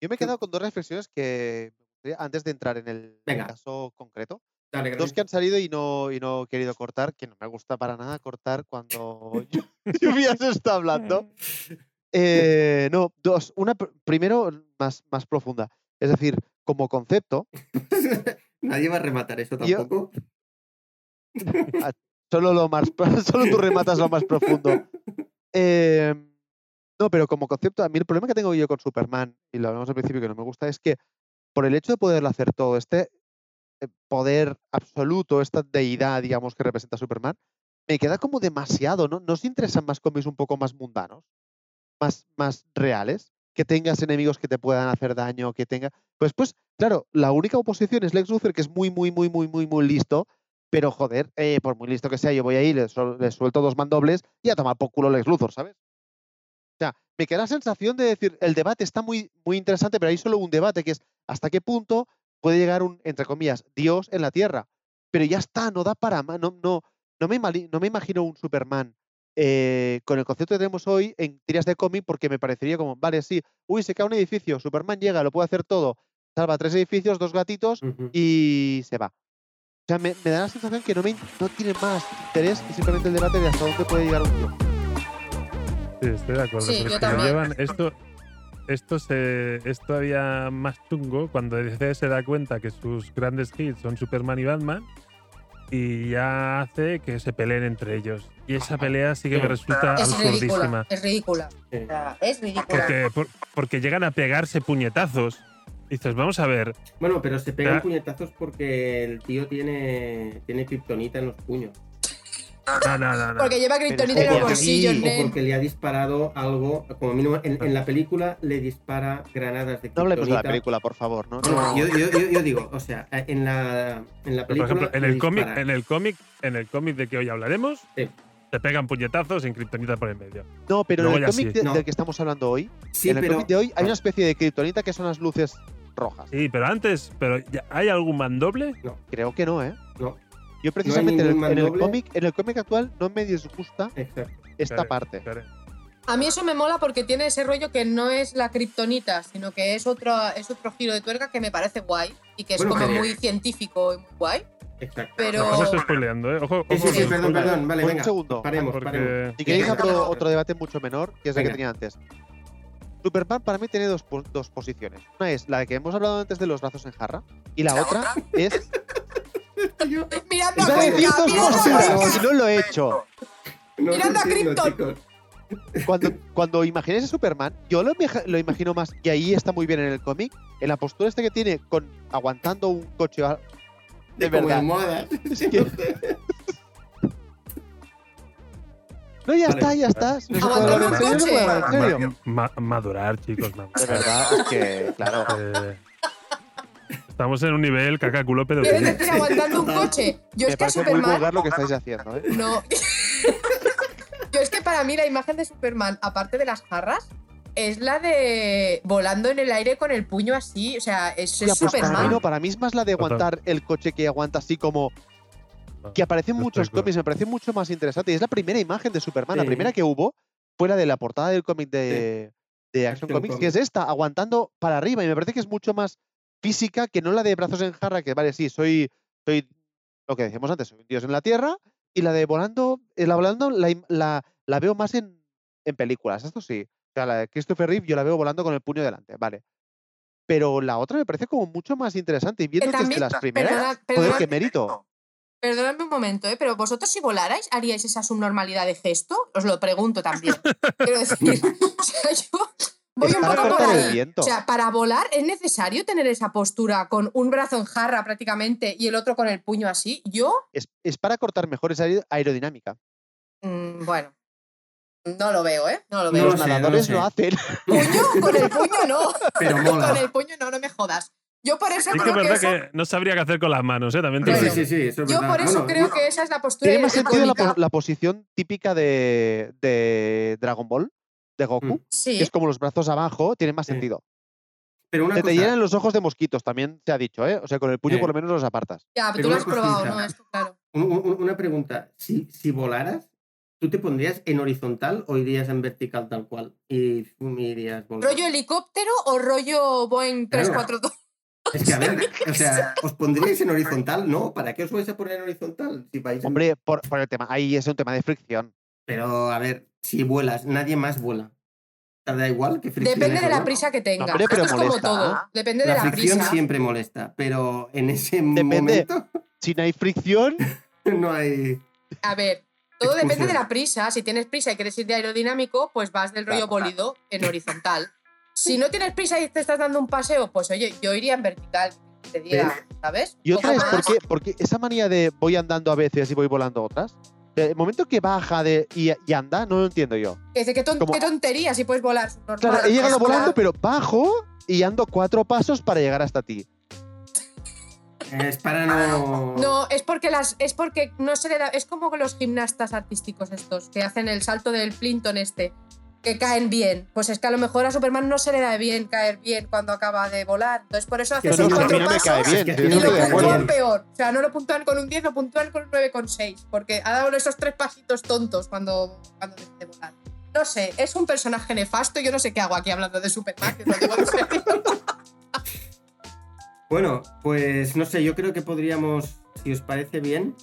Yo me he quedado con dos reflexiones que me antes de entrar en el Venga. caso concreto. Dale, Dos que han salido y no, y no he querido cortar, que no me gusta para nada cortar cuando Llu- Lluvia se está hablando. Eh, no, dos. Una pr- primero más, más profunda. Es decir, como concepto, Nadie va a rematar eso Yo- tampoco. solo lo más solo tú rematas lo más profundo. Eh, no, pero como concepto, a mí el problema que tengo yo con Superman, y lo hablamos al principio que no me gusta, es que por el hecho de poderlo hacer todo, este poder absoluto, esta deidad, digamos, que representa Superman, me queda como demasiado, ¿no? ¿No os interesan más cómics un poco más mundanos? Más, más reales? Que tengas enemigos que te puedan hacer daño, que tenga... Pues, pues, claro, la única oposición es Lex Luthor, que es muy, muy, muy, muy, muy, muy listo, pero joder, eh, por muy listo que sea, yo voy ahí, le suelto dos mandobles y a tomar por culo Lex Luthor, ¿sabes? O sea, me queda la sensación de decir, el debate está muy, muy interesante, pero hay solo un debate, que es hasta qué punto puede llegar un, entre comillas, Dios en la Tierra. Pero ya está, no da para más, no, no, no, me, no me imagino un Superman eh, con el concepto que tenemos hoy en tiras de cómic, porque me parecería como, vale, sí, uy, se cae un edificio, Superman llega, lo puede hacer todo, salva tres edificios, dos gatitos y se va. O sea, me, me da la sensación que no, me, no tiene más interés que simplemente el debate de hasta dónde puede llegar un tío. Sí, estoy de acuerdo. Sí, pero yo es que también. llevan esto, esto, se, es todavía más chungo cuando DC se da cuenta que sus grandes hits son Superman y Batman y ya hace que se peleen entre ellos. Y esa pelea sí que me resulta es ridícula. absurdísima. Es ridícula. Sí. O sea, es ridícula. Porque, por- porque llegan a pegarse puñetazos. dices, vamos a ver, Bueno, pero se pegan Ya. puñetazos porque el tío tiene, tiene kriptonita en los puños. No, no, no, no. Porque lleva Pero kriptonita en que bolsillos, sí, O porque le ha disparado algo, como mínimo en, en la película le dispara granadas de No hablemos de la kriptonita. película, por favor. No, No, no. yo, yo- yo- yo digo, o sea, en la, en la Pero, película. por ejemplo, en el cómic, en el cómic, en el cómic de que hoy hablaremos, Sí. te pegan puñetazos sin kriptonita por el medio. No, pero Luego en el cómic sí. de- No. del que estamos hablando hoy, Sí, en el pero. cómic de hoy hay una especie de kriptonita que son las luces rojas. Sí, pero antes, pero ¿hay algún mandoble? Creo que no, ¿eh? No, Yo precisamente en el, en cómic, en el cómic actual no me disgusta exacto. esta Claro, parte. claro. A mí eso me mola porque tiene ese rollo que no es la kriptonita, sino que es otro, es otro giro de tuerca que me parece guay y que es Bueno, como muy científico y muy guay. exacto. Pero- No, estoy spoileando, ¿eh? Ojo, ojo. Sí, sí, sí, con perdón, perdón. Vale, Un venga. segundo, Paremos, paremos. Porque Si queréis otro, otro debate mucho menor, que es el que tenía antes. Superman para mí tiene dos, po- dos posiciones. Una es la de que hemos hablado antes de los brazos en jarra. Y la otra es. Mirando Iba a a decir Cuenca, dos mirando a cosas Cuenca. y no lo he hecho. No os Mirando a entiendo, Krypton. Cuando, cuando imaginéis a Superman, yo lo, lo imagino más, y ahí está muy bien en el cómic, en la postura esta que tiene con aguantando un coche. De Como verdad. almohadas. Es que- No, ya Vale, está, ya está. No serio, un no ma- madurar, chicos, De madurar. verdad, es que, claro. Eh, estamos en un nivel caca culo Debe de estar aguantando un coche. Yo Me es que a parece muy Superman. vulgar lo que estáis haciendo, ¿eh? No. Yo es que para mí la imagen de Superman, aparte de las jarras, es la de volando en el aire con el puño así. O sea, es, es pues para mí Superman. no, para mí es más la de aguantar el coche que aguanta así como. Que aparece en Estoy muchos cómics, me parece mucho más interesante. Y es la primera imagen de Superman, la primera que hubo, fue la de la portada del cómic de, de Action Action Comics, que es esta, aguantando para arriba. Y me parece que es mucho más física que no la de brazos en jarra, que vale, sí, soy, soy lo que decíamos antes, soy un dios en la tierra. Y la de volando, eh, la volando la, la, la veo más en, en películas, esto sí. O sea, la de Christopher Reeve yo la veo volando con el puño delante, vale. Pero la otra me parece como mucho más interesante. Y viendo que, es de las primeras, Perdona- joder, perdona- qué mérito. Perdonadme un momento, ¿eh? pero vosotros si volarais, ¿haríais esa subnormalidad de gesto? Os lo pregunto también. Quiero decir, o sea, yo voy un poco por ahí. O sea, para volar es necesario tener esa postura con un brazo en jarra prácticamente y el otro con el puño así. Yo, Es, es para cortar mejor esa aer- aerodinámica. mm, bueno, no lo veo, ¿eh? No lo No veo. lo Los sé, no lo nadadores sé. lo hacen. ¿Puño? Con el puño no. Pero mola. Con el puño no, no me jodas. Yo por eso que creo es que, verdad esa, que no sabría qué hacer con las manos, ¿eh? También te Sí, lo sí, digo. sí, sí, eso es yo verdad. por eso Bueno, creo no- que esa es la postura Tiene más sentido la, posición típica de, de Dragon Ball, de Goku, Mm. que Sí. es como los brazos abajo, tiene más Sí. sentido. Pero una Se te llenan los ojos de mosquitos, también se ha dicho, ¿eh? O sea, con el puño Eh. por lo menos los apartas. Ya, pero Pero tú lo una has probado. ¿no? Esto, claro. una pregunta. Si, si volaras, ¿tú te pondrías en horizontal o irías en vertical tal cual? Y irías volando. ¿Rollo helicóptero o rollo Boeing Claro. 342? Es que a ver, o sea, ¿os pondríais en horizontal? No, ¿para qué os vais a poner en horizontal? Si vais en- Hombre, por, por el tema, ahí es un tema de fricción. Pero a ver, si vuelas, nadie más vuela. ¿Te da igual que fricción Depende es de la no? prisa que tenga. Hombre, pero Esto es como molesta, todo. ¿ah? Depende de La la fricción prisa. siempre molesta, pero en ese Depende. momento Si no hay fricción, no hay. A ver, todo depende de la prisa. Si tienes prisa y quieres ir de aerodinámico, pues vas del rollo Claro. bólido en horizontal. Si no tienes prisa y te estás dando un paseo, pues oye, yo iría en vertical. Te diga, ¿sabes? y otra es más. porque, porque esa manía de voy andando a veces y voy volando otras. El momento que baja de, y, y anda, no lo entiendo yo. Que dice, qué, ton- como- qué tontería si puedes volar. normal. Claro, he llegado volando, pero bajo y ando cuatro pasos para llegar hasta ti. Es para no. No, es porque las. Es porque no se le da. Es como los gimnastas artísticos estos, que hacen el salto del Plinton este. Que caen bien. Pues es que a lo mejor a Superman no se le da bien caer bien cuando acaba de volar. Entonces por eso hace que esos no, cuatro no pasos cae bien, y no lo de puntúan peor. O sea, no lo puntúan con un 10, lo puntúan con un 9,6. Porque ha dado esos tres pasitos tontos cuando, cuando decide volar. No sé, es un personaje nefasto. Yo no sé qué hago aquí hablando de Superman. que. Bueno, pues no sé, yo creo que podríamos, si os parece bien,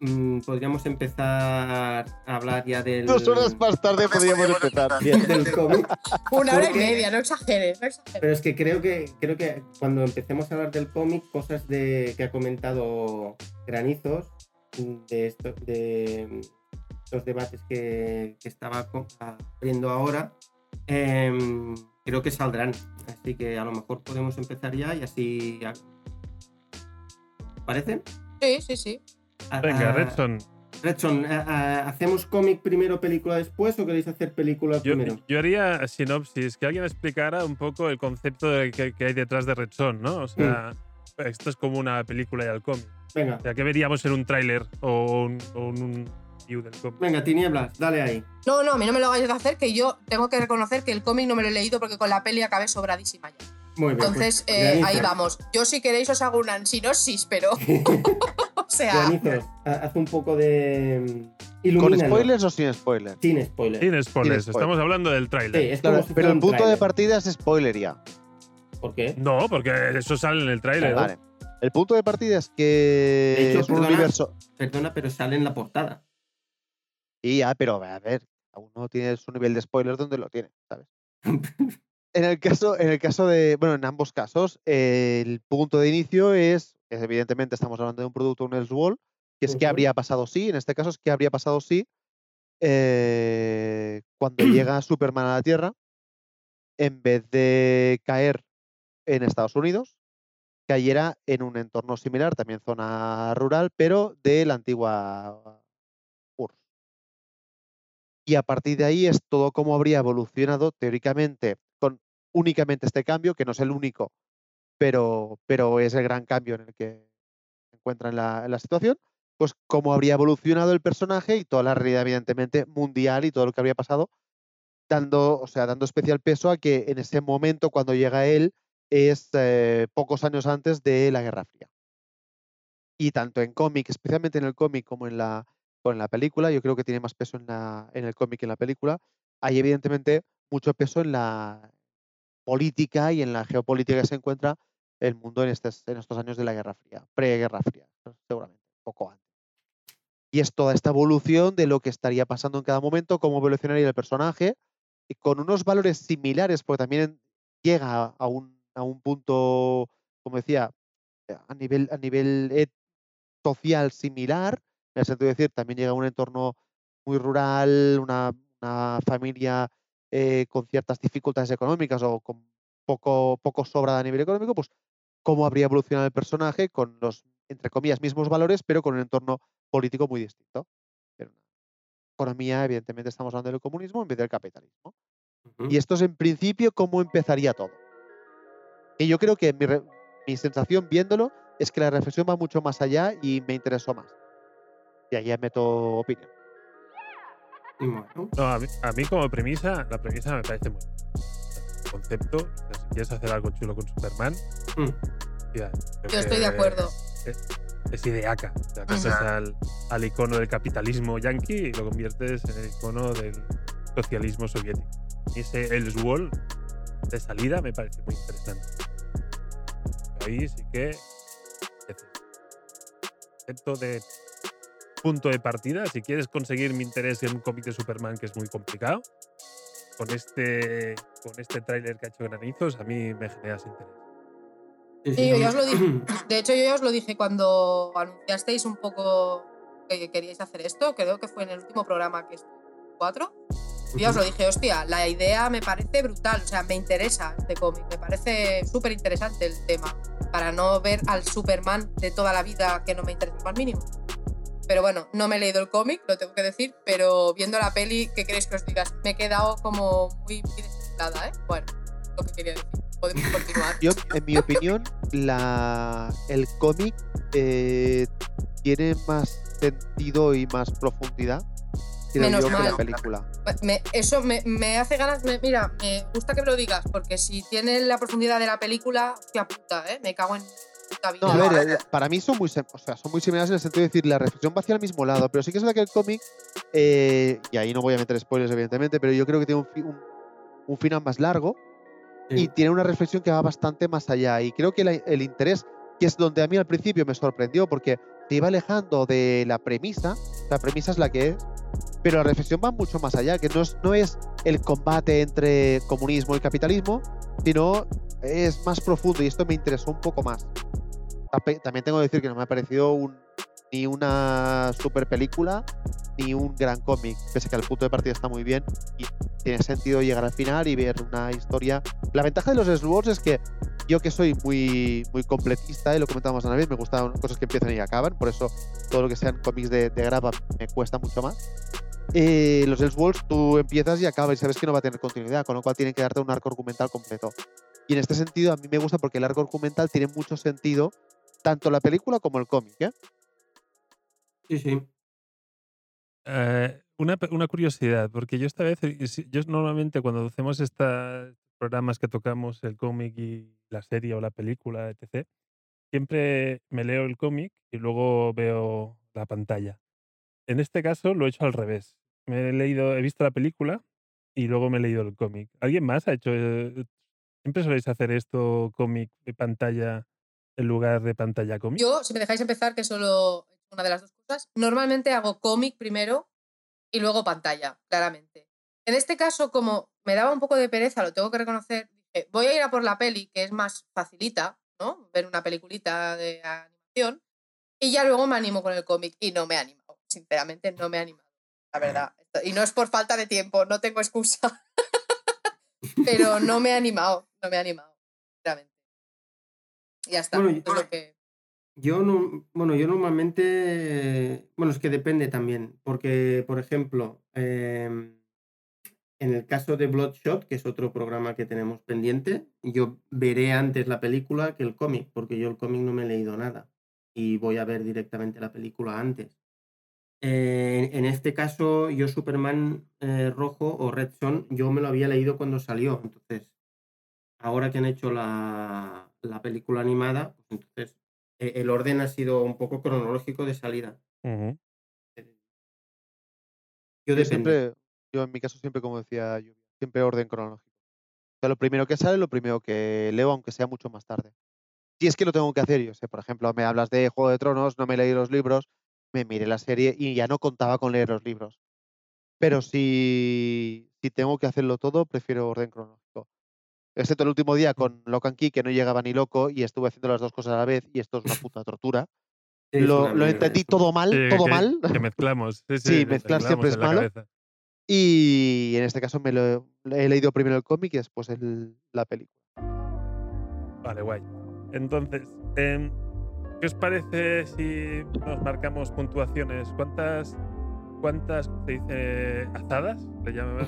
mm, podríamos empezar a hablar ya del. Dos horas más tarde podríamos empezar. Bien. del cómic. Una hora y media, no exageres, no exageres. Pero es que creo que creo que cuando empecemos a hablar del cómic, cosas de que ha comentado Granizos, de esto, de los debates que, que estaba abriendo ahora, em, creo que saldrán. Así que a lo mejor podemos empezar ya y así. ¿Parece? Sí, sí, sí. A- Venga, a- Redson. Redson, a- a- ¿hacemos cómic primero, película después o queréis hacer película Yo, primero? yo haría sinopsis, que alguien explicara un poco el concepto de que, que hay detrás de Red Son, ¿no? O sea, Mm. esto es como una película y al cómic. Venga, O sea, ¿qué veríamos en un tráiler o un, o un, un view del cómic? venga, tinieblas, dale ahí. No, no, a mí no me lo hagáis de hacer, que yo tengo que reconocer que el cómic no me lo he leído porque con la peli acabé sobradísima ya. Muy bien. Entonces, pues, eh, ahí vamos. Yo si queréis os hago una sinopsis, pero... o sea, Granizo, ha- haz un poco de. mm, ¿Con spoilers o sin spoilers? Sin spoilers. Sin spoilers, spoilers. estamos hablando del Sí, tráiler. es Claro, como si pero el un punto de partida es spoiler ya. ¿Por qué? No, porque eso sale en el tráiler. Vale. El punto de partida es que De hecho, es un perdona. universo. Perdona, pero sale en la portada. Y ya, pero a ver, uno tiene su nivel de spoiler donde lo tiene, ¿sabes? En el caso, en el caso de, bueno, en ambos casos, eh, el punto de inicio es, es evidentemente estamos hablando de un producto, un Elseworld, que es qué Ujú. habría pasado si, en este caso es qué habría pasado si eh, cuando llega Superman a la Tierra, en vez de caer en Estados Unidos, cayera en un entorno similar, también zona rural, pero de la antigua URSS. Y a partir de ahí es todo cómo habría evolucionado teóricamente únicamente este cambio, que no es el único, pero, pero es el gran cambio en el que se encuentra en la, situación, pues cómo habría evolucionado el personaje y toda la realidad evidentemente mundial y todo lo que habría pasado, dando, o sea, dando especial peso a que en ese momento cuando llega él es eh, pocos años antes de la Guerra Fría. Y tanto en cómic, especialmente en el cómic como en la, como la película, yo creo que tiene más peso en, la, en el cómic que en la película, hay evidentemente mucho peso en la política y en la geopolítica que se encuentra el mundo en estos, en estos años de la Guerra Fría, pre-Guerra Fría, seguramente, poco antes. Y es toda esta evolución de lo que estaría pasando en cada momento, cómo evolucionaría el personaje, y con unos valores similares, porque también llega a un, a un punto, como decía, a nivel, a nivel social similar, en el sentido de decir, también llega a un entorno muy rural, una, una familia eh, con ciertas dificultades económicas o con poco, poco sobrada a nivel económico, pues cómo habría evolucionado el personaje con los, entre comillas, mismos valores, pero con un entorno político muy distinto. Una economía, evidentemente estamos hablando del comunismo en vez del capitalismo. Ujú. Y esto es en principio cómo empezaría todo. Y yo creo que mi, mi sensación viéndolo es que la reflexión va mucho más allá y me interesó más. Y ahí ya meto opinión. Bueno, No, a mí, a mí como premisa, la premisa me parece muy el concepto, o sea, si quieres hacer algo chulo con Superman, mm, yo estoy de acuerdo. Es ideaca. O sea, al, al icono del capitalismo yanqui y lo conviertes en el icono del socialismo soviético. Y ese Elseworld de salida me parece muy interesante. Ahí sí que. Concepto de punto de partida, si quieres conseguir mi interés en un cómic de Superman que es muy complicado, con este, con este tráiler que ha hecho Granizos, a mí me generas interés. Sí, yo ya os lo dije. De hecho, yo ya os lo dije cuando anunciasteis un poco que queríais hacer esto, creo que fue en el último programa que es 4. Yo ya os lo dije, hostia, la idea me parece brutal, o sea, me interesa este cómic, me parece súper interesante el tema, para no ver al Superman de toda la vida que no me interesa más mínimo. Pero bueno, no me he leído el cómic, lo tengo que decir, pero viendo la peli, ¿qué queréis que os digas? Me he quedado como muy, muy desesperada, ¿eh? Bueno, lo que quería decir. Podemos continuar. Yo, en mi opinión, la, el cómic eh, tiene más sentido y más profundidad Menos yo, que la mal. película. Me- eso me, me hace ganas. me- mira, me gusta que me lo digas, porque si tiene la profundidad de la película, hostia puta, ¿eh? Me cago en. No, a ver, eh, para mí son muy, o sea, son muy similares en el sentido de decir, la reflexión va hacia el mismo lado, pero sí que es verdad que el cómic, eh, y ahí no voy a meter spoilers, evidentemente, pero yo creo que tiene un, fi- un- un final más largo y sí. tiene una reflexión que va bastante más allá. Y creo que la- el interés, que es donde a mí al principio me sorprendió, porque se iba alejando de la premisa, la premisa es la que es, pero la reflexión va mucho más allá, que no es, no es el combate entre comunismo y capitalismo, sino es más profundo y esto me interesó un poco más. También tengo que decir que no me ha parecido ni una super película, ni un gran cómic, pese a que el punto de partida está muy bien y tiene sentido llegar al final y ver una historia. La ventaja de los Slowwords es que yo que soy muy, muy completista, y lo comentábamos una vez, me gustan cosas que empiezan y acaban, por eso todo lo que sean cómics de, de grapa me cuesta mucho más. Eh, los Elseworlds tú empiezas y acabas y sabes que no va a tener continuidad, con lo cual tienen que darte un arco argumental completo. Y en este sentido a mí me gusta porque el arco argumental tiene mucho sentido, tanto la película como el cómic. ¿eh? Sí, sí. Eh, una, una curiosidad, porque yo esta vez, eh, yo normalmente cuando hacemos estos programas que tocamos el cómic y la serie o la película, etc., siempre me leo el cómic y luego veo la pantalla. En este caso lo he hecho al revés. Me he leído, he visto la película y luego me he leído el cómic. ¿Alguien más ha hecho? ¿Siempre soléis hacer esto cómic de pantalla en lugar de pantalla cómic? Yo, si me dejáis empezar, que solo una de las dos cosas, normalmente hago cómic primero y luego pantalla, claramente. En este caso, como me daba un poco de pereza, lo tengo que reconocer, dije, voy a ir a por la peli, que es más facilita, ¿no? Ver una peliculita de animación, y ya luego me animo con el cómic. Y no me he animado, sinceramente, no me he animado, la verdad. Y no es por falta de tiempo, no tengo excusa. Pero no me he animado, no me he animado, sinceramente. Ya está, Bueno, es lo que... Yo no, bueno, yo normalmente, bueno, es que depende también, porque, por ejemplo, em, en el caso de Bloodshot, que es otro programa que tenemos pendiente, yo veré antes la película que el cómic, porque yo el cómic no me he leído nada y voy a ver directamente la película antes. Eh, en este caso, yo Superman eh, rojo o Red Son, yo me lo había leído cuando salió, entonces, ahora que han hecho la, la película animada, pues entonces eh, el orden ha sido un poco cronológico de salida. Ujú. Yo siempre, yo en mi caso siempre, como decía siempre orden cronológico. O sea, lo primero que sale, lo primero que leo, aunque sea mucho más tarde. Si es que lo tengo que hacer, yo sé, por ejemplo, me hablas de Juego de Tronos, no me leí los libros, me miré la serie y ya no contaba con leer los libros. Pero si, si tengo que hacerlo todo, prefiero orden cronológico. Excepto el último día con Locan Key, que no llegaba ni loco y estuve haciendo las dos cosas a la vez y esto es una puta tortura. Sí, lo, lo entendí todo mal, Sí, todo que- mal. Que mezclamos. Sí, Sí, mezclar siempre es malo. cabeza. Y en este caso me lo he leído primero el cómic y después el- la película. Vale, guay. Entonces, em, ¿qué os parece si nos marcamos puntuaciones? ¿Cuántas, cuántas se dice azadas? ¿Le llaman?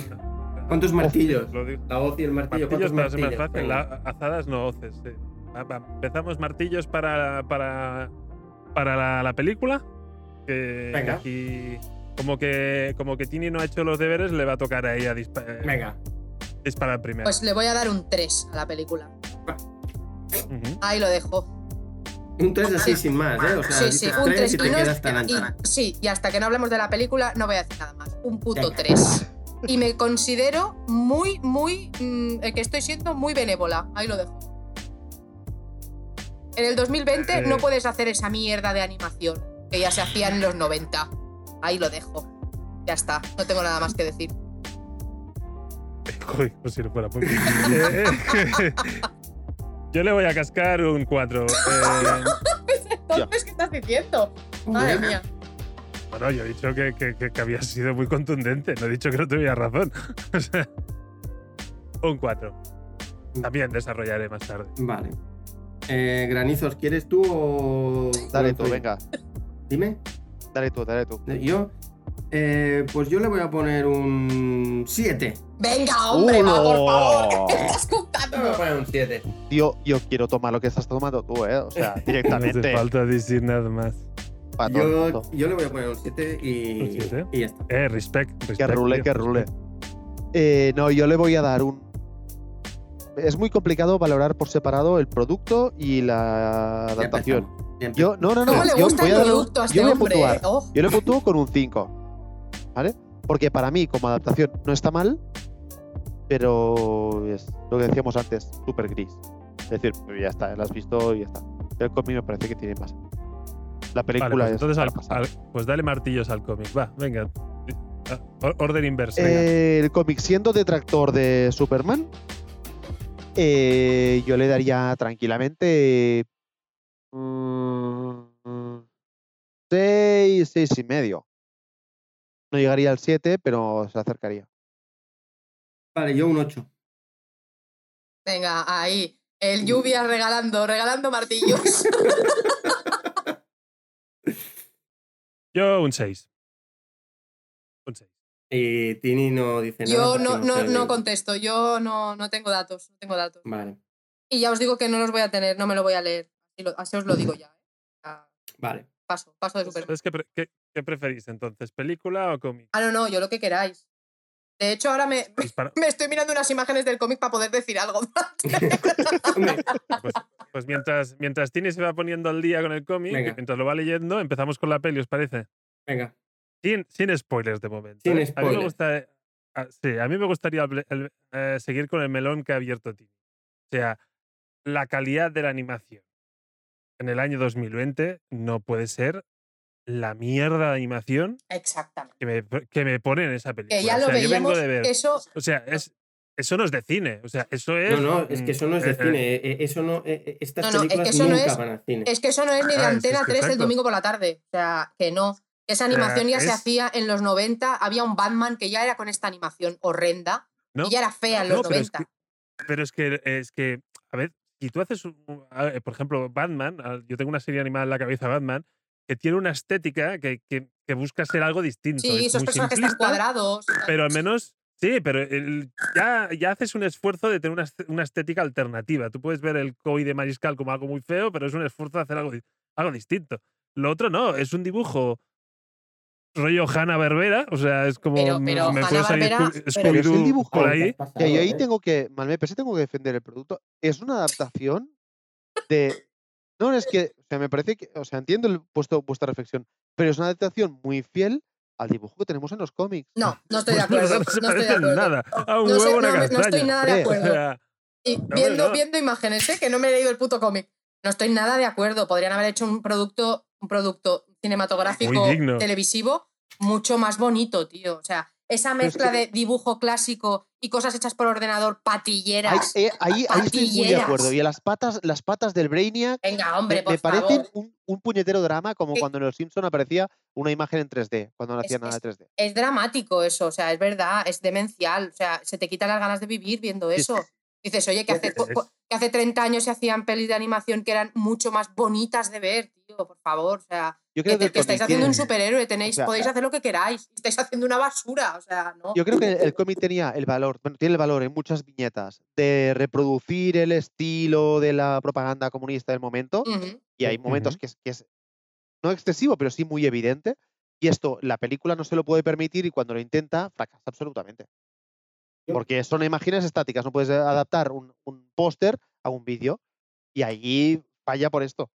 ¿Cuántos martillos? Lo digo. La hoz y el martillo. Martillos ¿cuántos más, más martillos? fácil, la- azadas no hoces. sí. Empezamos martillos para, para, para la, la película. Que Venga. aquí, como que, como que Tini no ha hecho los deberes, le va a tocar a ella dispa- eh, Venga. disparar primero. Pues le voy a dar un 3 a la película. Ahí lo dejo. Un 3 así sin más, ¿eh? O sea, Sí, sí, un 3 3. y tan ancho. sí, y hasta que no hablemos de la película, no voy a decir nada más. Un puto Venga. 3. Y me considero muy, muy. mm, eh, que estoy siendo muy benévola. Ahí lo dejo. En el 2020 no Eh. puedes hacer esa mierda de animación que ya se hacía en los 90. Ahí lo dejo. Ya está, no tengo nada más que decir. Joder, como si no fuera poco. Eh, eh, Yo le voy a cascar un 4. Entonces, ¿qué estás diciendo? Madre mía. Bueno, yo he dicho que, que- que- que había sido muy contundente. No he dicho que no tuviera razón. O sea, un 4. También desarrollaré más tarde. Vale. Eh, Granizos, ¿quieres tú o.? Dale tú, venga. Dime. Dale tú, dale tú. Yo. eh, pues yo le voy a poner un 7. Venga, hombre, va, por favor. ¿Qué estás Le voy a contando? poner un 7. Tío, yo quiero tomar lo que estás tomando tú, ¿eh? O sea, No hace directamente. falta decir nada más. Para todo el Yo, mundo. yo le voy a poner un 7 y, ¿Un siete? y ya está. Eh, respect. respect Que rule, tío, que rule. Eh, no, yo le voy a dar un. Es muy complicado valorar por separado el producto y la adaptación. Yo, no, no, no. ¿Cómo le yo gusta voy a el un- producto a este yo voy a hombre? puntuar. eh? Oh. Yo le puntúo con un 5. ¿Vale? Porque para mí, como adaptación, no está mal, pero es lo que decíamos antes, súper gris. Es decir, ya está, la has visto y ya está. El cómic me parece que tiene más. La Vale, película pues es. entonces al- al- pues dale martillos al cómic. Va, venga. Or- Orden inverso. Eh, el cómic, siendo detractor de Superman, eh, yo le daría tranquilamente. mm, 6, 6 y medio. No llegaría al 7, pero se acercaría. Vale, yo un 8. Venga, ahí. El lluvia regalando, regalando martillos. Yo un 6. Un 6. Y Tini no dice nada. Yo no, no, no contesto, yo no, no tengo datos, no tengo datos. Vale, Y ya os digo que no los voy a tener, no me lo voy a leer. Así, lo- así os lo digo ya. ¿eh? Ya, vale. Paso, paso de ¿qué, pre- qué- qué preferís entonces? ¿Película o cómic? Ah, no, no, yo lo que queráis. De hecho, ahora me, Dispara- me estoy mirando unas imágenes del cómic para poder decir algo. Pues, pues mientras, mientras Tini se va poniendo al día con el cómic, mientras lo va leyendo, empezamos con la peli, ¿os parece? venga. Sin, sin spoilers de momento. Sin ¿eh? A mí me spoilers. gusta, ah, sí, a mí me gustaría el- eh, seguir con el melón que ha abierto Tini. O sea, la calidad de la animación en el año 2020 no puede ser la mierda de animación Exactamente. que me, que me pone en esa película. Que ya O lo sea, yo vengo veíamos, de ver. eso O sea, es, eso no es de cine. O sea, eso es. No, no, es que eso no es de mm, eh, cine. eh, eh, Eso no, eh, eh, estas No, no, es que películas eso no nunca es- van al cine. Es que eso no es ni de Ah, Antena es que 3 el exacto. domingo por la tarde. O sea, que no. Esa animación ya se es- hacía en los 90. Había un Batman que ya era con esta animación horrenda. ¿no? Y ya era fea en los No, pero es 90. que, pero es que, es que, a ver, si tú haces, un- por ejemplo, Batman, ah, yo tengo una serie animada en la cabeza, Batman, que tiene una estética que, que- que busca ser algo distinto. Sí, es esos muy personajes están cuadrados. Pero al menos, sí, pero el- ya, ya haces un esfuerzo de tener una, una estética alternativa. Tú puedes ver el Koi de Mariscal como algo muy feo, pero es un esfuerzo de hacer algo, algo distinto. Lo otro no, es un dibujo rollo Hanna Berbera, o sea, es como Pero- pero me puede salir Scooby-Doo dibujo. por ahí. Ya, y ahí tengo que, Malme, pero sí tengo que defender el producto. Es una adaptación de. No, es que, o sea, me parece que, o sea, entiendo el, vuestro- vuestra reflexión, pero es una adaptación muy fiel al dibujo que tenemos en los cómics. No, no estoy de Pues no, acuerdo. no se No estoy de parecen acuerdo. nada a un No sé, huevo una no, no estoy nada de O acuerdo. sea, Y hombre, viendo, no. viendo imágenes, ¿eh? que no me he leído el puto cómic. No estoy nada de acuerdo. Podrían haber hecho un producto, un producto cinematográfico televisivo mucho más bonito, tío. O sea, esa mezcla de dibujo clásico y cosas hechas por ordenador, Ahí, patilleras. eh, ahí, ahí estoy muy de Patilleras. acuerdo. Y a las patas, las patas del Brainiac Venga, hombre, me, por me parecen un, un puñetero drama como cuando en Los Simpson aparecía una imagen en 3D, cuando no Es- hacía nada de 3D. Es dramático eso, o sea, es verdad, es demencial. O sea, se te quitan las ganas de vivir viendo eso. sí. Dices, oye, que hace, que hace 30 años se hacían pelis de animación que eran mucho más bonitas de ver, tío, por favor. O sea, Yo que, creo que, estáis cómic haciendo un superhéroe, tenéis, o sea, podéis hacer lo que queráis. Estáis haciendo una basura, o sea, no. Yo creo que el cómic tenía el valor, bueno, tiene el valor en muchas viñetas de reproducir el estilo de la propaganda comunista del momento. Y hay momentos que, es, que es no excesivo, pero sí muy evidente. Y esto la película no se lo puede permitir y cuando lo intenta fracasa absolutamente. Porque son imágenes estáticas, no puedes adaptar un, un póster a un vídeo. Y allí falla por esto.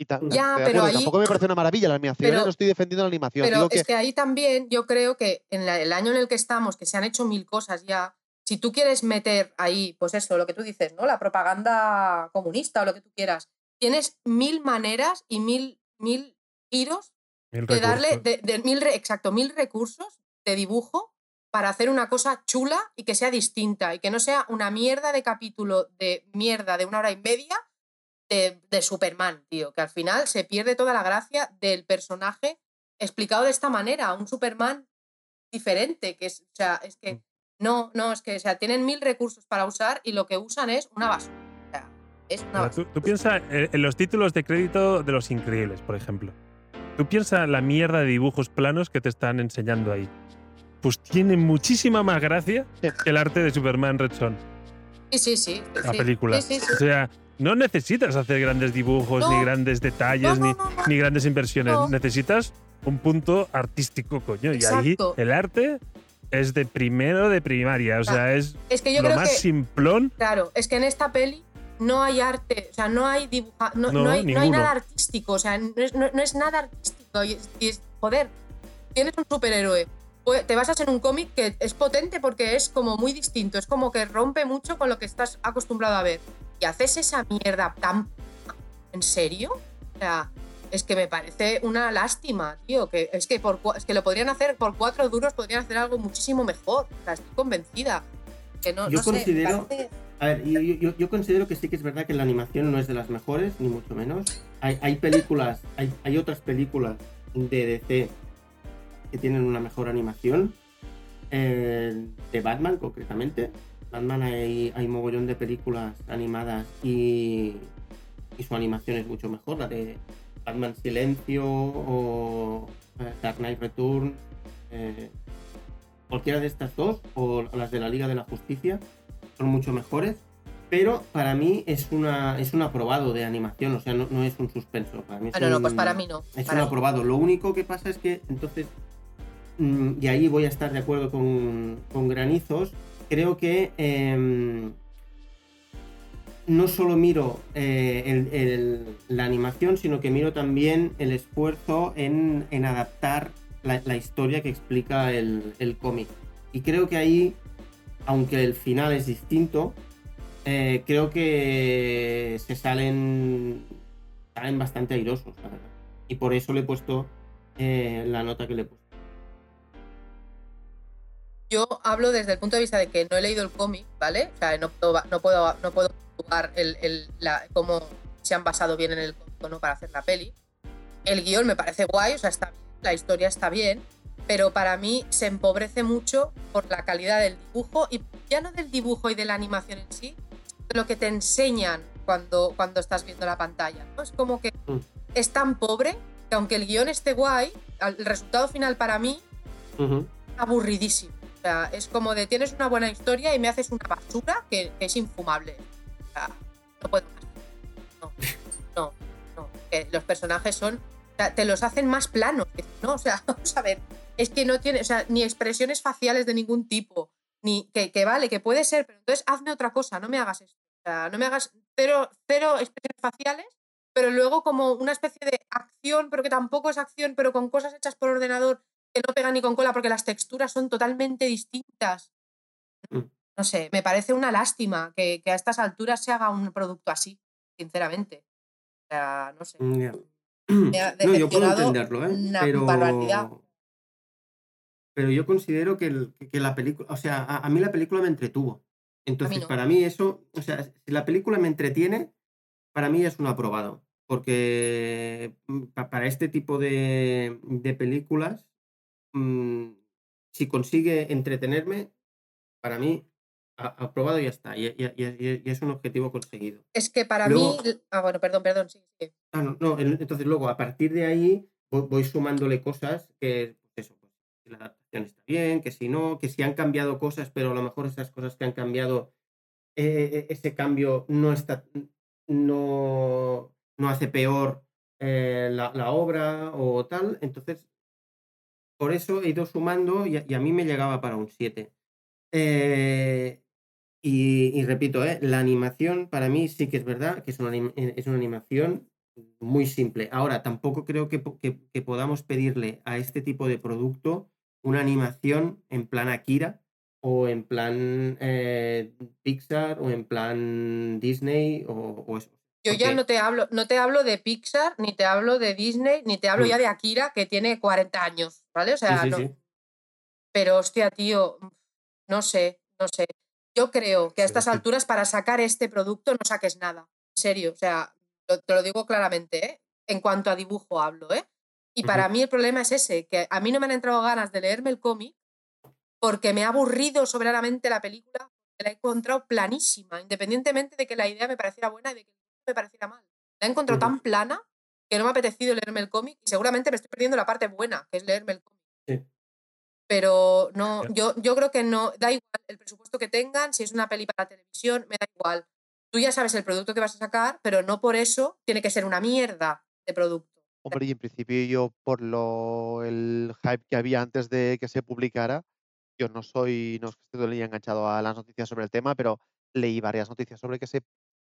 Y ta- Ya, pero acuerdo, ahí- Tampoco me parece una maravilla la animación, ¿eh? pero- no estoy defendiendo la animación. Pero digo es que, que ahí también yo creo que en la- el año en el que estamos, que se han hecho mil cosas ya, si tú quieres meter ahí, pues eso, lo que tú dices, ¿no? La propaganda comunista o lo que tú quieras, tienes mil maneras y mil, mil giros Mil de darle, de, de mil, re- exacto, mil recursos de dibujo para hacer una cosa chula y que sea distinta y que no sea una mierda de capítulo de mierda de una hora y media de, de Superman, tío, que al final se pierde toda la gracia del personaje explicado de esta manera, un Superman diferente, que es, o sea, es que Mm. no, no, es que, o sea, tienen mil recursos para usar y lo que usan es una basura. O sea, es una basura. tú, tú piensas en, los títulos de crédito de Los Increíbles, por ejemplo. Tú piensas la mierda de dibujos planos que te están enseñando ahí. Pues tiene muchísima más gracia que el arte de Superman Red Son, Sí, sí, sí. la sí. película. Sí, sí, sí. O sea, no necesitas hacer grandes dibujos, No. ni grandes detalles, No, ni, no, ni grandes inversiones. Necesitas un punto artístico, coño. Y ahí Exacto. el arte es de primero de primaria. O sea, es Es que yo lo creo más que simplón. Claro, es que en esta peli no hay arte, o sea, no hay dibuja, no, No, no hay, no hay ninguno. nada artístico, o sea, no es, no- no es nada artístico. Y es, y es- joder, tienes un superhéroe, pues, te basas en un cómic que es potente porque es como muy distinto, es como que rompe mucho con lo que estás acostumbrado a ver. Y haces esa mierda tan... ¿En serio? O sea, es que me parece una lástima, tío, que es que, por, es que lo podrían hacer por cuatro duros, podrían hacer algo muchísimo mejor, o sea, estoy convencida. Que no, Yo no sé, considero- parece- A ver, yo, yo- yo- yo considero que sí que es verdad que la animación no es de las mejores, ni mucho menos. Hay, hay películas, hay, hay otras películas de DC que tienen una mejor animación. eh, de Batman, concretamente. Batman hay, hay mogollón de películas animadas y, y su animación es mucho mejor. La de Batman Silencio o Dark Knight Return. eh, cualquiera de estas dos o las de la Liga de la Justicia son mucho mejores. Pero para mí es una es un aprobado de animación, o sea, no, no es un suspenso. Para mí es Ah, no, no, pues para mí no. es para un mí. aprobado. Lo único que pasa es que entonces, mm, y ahí voy a estar de acuerdo con, con Granizos, creo que em, no solo miro eh, la animación, sino que miro también el esfuerzo en, en adaptar la, la historia que explica el, el cómic. Y creo que ahí, aunque el final es distinto, eh, creo que se salen, salen bastante airosos, la verdad. Y por eso le he puesto eh, la nota que le he puesto. Yo hablo desde el punto de vista de que no he leído el cómic, ¿vale? O sea, no puedo, no puedo, no puedo jugar el, el- la- cómo se han basado bien en el cómic o no para hacer la peli. El guion me parece guay, o sea, está bien, la historia está bien, pero para mí se empobrece mucho por la calidad del dibujo y ya no del dibujo y de la animación en sí, de lo que te enseñan cuando, cuando estás viendo la pantalla. ¿no? Es como que Mm. es tan pobre que aunque el guion esté guay, el resultado final para mí aburridísimo. O sea, es como de tienes una buena historia y me haces una basura que, es infumable. O sea, no puedo más. No, no, no. Que los personajes son. o sea, te los hacen más planos. ¿no? O sea, vamos a ver. Es que no tiene, o sea, ni expresiones faciales de ningún tipo. Ni que, que vale, que puede ser, pero entonces hazme otra cosa, no me hagas esto. O sea, no me hagas cero, cero expresiones faciales, pero luego como una especie de acción, pero que tampoco es acción, pero con cosas hechas por ordenador que no pegan ni con cola porque las texturas son totalmente distintas. Mm. No sé, me parece una lástima que, que a estas alturas se haga un producto así, sinceramente. O sea, no sé. Me ha No, yo puedo entenderlo, ¿eh? pero... barbaridad. pero yo considero que, el- que la película, o sea, a, a mí la película me entretuvo. Entonces, no. para mí eso, o sea, si la película me entretiene, para mí es un aprobado. Porque mm, pa- para este tipo de, de películas, mm, si consigue entretenerme, para mí, a- aprobado y ya está. Y, y- y- y es un objetivo conseguido. Es que para Luego- mí. Ah, bueno, perdón, perdón, sí, sí. Ah, no, no, en- entonces luego a partir de ahí voy, voy sumándole cosas que, pues eso, pues, si la adaptación está bien, que si no, que si han cambiado cosas, pero a lo mejor esas cosas que han cambiado, eh, ese cambio no está, no, no hace peor eh, la, la obra o tal. Entonces, por eso he ido sumando y a, mí me llegaba para un 7. Eh, y, repito, eh, la animación para mí sí que es verdad que es una, eh, es una animación muy simple. Ahora, tampoco creo que- que podamos pedirle a este tipo de producto una animación en plan Akira o en plan eh, Pixar o en plan Disney o, o eso. Yo ya no te hablo, no te hablo de Pixar, ni te hablo de Disney, ni te hablo Mm. ya de Akira, que tiene 40 años, ¿vale? O sea, sí, no- sí. Pero, hostia, tío, no sé, no sé. Yo creo que a estas alturas, para sacar este producto, no saques nada. En serio, o sea, lo- te lo digo claramente, ¿eh? En cuanto a dibujo hablo, ¿eh? Y para mí el problema es ese, que a mí no me han entrado ganas de leerme el cómic porque me ha aburrido soberanamente la película, que la he encontrado planísima, independientemente de que la idea me pareciera buena y de que el me pareciera mal. La he encontrado tan plana que no me ha apetecido leerme el cómic y seguramente me estoy perdiendo la parte buena, que es leerme el cómic. Sí. Pero no, yo, yo creo que no, da igual el presupuesto que tengan, si es una peli para televisión, me da igual. Tú ya sabes el producto que vas a sacar, pero no por eso tiene que ser una mierda de producto. Hombre, y en principio yo, por lo el hype que había antes de que se publicara, yo no soy, no es que día enganchado a las noticias sobre el tema, pero leí varias noticias sobre que se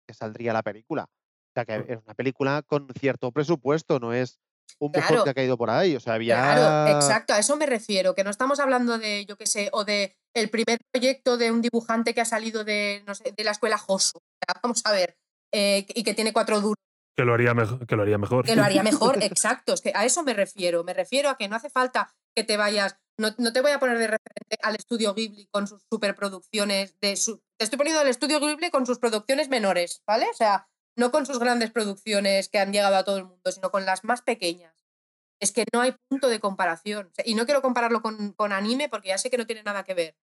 que saldría la película. O sea, que Mm. es una película con cierto presupuesto, no es un Claro. que ha caído por ahí. O sea, había. Claro, exacto, a eso me refiero, que no estamos hablando de, yo qué sé, o de el primer proyecto de un dibujante que ha salido de, no sé, de la escuela. O sea, vamos a ver, eh, y que tiene cuatro duros, Que lo haría mejor. Que lo haría mejor. que lo haría mejor, exacto, es que a eso me refiero, me refiero a que no hace falta que te vayas, no, no te voy a poner de referente al estudio Ghibli con sus superproducciones, de su, te estoy poniendo al estudio Ghibli con sus producciones menores, ¿vale? O sea, no con sus grandes producciones que han llegado a todo el mundo, sino con las más pequeñas. es que no hay punto de comparación. Y no quiero compararlo con, con anime porque ya sé que no tiene nada que ver.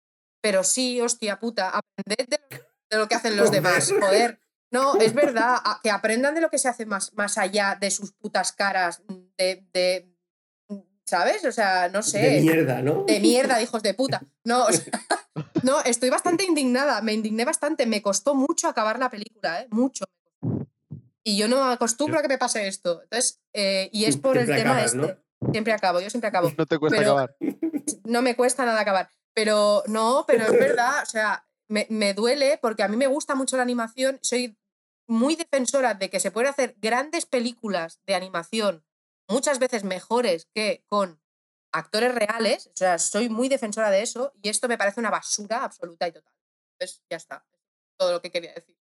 Pero sí, hostia puta, aprended de, lo- de lo que hacen los demás, joder. No, es verdad, que aprendan de lo que se hace más, más allá de sus putas caras, de, de- ¿sabes? O sea, no sé. De mierda, ¿no? de mierda, hijos de puta. No, o sea, no, estoy bastante indignada, me indigné bastante, me costó mucho acabar la película, ¿eh? Mucho. Y yo no acostumbro a que me pase esto. Entonces, eh, y es por Siempre el tema acabas, este. ¿no? Siempre acabo, yo siempre acabo. No te cuesta Pero- acabar. No me cuesta nada acabar. Pero no, pero es verdad, o sea, me, me duele porque a mí me gusta mucho la animación. Soy muy defensora de que se pueden hacer grandes películas de animación, muchas veces mejores que con actores reales. O sea, soy muy defensora de eso y esto me parece una basura absoluta y total. Entonces, ya está. Todo lo que quería decir.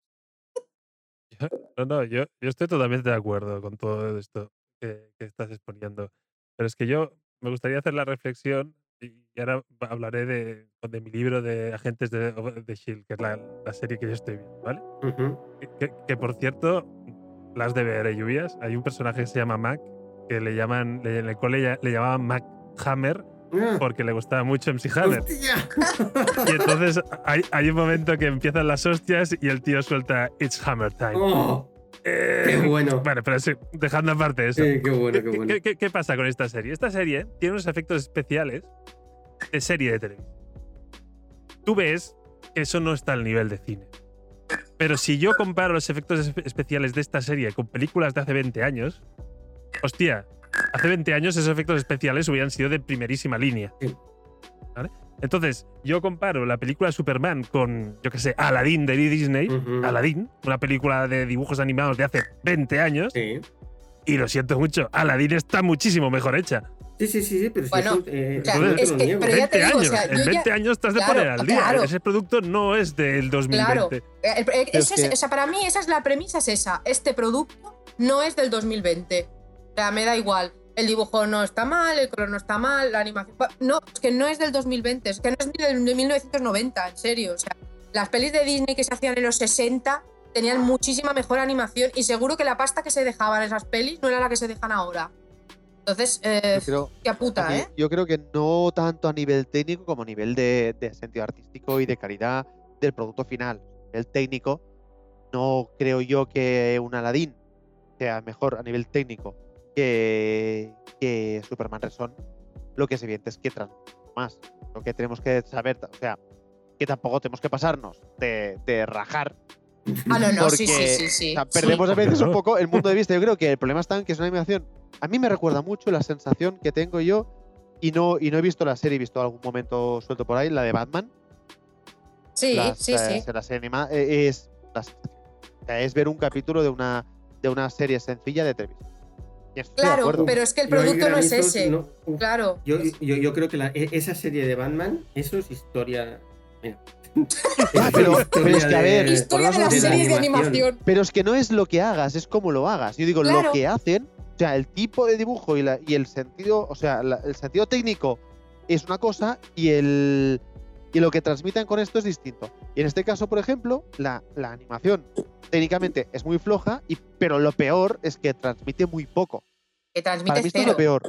No, no, yo, yo estoy totalmente de acuerdo con todo esto que estás exponiendo. Pero es que yo me gustaría hacer la reflexión y ahora hablaré de, de mi libro de Agentes de, de Shield, que es la, la serie que yo estoy viendo, ¿vale? Ujú. Que, que- que, por cierto, las de ver, ¿eh, Lluvias. Hay un personaje que se llama Mac, que le llaman, le- en el cole ya- le llamaban Mac Hammer Ah, porque le gustaba mucho MC Hammer. ¡Hostia! Y entonces hay, hay un momento que empiezan las hostias y el tío suelta It's Hammer Time. Oh, Eh, ¡Qué bueno! Bueno, pero sí, dejando aparte eso. Qué bueno, qué ¿Qué, bueno. qué- qué- qué pasa con esta serie? Esta serie tiene unos efectos especiales de serie de televisión. Tú ves que eso no está al nivel de cine. Pero si yo comparo los efectos espe- especiales de esta serie con películas de hace 20 años, hostia, hace 20 años esos efectos especiales hubieran sido de primerísima línea. ¿Vale? Entonces, yo comparo la película Superman con, yo qué sé, Aladdin de Disney. Aladdin, una película de dibujos animados de hace 20 años, Sí. y lo siento mucho, Aladdin está muchísimo mejor hecha. Sí, sí, sí, sí, pero si Bueno, eso, eh, o sea, yo no te es que- pero ya te 20 digo, o sea, en yo ya- 20 años estás de Claro, poner al día. claro. Ese producto no es del 2020. Eh, el- el- Pero ese es o sea, para mí esa es la premisa, es esa. Este producto no es del 2020. O sea, me da igual. El dibujo no está mal, el color no está mal, la animación... No, es que no es del 2020, es que no es ni del de 1990, en serio. O sea, las pelis de Disney que se hacían en los 60 tenían muchísima mejor animación y seguro que la pasta que se dejaban esas pelis no era la que se dejan ahora. Entonces, eh, Yo creo, qué puta, ¿eh? yo creo que no tanto a nivel técnico como a nivel de, de sentido artístico y de calidad del producto final. El técnico, no creo yo que un Aladdin sea mejor a nivel técnico que, que Superman Red Son. Lo que es evidente es que transmite más. Lo que tenemos que saber, o sea, que tampoco tenemos que pasarnos de, de rajar Ah, no, no, sí, sí, porque, sí, sí. o sea, sí. perdemos a veces un poco el mundo de vista. Yo creo que el problema está en que es una animación. A mí me recuerda mucho la sensación que tengo yo y no, y no he visto la serie, he visto algún momento suelto por ahí, la de Batman. Sí, las, sí, eh, sí. La serie animada eh, es, es ver un capítulo de una, de una serie sencilla de televisión. Claro, pero es que el producto no es ese. no- uf. Claro. Yo, yo, yo creo que la- e- esa serie de Batman, eso es historia. Mira. Ah, pero- es que, a ver, Historia de las de series de animación. animación. Pero es que no es lo que hagas, es como lo hagas. Yo digo, Claro. lo que hacen, o sea, el tipo de dibujo y, la- y el sentido, o sea, la- el sentido técnico es una cosa y el y lo que transmiten con esto es distinto. Y en este caso, por ejemplo, la, la animación técnicamente es muy floja, y, pero lo peor es que transmite muy poco. Que Para mí esto es lo peor.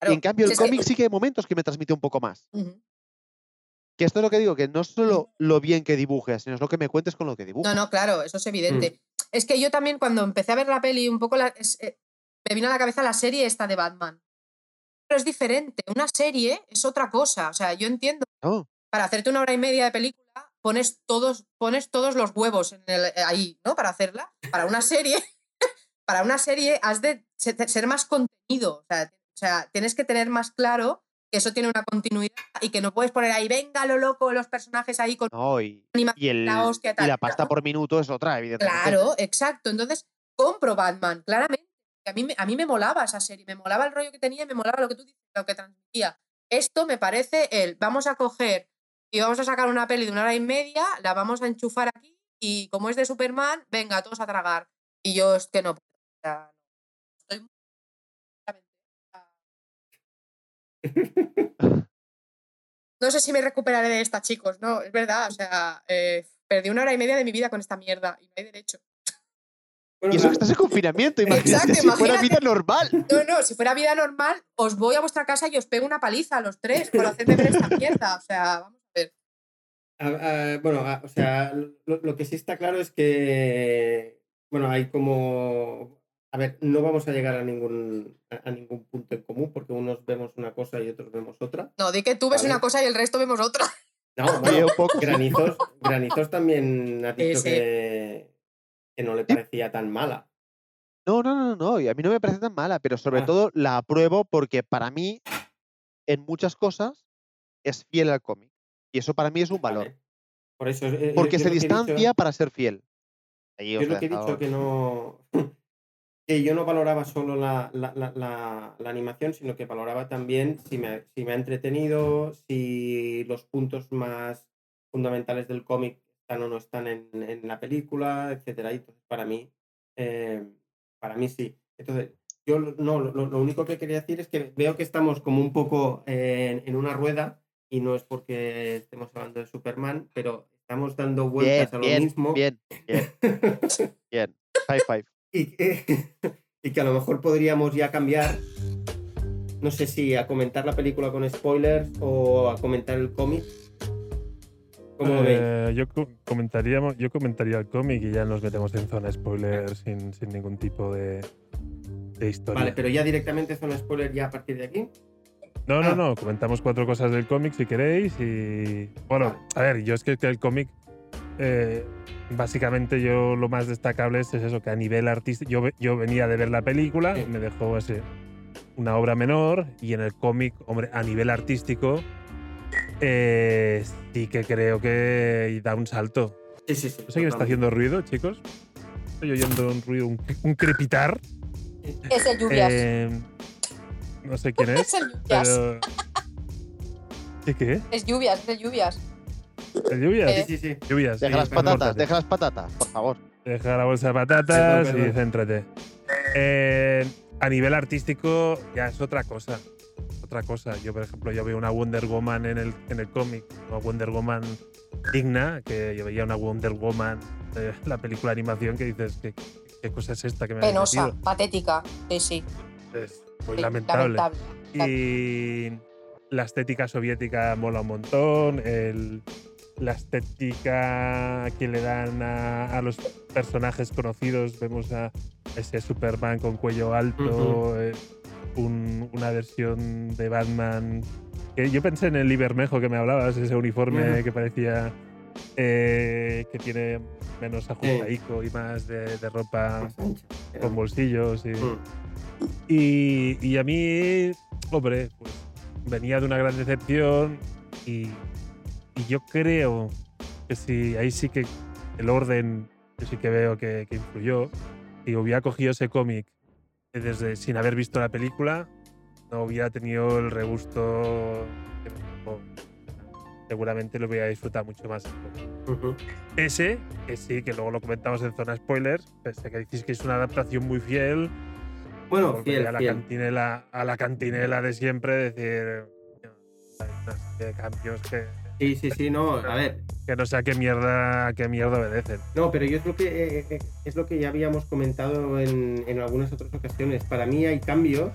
Claro. Y en cambio, Si el que- cómic sí que hay momentos que me transmite un poco más. Que esto es lo que digo, que no es solo lo bien que dibujes, sino es lo que me cuentes con lo que dibujas. No, no, claro, eso es evidente. Mm. Es que yo también cuando empecé a ver la peli, un poco la- es- eh, me vino a la cabeza la serie esta de Batman. Pero es diferente. Una serie es otra cosa. O sea, yo entiendo. No, Para hacerte una hora y media de película, pones todos, pones todos los huevos en el- eh, ahí, ¿no? Para hacerla. Para una serie, para una serie has de se- ser más contenido. O sea, o sea, tienes que tener más claro que eso tiene una continuidad y que no puedes poner ahí, venga lo loco, los personajes ahí con no, y, y, el, la hostia, y la pasta ¿no? por minuto es otra, evidentemente. Claro, exacto. Entonces, compro Batman, claramente. A mí, me- a mí me molaba esa serie, me molaba el rollo que tenía y me molaba lo que tú dices, lo que transmitía. Esto me parece el, vamos a coger y vamos a sacar una peli de una hora y media, la vamos a enchufar aquí y como es de Superman, venga, todos a tragar. Y yo es que no puedo. o sea, estoy muy- No sé si me recuperaré de esta, chicos. No, es verdad. O sea, eh, perdí una hora y media de mi vida con esta mierda y no hay derecho. Bueno, Y eso que estás en confinamiento, imagínate Exacto, si fuera imagínate. vida normal. No, no, si fuera vida normal, os voy a vuestra casa y os pego una paliza a los tres por hacerme ver esta mierda. O sea, vamos a. A- bueno, a- o sea, lo, lo que sí está claro es que, bueno, hay como, a ver, no vamos a llegar a ningún, a, a ningún punto en común porque unos vemos una cosa y otros vemos otra. No, di que tú ves una cosa y el resto vemos otra. No, bueno. Granizos, Granizos también ha Sí, dicho sí. que, que no le parecía tan mala. No, no, no, no, y a mí no me parece tan mala, pero sobre Ah. todo la apruebo porque para mí, en muchas cosas, es fiel al cómic. Y eso para mí es un valor. Vale. Por eso, eh, Porque yo se dicho- distancia para ser fiel. Yo lo que he dejado- dicho que no. que yo no valoraba solo la, la- la- la- la animación, sino que valoraba también si me, ha- si me ha entretenido, si los puntos más fundamentales del cómic están o no están en, en la película, etcétera. Y entonces, para mí, eh, para mí sí. Entonces, yo no, lo, lo único que quería decir es que veo que estamos como un poco en, en una rueda, y no es porque estemos hablando de Superman, pero estamos dando Bien, vueltas a lo bien, mismo. bien, bien, bien. High five. y, que, y que a lo mejor podríamos ya cambiar, no sé si a comentar la película con spoilers o a comentar el cómic. ¿Cómo lo veis? Eh, yo, co- comentaríamos, yo comentaría el cómic y ya nos metemos en zona spoiler sin, sin ningún tipo de, de historia. Vale, pero ya directamente son spoilers ya a partir de aquí. No, Ah. no, no. Comentamos cuatro cosas del cómic si queréis. Y. Bueno, a ver, yo es que, que el cómic. eh, básicamente, yo lo más destacable es, es eso, que a nivel artístico. Yo, ve- yo venía de ver la película, Sí. me dejó ese, una obra menor. Y en el cómic, hombre, a nivel artístico. eh, sí que creo que da un salto. Sí, sí, sí. No sé quién está haciendo ruido, chicos. Estoy oyendo un ruido, un, un crepitar. Es el lluvias. Eh, no sé quién es es, pero. ¿Qué qué? Es lluvias, es lluvias. ¿El lluvias? Eh, Sí, sí, sí. Lluvias. Deja sí, las patatas, deja las patatas, por favor. Deja la bolsa de patatas y céntrate. Eh, a nivel artístico ya es otra cosa. Otra cosa. Yo, por ejemplo, yo veo una Wonder Woman en el, en el cómic, una Wonder Woman digna, que yo veía una Wonder Woman de la película de animación que dices, ¿qué, qué cosa es esta que me Penosa, metido?". patética. Sí, sí. Es muy sí, lamentable. lamentable. Y la estética soviética mola un montón. el- la estética que le dan a, a los personajes conocidos. Vemos a ese Superman con cuello alto, eh, un- una versión de Batman. Que yo pensé en el Ibermejo que me hablabas, ese uniforme que parecía eh, que tiene menos ajustadico y más de, de ropa con bolsillos. Y, Mm. Y, y a mí, hombre, pues venía de una gran decepción y, y yo creo que si ahí sí que el orden, yo sí que veo que, que influyó. Si hubiera cogido ese cómic desde sin haber visto la película, no hubiera tenido el regusto que. Seguramente lo hubiera disfrutado mucho más. Ese, que sí, que luego lo comentamos en zona spoilers, pese que decís que es una adaptación muy fiel, Bueno, volvería fiel, a la fiel. cantinela a la cantinela de siempre decir hay una serie de cambios que, Sí, sí, sí, no, a ver. que no sé a qué mierda a qué mierda obedecen No, pero yo es lo que eh, eh, es lo que ya habíamos comentado en, en algunas otras ocasiones. Para mí hay cambios,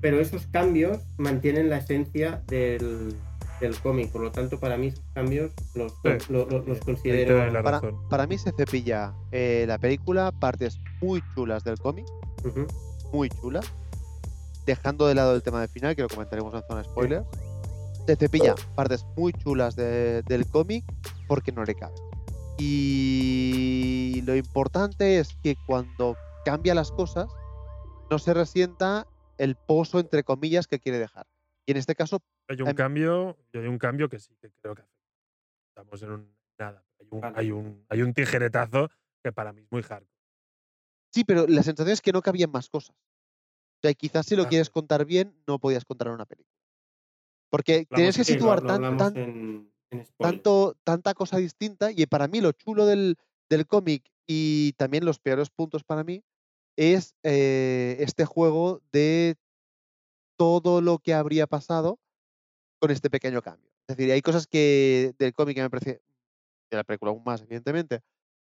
pero esos cambios mantienen la esencia del, del cómic. Por lo tanto, para mí esos cambios los, Sí. los considero. para mí se cepilla eh, la película partes muy chulas del cómic, Muy chulas, dejando de lado el tema del final, que lo comentaremos en zona spoiler. Se cepilla partes muy chulas de- del cómic porque no le cabe. Y lo importante es que cuando cambia las cosas, no se resienta el pozo, entre comillas, que quiere dejar. Y en este caso, hay un em- cambio y hay un cambio que sí que creo que estamos en un nada hay un, Vale. hay un hay un tijeretazo que para mí es muy hardcore sí, pero la sensación es que no cabían más cosas. O sea, quizás si lo quieres contar bien, no podías contar en una película. Porque tienes que lo- situar lo tan- hablamos tan- en, en spoiler. tanto, tanta cosa distinta y para mí lo chulo del, del cómic y también los peores puntos para mí es eh, este juego de todo lo que habría pasado con este pequeño cambio. Es decir, hay cosas que del cómic que me parece, de la película aún más, evidentemente,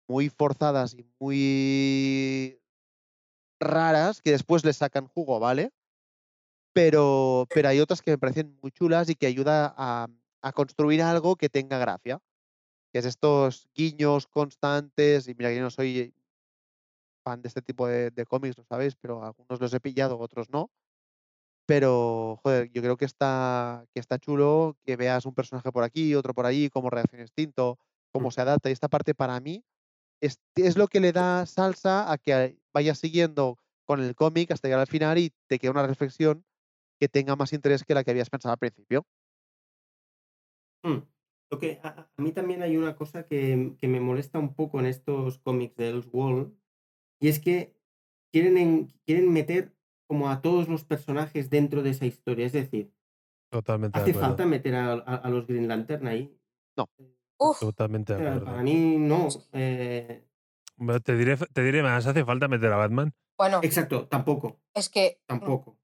muy forzadas y muy raras que después le sacan jugo, ¿vale? Pero, pero hay otras que me parecen muy chulas y que ayuda a, a construir algo que tenga gracia. Que es estos guiños constantes, y mira que yo no soy fan de este tipo de, de cómics, lo sabéis, pero algunos los he pillado, otros no. Pero, joder, yo creo que está, que está chulo que veas un personaje por aquí, otro por allí, cómo reacciona instinto, cómo se adapta. Y esta parte para mí es, es lo que le da salsa a que vayas siguiendo con el cómic hasta llegar al final y te queda una reflexión que tenga más interés que la que habías pensado al principio. Mm. Lo que a, a- mí también hay una cosa que, que me molesta un poco en estos cómics de Elseworld y es que quieren, en- quieren meter como a todos los personajes dentro de esa historia. Es decir, Totalmente ¿hace falta meter a, a- a los Green Lantern ahí? Uf, Totalmente de acuerdo. para mí no. eh, Bueno, Te diré, te diré más, ¿hace falta meter a Batman? bueno, exacto, tampoco, es que. tampoco.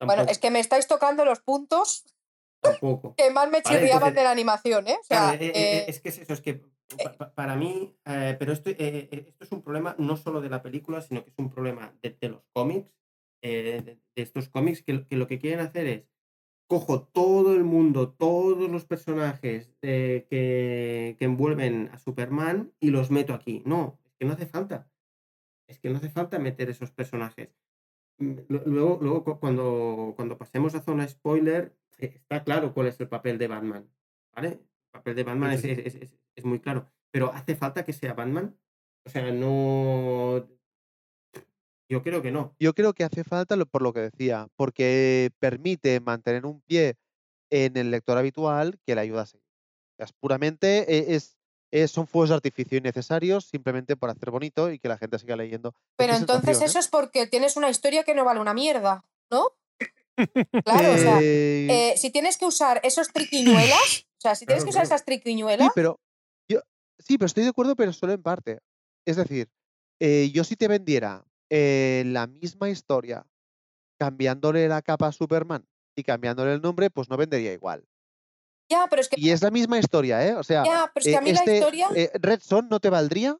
Bueno, tampoco, es que me estáis tocando los puntos tampoco. que más me Vale, chirriaban de la animación, ¿eh? O sea, Claro, eh, eh, es que es eso, es que pa- pa- para mí, eh, pero esto, eh, esto es un problema no solo de la película, sino que es un problema de, de los cómics, eh, de, de estos cómics, que, que lo que quieren hacer es, cojo todo el mundo, todos los personajes eh, que, que envuelven a Superman y los meto aquí. No, es que no hace falta. Es que no hace falta meter esos personajes. Mm, lu- Luego, luego cu- cuando, cuando pasemos a zona spoiler, eh, está claro cuál es el papel de Batman. ¿Vale? El papel de Batman es, sí. es- es- es- es muy claro. Pero ¿hace falta que sea Batman? O sea, no. Yo creo que no. Yo creo que hace falta lo- por lo que decía, porque permite mantener un pie en el lector habitual que le ayuda a seguir. Es puramente, eh, es, es- son fuegos de artificio innecesarios simplemente por hacer bonito y que la gente siga leyendo. Pero entonces ¿eh? eso es porque tienes una historia que no vale una mierda, ¿no? Claro, o sea, Eh, eh, si tienes que usar esos triquiñuelas, o sea, si tienes Claro, que usar claro. esas Sí, triquiñuelas, pero yo sí, pero estoy de acuerdo, pero solo en parte. Es decir, eh, yo si te vendiera eh, la misma historia cambiándole la capa a Superman y cambiándole el nombre, pues no vendería igual. ya, pero es que, Y es la misma historia, ¿eh? O sea, ya, pero es que a mí la historia, eh, Red Son no te valdría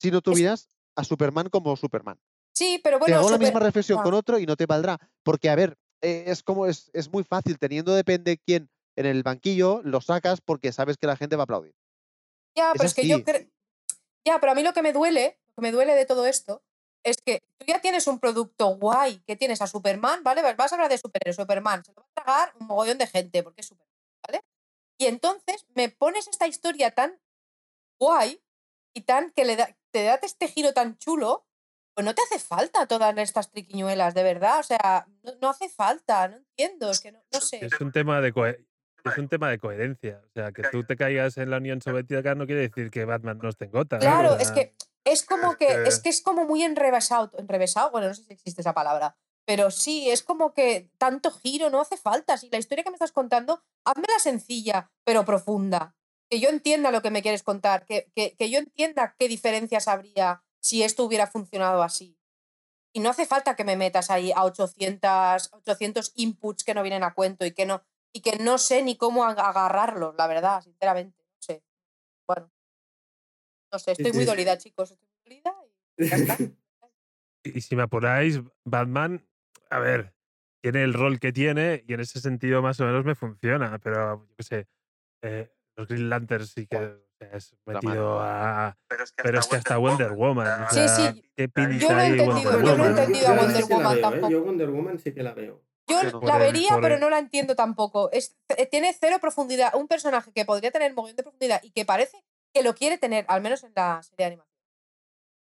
si no tuvieras a Superman como Superman. sí, pero te bueno, hago la misma reflexión ah. con otro y no te valdrá. Porque, a ver, eh, es como es, es muy fácil, teniendo depende quién en el banquillo, lo sacas porque sabes que la gente va a aplaudir. Ya, pero es que yo creo. Ya, pero a mí lo que me duele, lo que me duele de todo esto, es que tú ya tienes un producto guay, que tienes a Superman, ¿vale? Vas a hablar de superhéroe, Superman, se lo va a tragar un mogollón de gente, porque es Superman, ¿vale? Y entonces me pones esta historia tan guay y tan que le da, te da este giro tan chulo, pues no te hace falta todas estas triquiñuelas, de verdad. O sea, no, no hace falta, no entiendo, es que no, no sé. Es un tema de es un tema de coherencia. O sea, que tú te caigas en la Unión Soviética no quiere decir que Batman no esté en Gotham. Claro, o es que es como que, es que es como muy enrevesado, enrevesado, bueno, no sé si existe esa palabra, pero sí, es como que tanto giro no hace falta. Si la historia que me estás contando, házmela sencilla, pero profunda. Que yo entienda lo que me quieres contar, que, que, que yo entienda qué diferencias habría si esto hubiera funcionado así. Y no hace falta que me metas ahí a 800, 800 inputs que no vienen a cuento y que no, y que no sé ni cómo ag- agarrarlos, la verdad, sinceramente. No sé. Estoy muy dolida, chicos. Estoy muy dolida y ya está. Y si me apuráis, Batman, a ver, tiene el rol que tiene y en ese sentido más o menos me funciona, pero yo qué sé, eh, los Green Lanterns sí que es metido a... Pero es que hasta Wonder Woman, o Sí, sea, sí, ¿qué pinta yo no he entendido, Wonder yo no he entendido a Wonder sí Woman veo, ¿eh? tampoco. Yo Wonder Woman sí que la veo. Yo la el- vería, pero el- no la entiendo tampoco. Es, eh, tiene cero profundidad. Un personaje que podría tener mogollón de profundidad y que parece que lo quiere tener, al menos en la serie de animación.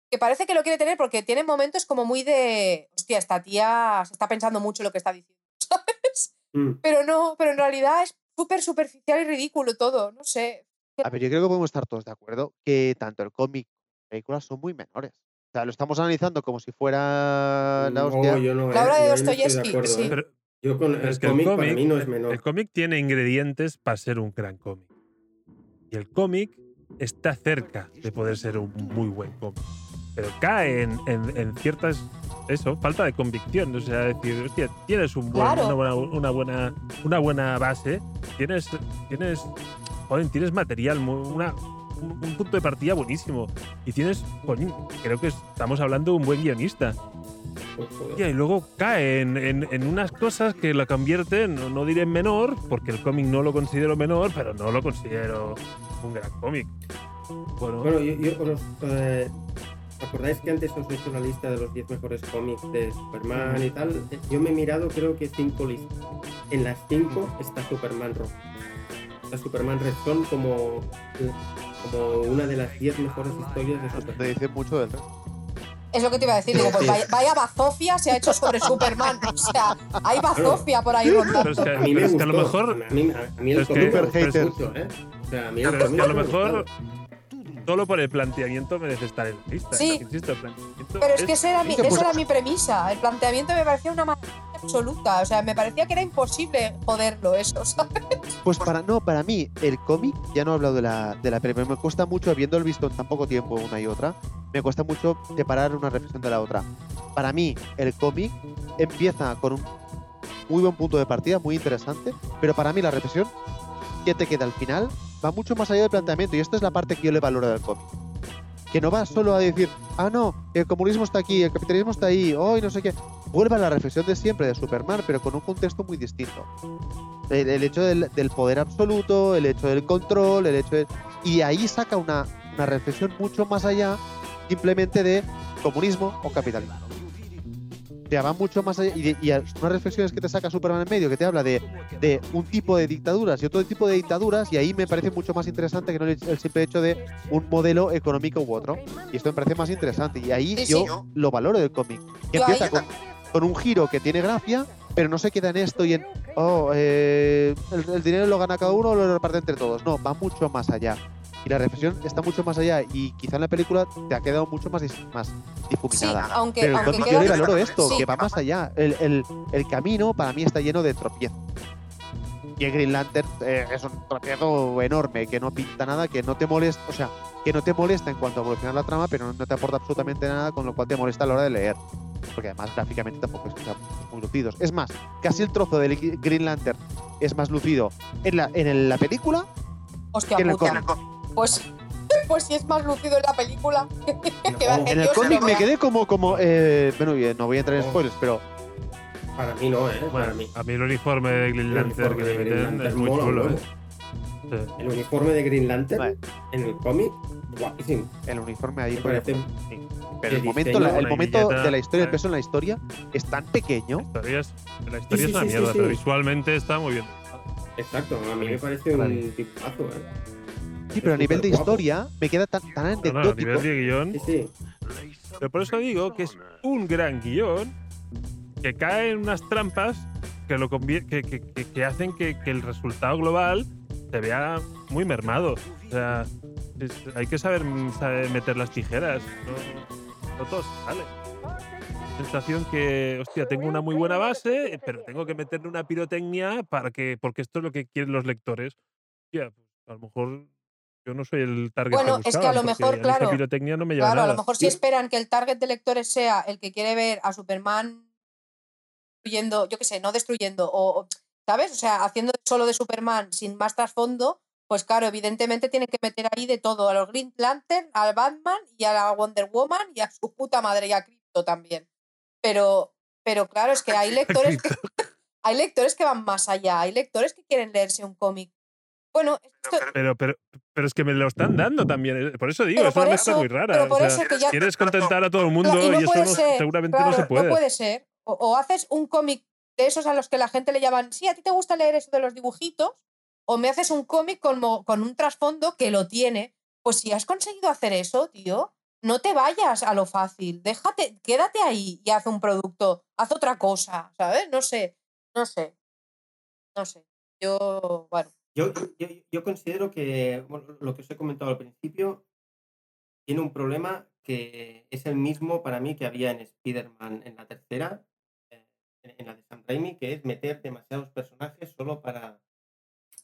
Que parece que lo quiere tener porque tiene momentos como muy de. Hostia, esta tía se está pensando mucho lo que está diciendo, ¿sabes? Mm. Pero no, pero en realidad es súper superficial y ridículo todo. No sé. A ver, yo creo que podemos estar todos de acuerdo que tanto el cómic como la película son muy menores. O sea, lo estamos analizando como si fuera la No, hostia. yo no, La obra eh, de no estoy Dostoyevsky, acuerdo, sí. eh. Pero, Yo con el es que el cómic para mí no es menor. el cómic tiene ingredientes para ser un gran cómic. Y el cómic está cerca de poder ser un muy buen cómic. Pero cae en, en- en ciertas. Eso, falta de convicción. O sea, decir, hostia, tienes un buen- Claro. una, buena, una, buena, una buena base, tienes, tienes, joder, tienes material, una, un, un punto de partida buenísimo. Y tienes, creo que estamos hablando de un buen guionista. Y luego cae en, en- en unas cosas que la convierten, no, no diré en menor, porque el cómic no lo considero menor, pero no lo considero un gran cómic. Bueno, Bueno, yo, yo os, eh, ¿acordáis que antes os he hecho una lista de los 10 mejores cómics de Superman y tal? Yo me he mirado creo que 5 listas. En las 5 está Superman Rojo. Está Superman Red Son como, como una de las 10 mejores historias de Te Superman. dice mucho del resto. Es lo que te iba a decir. Digo, pues vaya, vaya bazofia se ha hecho sobre Superman. O sea, hay bazofia por ahí pero rondando. es que, A mí me es que a lo mejor A mí, a mí el es que- cómic me Super gustó hater. mucho, ¿eh? O sea, a mí el Pero es cómic que a lo mejor gustado. Solo por el planteamiento merece estar en la lista. Sí. Insisto, el planteamiento Pero es que esa era, mi, esa era mi premisa. El planteamiento me parecía una maravilla absoluta. O sea, me parecía que era imposible joderlo eso, ¿sabes? Pues para no, para mí, el cómic, ya no he hablado de la, de la peli, pero me cuesta mucho, habiéndolo visto en tan poco tiempo una y otra, me cuesta mucho separar una reflexión de la otra. Para mí, el cómic empieza con un muy buen punto de partida, muy interesante, pero para mí la reflexión te queda al final va mucho más allá del planteamiento, y esta es la parte que yo le valoro del cómic. Que no va solo a decir, ah, no, el comunismo está aquí, el capitalismo está ahí, hoy no sé qué. Vuelve a la reflexión de siempre de Superman, pero con un contexto muy distinto el, el hecho del, del poder absoluto, el hecho del control, el hecho de... Y ahí saca una, una reflexión mucho más allá simplemente de comunismo o capitalismo. O sea, va mucho más allá. Y, de- y a- unas reflexiones que te saca Superman en medio, que te habla de, de un tipo de dictaduras y otro tipo de dictaduras, y ahí me parece mucho más interesante que no el, el simple hecho de un modelo económico u otro. Y esto me parece más interesante. Y ahí Sí, yo sí. lo valoro del cómic. Que Yo empieza con, con un giro que tiene gracia, pero no se queda en esto y en, oh, eh, el, el dinero lo gana cada uno o lo reparte entre todos. No, va mucho más allá. Y la reflexión está mucho más allá y quizá en la película te ha quedado mucho más, más Sí, difuminada. aunque, pero aunque queda- yo le valoro esto, Sí. que va más allá. El, el- el camino para mí está lleno de tropiezos. Y el Green Lantern eh, es un tropiezo enorme, que no pinta nada, que no te molesta, o sea, que no te molesta en cuanto a evolucionar la trama, pero no te aporta absolutamente nada, con lo cual te molesta a la hora de leer. Porque además gráficamente tampoco es que sean muy lucidos. Es más, casi el trozo del Green Lantern es más lucido en la, en la película Hostia que en el cómic. Pues, pues si es más lucido en la película. No, que En el cómic me quedé como, como eh, bueno, bien, no voy a entrar en No. spoilers, pero Para mí no, ¿eh? Para mí. a mí el uniforme de Green Lantern que le meten es muy chulo. ¿eh? Sí. El uniforme de Green Lantern Vale. en el cómic, guapísimo. el uniforme ahí por parece sí. Pero el momento, la- el momento de la historia, el eh. peso en la historia es tan pequeño. La historia es, la historia sí, es una sí, sí, mierda, sí. pero visualmente está muy bien. Exacto, a mí me parece Vale. un tipazo, ¿eh? Sí, pero a nivel de historia me queda tan, tan No, no, a anecdótico. nivel de guion. Sí, sí. Pero por eso digo que es un gran guion que cae en unas trampas que, lo que, que- que- que hacen que, que el resultado global se vea muy mermado. O sea, es- hay que saber, saber meter las tijeras. No, no todo se sale. Sensación que, hostia, tengo una muy buena base, pero tengo que meterle una pirotecnia para que, porque esto es lo que quieren los lectores. Hostia, pues, a lo mejor yo no soy el target Bueno, que es que a lo mejor, claro, no me Claro, a lo mejor si Sí. esperan que el target de lectores sea el que quiere ver a Superman destruyendo, yo qué sé, no destruyendo, o, o, ¿sabes? O sea, haciendo solo de Superman sin más trasfondo, pues claro, evidentemente tienen que meter ahí de todo, a los Green Lantern, al Batman y a la Wonder Woman y a su puta madre y a Crypto también. Pero, pero claro, es que hay lectores que, hay lectores que van más allá, hay lectores que quieren leerse un cómic. Bueno, esto, Pero, pero, pero es que me lo están dando también. eh, Por eso digo, Pero es una por mezcla eso- muy rara. pero por o sea, eso que ya- quieres contentar a todo el mundo y, eso no- ser, seguramente claro, no se puede. No puede ser. O, o haces un cómic de esos a los que la gente le llaman, sí, a ti te gusta leer eso de los dibujitos, o me haces un cómic con, con un trasfondo que lo tiene. Pues si has conseguido hacer eso, tío, no te vayas a lo fácil. Déjate, quédate ahí y haz un producto, haz otra cosa, ¿sabes? No sé, no sé. No sé. Yo, bueno. Yo, yo, yo considero que bueno, lo que os he comentado al principio tiene un problema que es el mismo para mí que había en Spider-Man en la tercera, eh, en la de Sam Raimi, que es meter demasiados personajes solo para,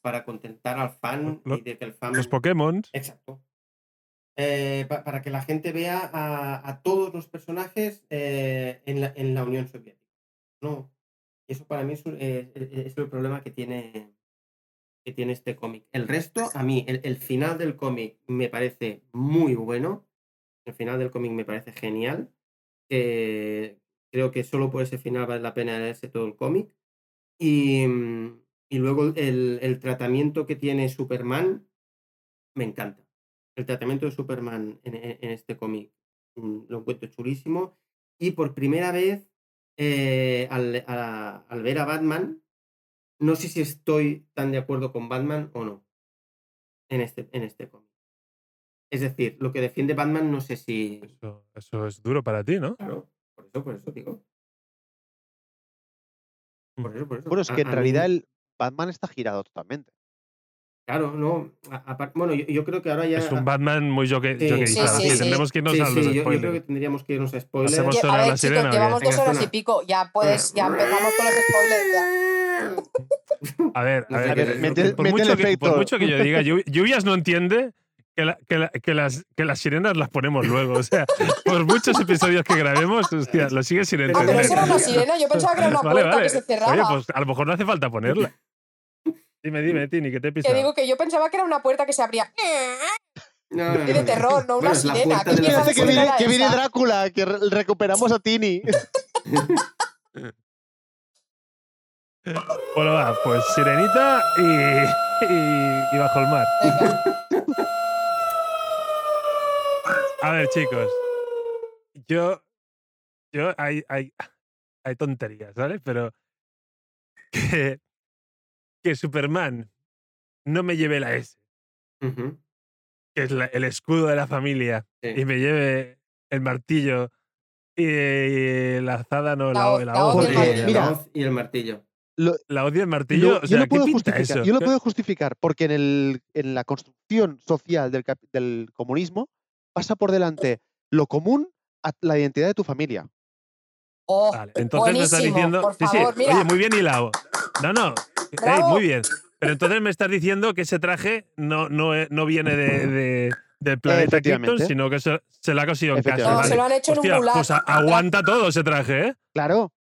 para contentar al fan y de que el fan... Los Pokémon. Exacto. Eh, pa- para que la gente vea a, a todos los personajes eh, en, la, en la Unión Soviética. No. Eso para mí eh, es el problema que tiene, que tiene este cómic. El resto, a mí, el, el final del cómic me parece muy bueno. El final del cómic me parece genial. Creo que solo por ese final vale la pena leerse todo el cómic. Y, y luego el, el tratamiento que tiene Superman me encanta. El tratamiento de Superman en, en- este cómic mm, lo encuentro chulísimo. Y por primera vez, eh, al, al ver a Batman, no sé si estoy tan de acuerdo con Batman o no en este, en este cómic. Es decir, lo que defiende Batman no sé si... Eso, eso es duro para ti, ¿no? Claro, por eso, por eso digo. Por eso, por eso. Bueno, es A- que en a realidad mí- el Batman está girado totalmente. Claro, no. a- bueno, yo, yo creo que ahora ya... Es un Batman muy sí, Sí, sí. tendremos que irnos Sí, a sí, los yo, yo creo que tendríamos que irnos a spoilers. Hacemos A la ver, sirena, chicos, ¿o qué? llevamos dos horas y pico. Ya puedes, ya empezamos con los spoilers. ya. A ver, No a ver, eh, mete- por, mucho que, por efecto. mucho que yo diga, Llu- Lluvias no entiende que, la- que la- que las, que las sirenas las ponemos luego. O sea, por muchos episodios que grabemos, hostia, lo sigue sin Ah, Ah, pero entender. eso era una sirena. Yo pensaba que era una Vale, puerta vale. que se cerraba. Oye, pues a lo mejor no hace falta ponerla. Dime, dime, Tini, ¿qué te he Que pisado? digo que yo pensaba que era una puerta que se abría. No, no, Y de no. terror, no una Bueno, sirena. puerta ¿Qué de la piensas Parece que de viene, que viene? Drácula, que re- recuperamos a Tini. Bueno, va, pues Sirenita y, y, y Bajo el Mar. A ver, chicos. Yo. Yo. Hay, hay, hay tonterías, ¿vale? Pero. Que, que Superman no me lleve la S, que es la- el escudo de la familia, sí. y me lleve el martillo y, la azada, no, La la, la la hoz, hoz y Mira. hoz y el martillo. Lo, la y el lo- martillo. yo lo ¿qué puedo justificar. eso? Yo lo ¿Qué- puedo justificar porque en, el, en la construcción social del, del comunismo pasa por delante lo común a la identidad de tu familia. Oh, Vale, entonces me estás diciendo. Por sí, sí, favor, mira. oye, muy bien hilado. No, no. muy bien. Pero entonces me estás diciendo que ese traje no, no, e- no viene de, de- del planeta Krypton, sino que se, se lo ha cosido en casa. No, Vale. se lo han hecho Hostia, en un gulag. pues aguanta todo ese traje, ¿eh? Claro.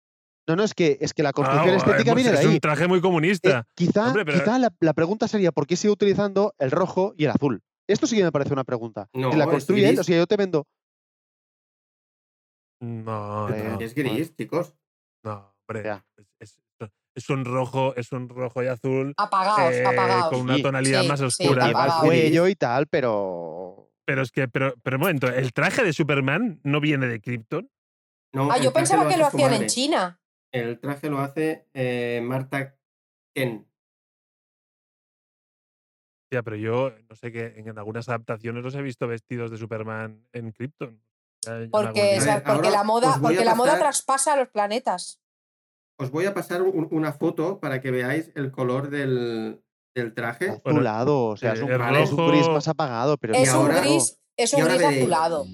No, no, es que, es que la construcción Vamos, estética eh, viene de es ahí. un traje muy Eh, comunista. quizá Hombre, pero- quizá la, la pregunta sería ¿por qué sigue utilizando el rojo y el azul? Esto sí que me parece una pregunta. No, si la es construye él, o sea, yo te vendo. No, Eh, no, Es gris, chicos. no, hombre. Ya. Es, es- es un rojo, es un rojo y azul Apagaos, eh, apagaos. con una Sí, tonalidad sí, más sí, oscura. El apagado. cuello y tal, pero. Pero es que, pero, pero un momento, ¿el traje de Superman no viene de Krypton? No, Ah, yo pensaba que lo hacían en China. El traje lo hace eh, Marta Ken. Ya, pero yo no sé que en algunas adaptaciones los he visto vestidos de Superman en Krypton. Ya- ya Porque, la moda, porque la moda pasar- traspasa los planetas. Os voy a pasar un- una foto para que veáis el color del, del traje. Azulado, o sea, es un, eh, es un gris más apagado, pero Es un ahora- gris, es un gris azulado.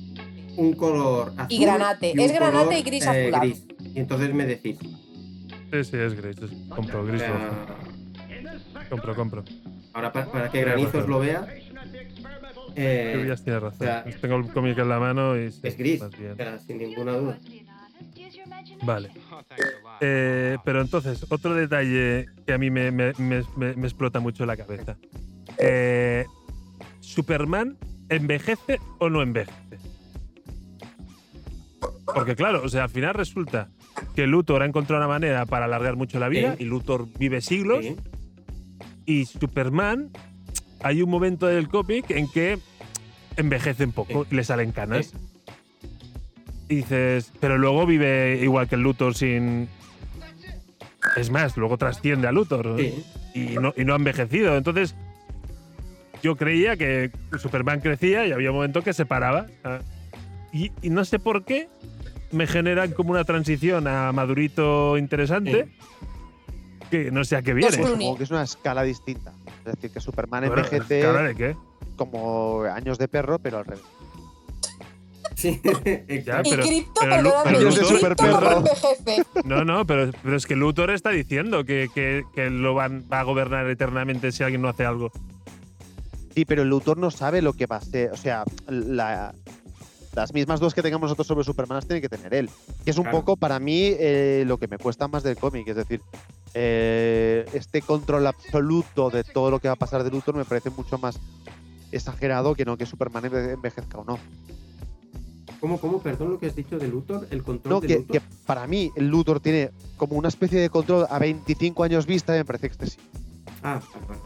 Un color azul. Y granate. un Es granate color, y gris eh, azulado. gris. Y entonces me decís. Sí, sí, es gris. es- Compro, gris. Compro, compro. ahora pa- para, que Granizos lo vea. eh, Lluvias tiene razón. o sea, Tengo el cómic en la mano y sí, es gris. o sea, sin ninguna duda. Vale. Eh, pero entonces, otro detalle que a mí me, me- me- me- me explota mucho la cabeza. Eh, ¿Superman envejece o no envejece? Porque claro, o sea, al final resulta que Luthor ha encontrado una manera para alargar mucho la vida y Luthor vive siglos y Superman hay un momento del cómic en que envejece un poco y le salen canas. Y dices, pero luego vive igual que el Luthor sin... Es más, luego trasciende a Luthor y, no, y no ha envejecido. Entonces, yo creía que Superman crecía y había un momento que se paraba. Ah, Y, y no sé por qué me generan como una transición a madurito interesante que no sé a qué viene. Clooney. supongo que es una escala distinta. Es decir, que Superman Bueno, envejece ¿cara de qué? como años de perro, pero al revés. Sí, Ya. Y pero- pero pero Luthor- Crypto superperro. no. No, no, pero, pero es que Luthor está diciendo que, que- que lo van, va a gobernar eternamente si alguien no hace algo. Sí, pero el Luthor no sabe lo que va a ser. O sea, la, las mismas dudas que tengamos nosotros sobre Superman las tiene que tener él. Que es un Claro. poco para mí eh, lo que me cuesta más del cómic. Es decir, eh, este control absoluto de todo lo que va a pasar de Luthor me parece mucho más exagerado que no que Superman enve- envejezca o no. ¿Cómo, cómo, perdón, lo que has dicho de Luthor? ¿El control No, de que, Luthor? que para mí el Luthor tiene como una especie de control a 25 años vista y me parece excesivo. Ah, vale.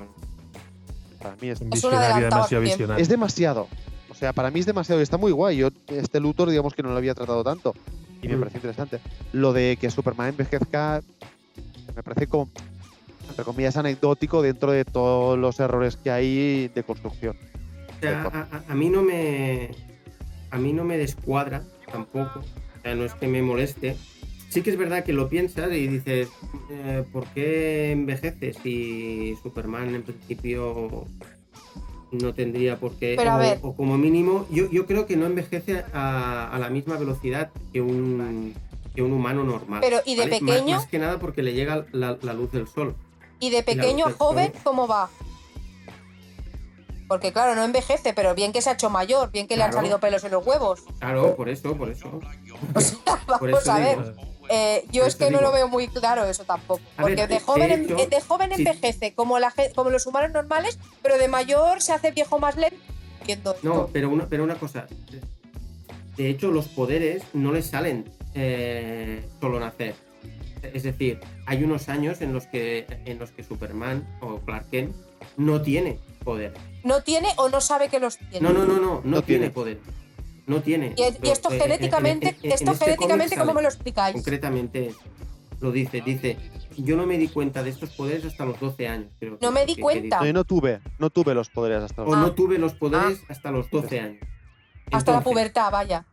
Para mí es, visionario, su demasiado visionario. es demasiado. O sea, para mí es demasiado y está muy guay. Yo este Luthor, digamos que no lo había tratado tanto y me Mm. parece interesante. Lo de que Superman envejezca me parece como, entre comillas, anecdótico dentro de todos los errores que hay de construcción. O sea, a, a- a mí no me. A mí no me descuadra tampoco. O sea, no es que me moleste. Sí que es verdad que lo piensas y dices, eh, ¿por qué envejece si Superman en principio no tendría por qué? Pero a o, ver. o como mínimo, yo, yo creo que no envejece a, a la misma velocidad que un, que un humano normal. Pero, ¿y de pequeño? Más, que nada porque le llega la, la luz del sol. Y de pequeño a joven. ¿cómo va? Porque claro, no envejece, pero bien que se ha hecho mayor, bien que le han salido pelos en los huevos. Claro, por eso, por eso. O sea, Por vamos eso a digo. Eh, yo es que no lo veo muy claro eso tampoco. A Porque de- de joven, de en- de joven sí. envejece como, la, como los humanos normales, pero de mayor se hace viejo más lento. No, pero una, pero una cosa. De hecho, los poderes no les salen eh, solo nacer. Es decir, hay unos años en los que en los que Superman o Clark Kent no tiene poder. No tiene o no sabe que los tiene. No, no, no, no, no, No tiene tiene. poder. No tiene. Y, y esto Eh, eh, genéticamente, en- en- en esto este genéticamente, ¿cómo sale. me lo explicáis? Concretamente lo dice, dice, yo no me di cuenta de estos poderes hasta los 12 años. creo que- No me di que- que cuenta. No, yo no tuve, no tuve los poderes hasta O los Ah. no tuve los poderes hasta los 12 años. Hasta la pubertad, vaya.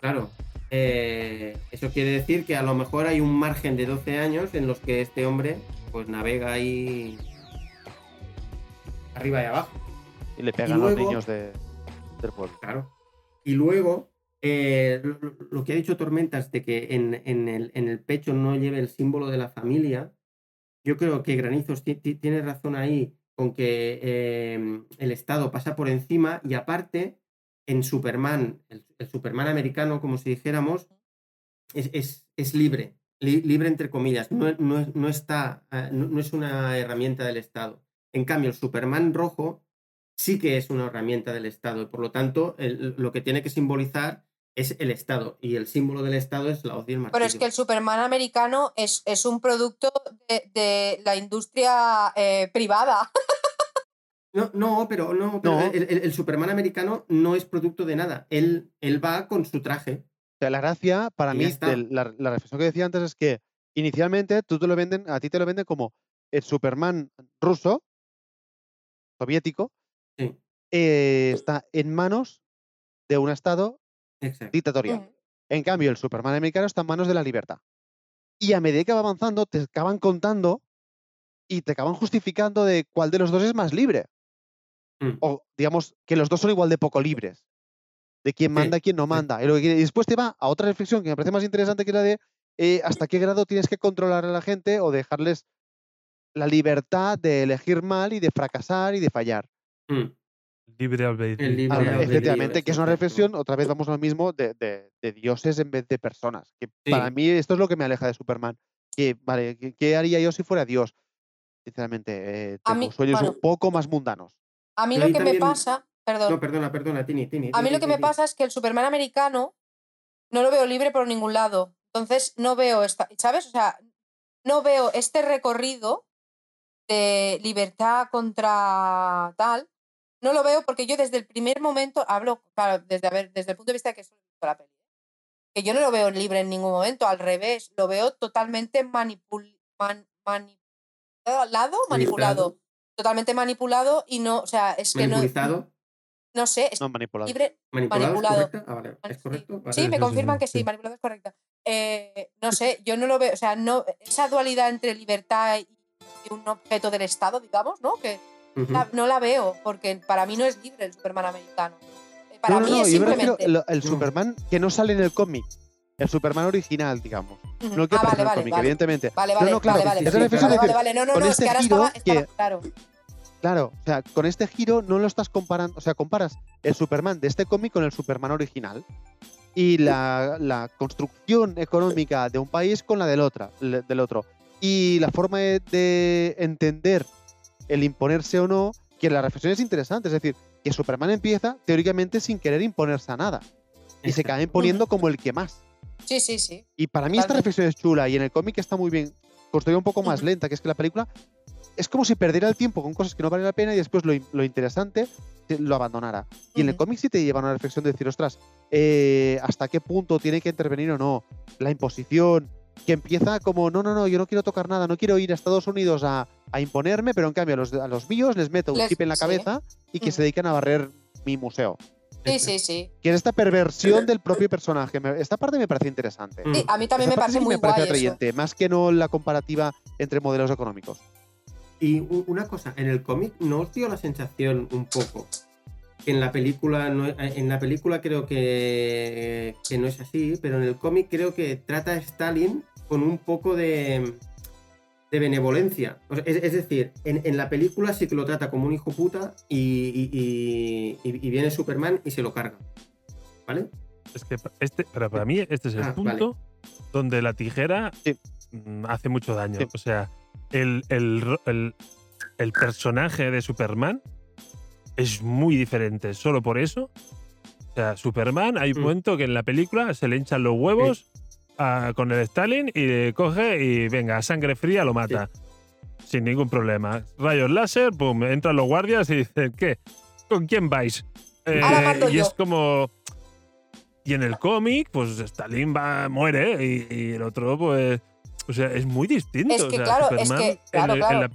Claro. eh, eso quiere decir que a lo mejor hay un margen de 12 años en los que este hombre pues navega ahí arriba y abajo. y le pegan a los niños de, del pueblo. Claro. Y luego, eh, lo, que ha dicho Tormentas de que en, en el, en el pecho no lleve el símbolo de la familia, yo creo que Granizos ti- ti- tiene razón ahí con que eh, el Estado pasa por encima y aparte, en Superman, el, Superman americano, como si dijéramos, es, es- libre, li- libre entre comillas, no, no no está, eh, no es una herramienta del Estado. En cambio, el Superman rojo sí que es una herramienta del Estado y por lo tanto el- lo que tiene que simbolizar es el Estado y el símbolo del Estado es la hoz y el martillo. Pero es que el Superman americano es, es un producto de, de la industria eh, privada. No, no, pero no, pero No. El, el- el Superman americano no es producto de nada. Él, él va con su traje. O sea, la gracia para Y mí, del- la, la reflexión que decía antes es que inicialmente tú te lo venden, a ti te lo venden como el Superman ruso, soviético, eh, está en manos de un estado exacto. dictatorial. Mm. En cambio, el Superman americano está en manos de la libertad. Y a medida que va avanzando, te acaban contando y te acaban justificando de cuál de los dos es más libre. Mm. O, digamos, que los dos son igual de poco libres. De quién Sí, manda y quién no sí. manda. Y, lo que quiere- y después te va a otra reflexión que me parece más interesante que la de eh, hasta qué grado tienes que controlar a la gente o dejarles la libertad de elegir mal y de fracasar y de fallar. Mm. Libre albedrío. El libre albedrío, efectivamente, que es una reflexión, otra vez vamos a lo mismo, de, de- de dioses en vez de personas. Que Sí. para mí esto es lo que me aleja de Superman. Que, vale, ¿qué, qué haría yo si fuera Dios? Sinceramente, eh, tengo mí- sueños bueno. un poco más mundanos. A mí lo que me pasa, perdón, No, perdona, perdona, Tini, Tini. a mí lo que me pasa es que el Superman americano no lo veo libre por ningún lado. Entonces no veo esta, ¿sabes? O sea, no veo este recorrido de libertad contra tal. No lo veo porque yo desde el primer momento hablo, claro, desde, a ver, desde el punto de vista de que solo he visto la peli. Que yo no lo veo libre en ningún momento, al revés, lo veo totalmente manipul man- manipulado, manipulado. Totalmente manipulado y no, o sea, es que no, no sé, es No manipulado. libre, Manipulado, manipulado. ¿es? Ah, vale, ¿es Sí. correcto? Vale. Sí, me confirman sí, que sí, sí. manipulado es correcta. Eh, no sé, yo no lo veo, o sea, no, esa dualidad entre libertad y un objeto del Estado, digamos, ¿no? Que La- no la veo, porque para mí no es libre el Superman americano. Eh, Para no, no, mí no, es yo me refiero simplemente. el, el No. Superman que no sale en el cómic. El Superman original, digamos. No el que Ah, aparece vale, en el vale, cómic, vale. evidentemente. Vale, No, vale, no, claro, vale, vale. sí, es vale, decir, vale, no, no, con no, es este que ahora giro estaba, estaba que- claro. Claro, o sea, con este giro no lo estás comparando, o sea, comparas el Superman de este cómic con el Superman original y la, la construcción económica de un país con la del, otra, del otro. Y la forma de, de entender el imponerse o no, que la reflexión es interesante, es decir, que Superman empieza teóricamente sin querer imponerse a nada y se acaba imponiendo como el que más. Sí, sí, sí. Y para mí esta reflexión es chula y en el cómic está muy bien construida un poco más lenta, que es que la película es como si perdiera el tiempo con cosas que no valen la pena y después lo, lo interesante te- lo abandonara. Y en el cómic sí te lleva a una reflexión de decir, ostras, eh, hasta qué punto tiene que intervenir o no, la imposición, que empieza como, no, no, no, yo no quiero tocar nada, no quiero ir a Estados Unidos a, a imponerme, pero en cambio a los, a los míos les meto un Les- chip en la sí. cabeza y que Ujú. se dedican a barrer mi museo. Sí, sí, sí. Que es esta perversión del propio personaje. Esta parte me parece interesante. Mm. Sí, a mí también me parece muy me parece guay eso. atrayente, más que no la comparativa entre modelos económicos. Y una cosa, en el cómic no os dio la sensación un poco que en la película no, eh, en la película creo que, que no es así, pero en el cómic creo que trata a Stalin con un poco de, de benevolencia. O sea, es, es decir, en, en la película sí que lo trata como un hijo puta y, y- y- y- y viene Superman y se lo carga. ¿Vale? Es que este, pero para mí este es el Ah, punto donde la tijera Sí. mm, hace mucho daño. Sí. O sea, el, el- el personaje de Superman es muy diferente. Solo por eso. O sea, Superman, hay un Mm. momento que en la película se le hinchan los huevos a- con el Stalin y le coge y venga, a sangre fría lo mata. Sin ningún problema. Rayos láser, pum, entran los guardias y dicen, ¿qué? ¿Con quién vais? Eh, y yo. es como. Y en el cómic, pues Stalin va, muere y, y el otro, pues. O sea, es muy distinto. Es o sea, claro, es Superman en claro, en la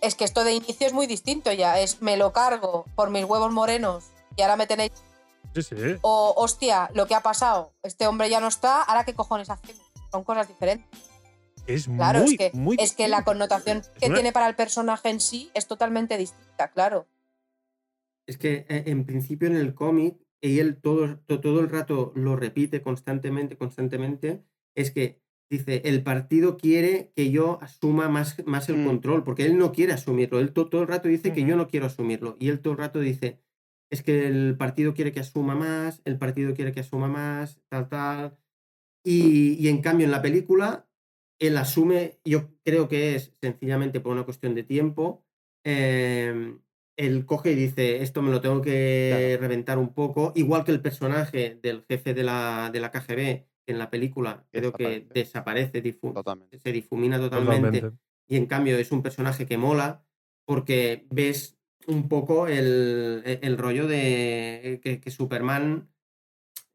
Es que esto de inicio es muy distinto ya. Es me lo cargo por mis huevos morenos y ahora me tenéis. Sí, sí. O hostia, lo que ha pasado. Este hombre ya no está, ahora qué cojones hacemos. Son cosas diferentes. Es Claro, muy, es que, muy es que la connotación que una- tiene para el personaje en sí es totalmente distinta, claro. Es que eh, en principio en el cómic, y él todo, to- todo el rato lo repite constantemente, constantemente, es que dice, el partido quiere que yo asuma más, más el Mm. control, porque él no quiere asumirlo. Él to- todo el rato dice que yo no quiero asumirlo. Y él todo el rato dice, es que el partido quiere que asuma más, el partido quiere que asuma más, tal, tal. Y, y en cambio en la película, él asume, yo creo que es sencillamente por una cuestión de tiempo, eh, él coge y dice, esto me lo tengo que Claro. reventar un poco, igual que el personaje del jefe de la, de la KGB, en la película creo que Desaparece. desaparece, difu- Totalmente. se difumina totalmente, Totalmente. y en cambio es un personaje que mola porque ves un poco el, el- el rollo de que, que Superman,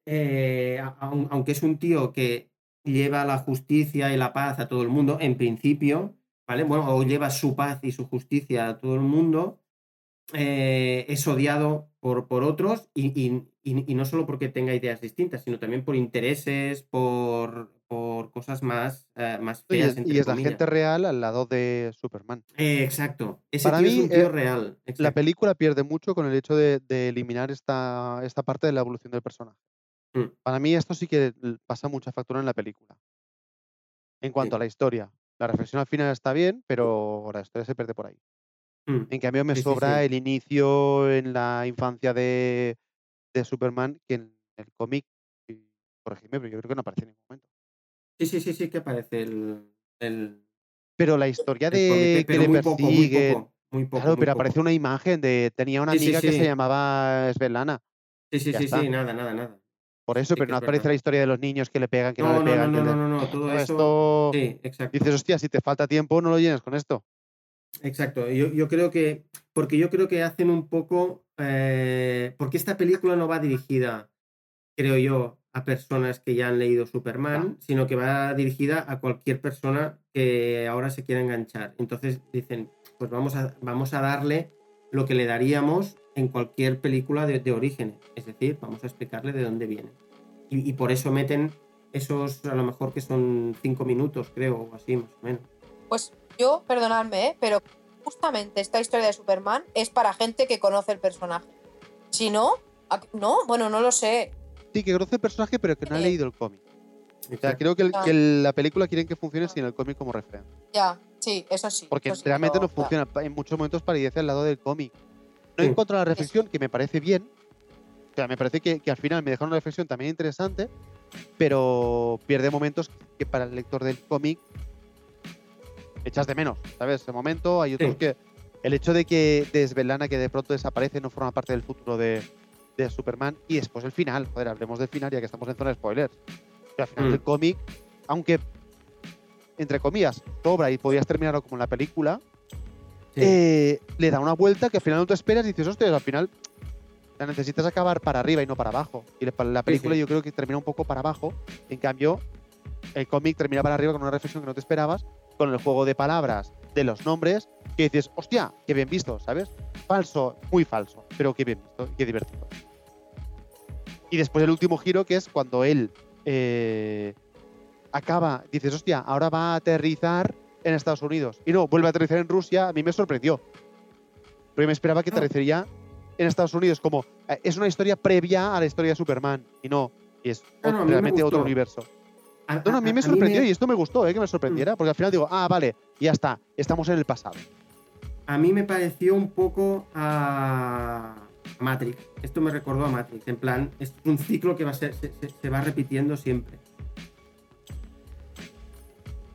eh, aunque es un tío que lleva la justicia y la paz a todo el mundo, en principio, ¿vale? Bueno, o lleva su paz y su justicia a todo el mundo, eh, es odiado por, por otros y, y- y- y no solo porque tenga ideas distintas, sino también por intereses, por, por cosas más, eh, más Y feas. es, y es la gente real al lado de Superman. Eh, exacto. Ese Para tío mí, es un tío eh, real. La película pierde mucho con el hecho de, de eliminar esta, esta parte de la evolución del personaje. Mm. Para mí esto sí que pasa mucha factura en la película. En cuanto Sí. a la historia. La reflexión al final está bien, pero la historia se pierde por ahí. Mm. En cambio, me Sí, sobra sí. el inicio en la infancia de, de Superman, que en el cómic, y corregidme, pero yo creo que no aparece en ningún momento. Sí, sí, sí, sí que aparece el, el, Pero la historia cómic, de que le muy poco, muy poco, muy poco. claro, muy pero aparece una imagen de. Tenía una amiga que se llamaba Svetlana. Sí, sí, sí, está. sí, nada, nada, nada. Por eso, Sí pero no es aparece verdad. la historia de los niños que le pegan, que no, No, le no, pegan. no, no, le- no, no, todo Todo eso. esto. Sí, exacto. Dices, hostia, si te falta tiempo, no lo llenes con esto. Exacto, yo, yo creo que, porque yo creo que hacen un poco, eh, porque esta película no va dirigida, creo yo, a personas que ya han leído Superman, sino que va dirigida a cualquier persona que ahora se quiera enganchar. Entonces dicen, pues vamos a, vamos a darle lo que le daríamos en cualquier película de, de origen, es decir, vamos a explicarle de dónde viene. Y, y por eso meten esos, a lo mejor que son cinco minutos, creo, o así, más o menos. Pues yo, perdonadme, ¿eh? pero justamente esta historia de Superman es para gente que conoce el personaje. Si no, ¿a- no, bueno, no lo sé. Sí, que conoce el personaje, pero que no ha Sí. leído el cómic. O sea, Exacto. creo que, el- la película quieren que funcione sin el cómic como referencia. Ya. Sí, eso sí. Porque eso sí, realmente pero, no funciona. En muchos momentos parece al lado del cómic. No Sí. encuentro la reflexión que me parece bien. O sea, me parece que, que al final me deja una reflexión también interesante, pero pierde momentos que para el lector del cómic echas de menos, ¿sabes? Ese momento, hay otros Sí. que... El hecho de que de que de pronto desaparece no forma parte del futuro de, de Superman y después el final, joder, hablemos del final ya que estamos en zona de spoilers. Que al final Mm. del cómic, aunque entre comillas sobra y podías terminarlo como en la película, Sí. eh, le da una vuelta que al final no te esperas y dices, hostia, al final la necesitas acabar para arriba y no para abajo. Y la- la película sí. yo creo que termina un poco para abajo. En cambio, el cómic termina para arriba con una reflexión que no te esperabas, con el juego de palabras, de los nombres, que dices, hostia, qué bien visto, ¿sabes? Falso, muy falso, pero qué bien visto, qué divertido. Y después el último giro, que es cuando él eh, acaba, dices, hostia, ahora va a aterrizar en Estados Unidos. Y no, vuelve a aterrizar en Rusia, a mí me sorprendió. Porque me esperaba que Ah. aterrizaría en Estados Unidos, como eh, es una historia previa a la historia de Superman. Y no, y es No, no, realmente otro gustó. Universo. No, no, a mí me sorprendió y esto me gustó, eh, que me sorprendiera, porque al final digo, ah, vale, ya está, estamos en el pasado. A mí me pareció un poco a a Matrix. Esto me recordó a Matrix. En plan, es un ciclo que va a ser, se, se- se va repitiendo siempre.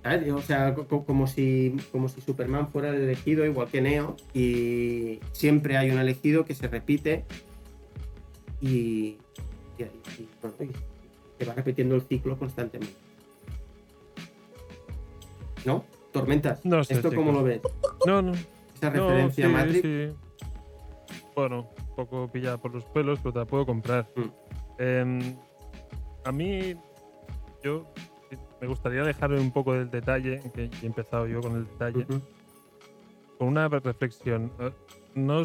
¿Sabes? O sea, co- co- como si, como si Superman fuera el elegido, igual que Neo, y siempre hay un elegido que se repite y, y, y, y se va repitiendo el ciclo constantemente. ¿No? Tormentas. No sé, ¿Esto cómo chicos. lo ves? No, no. Esa no, referencia sí, a Matrix. sí. Bueno, un poco pillada por los pelos, pero te la puedo comprar. Mm. Em, a mí, yo me gustaría dejarme un poco del detalle, que he empezado yo con el detalle, con una reflexión. Eh, ¿No,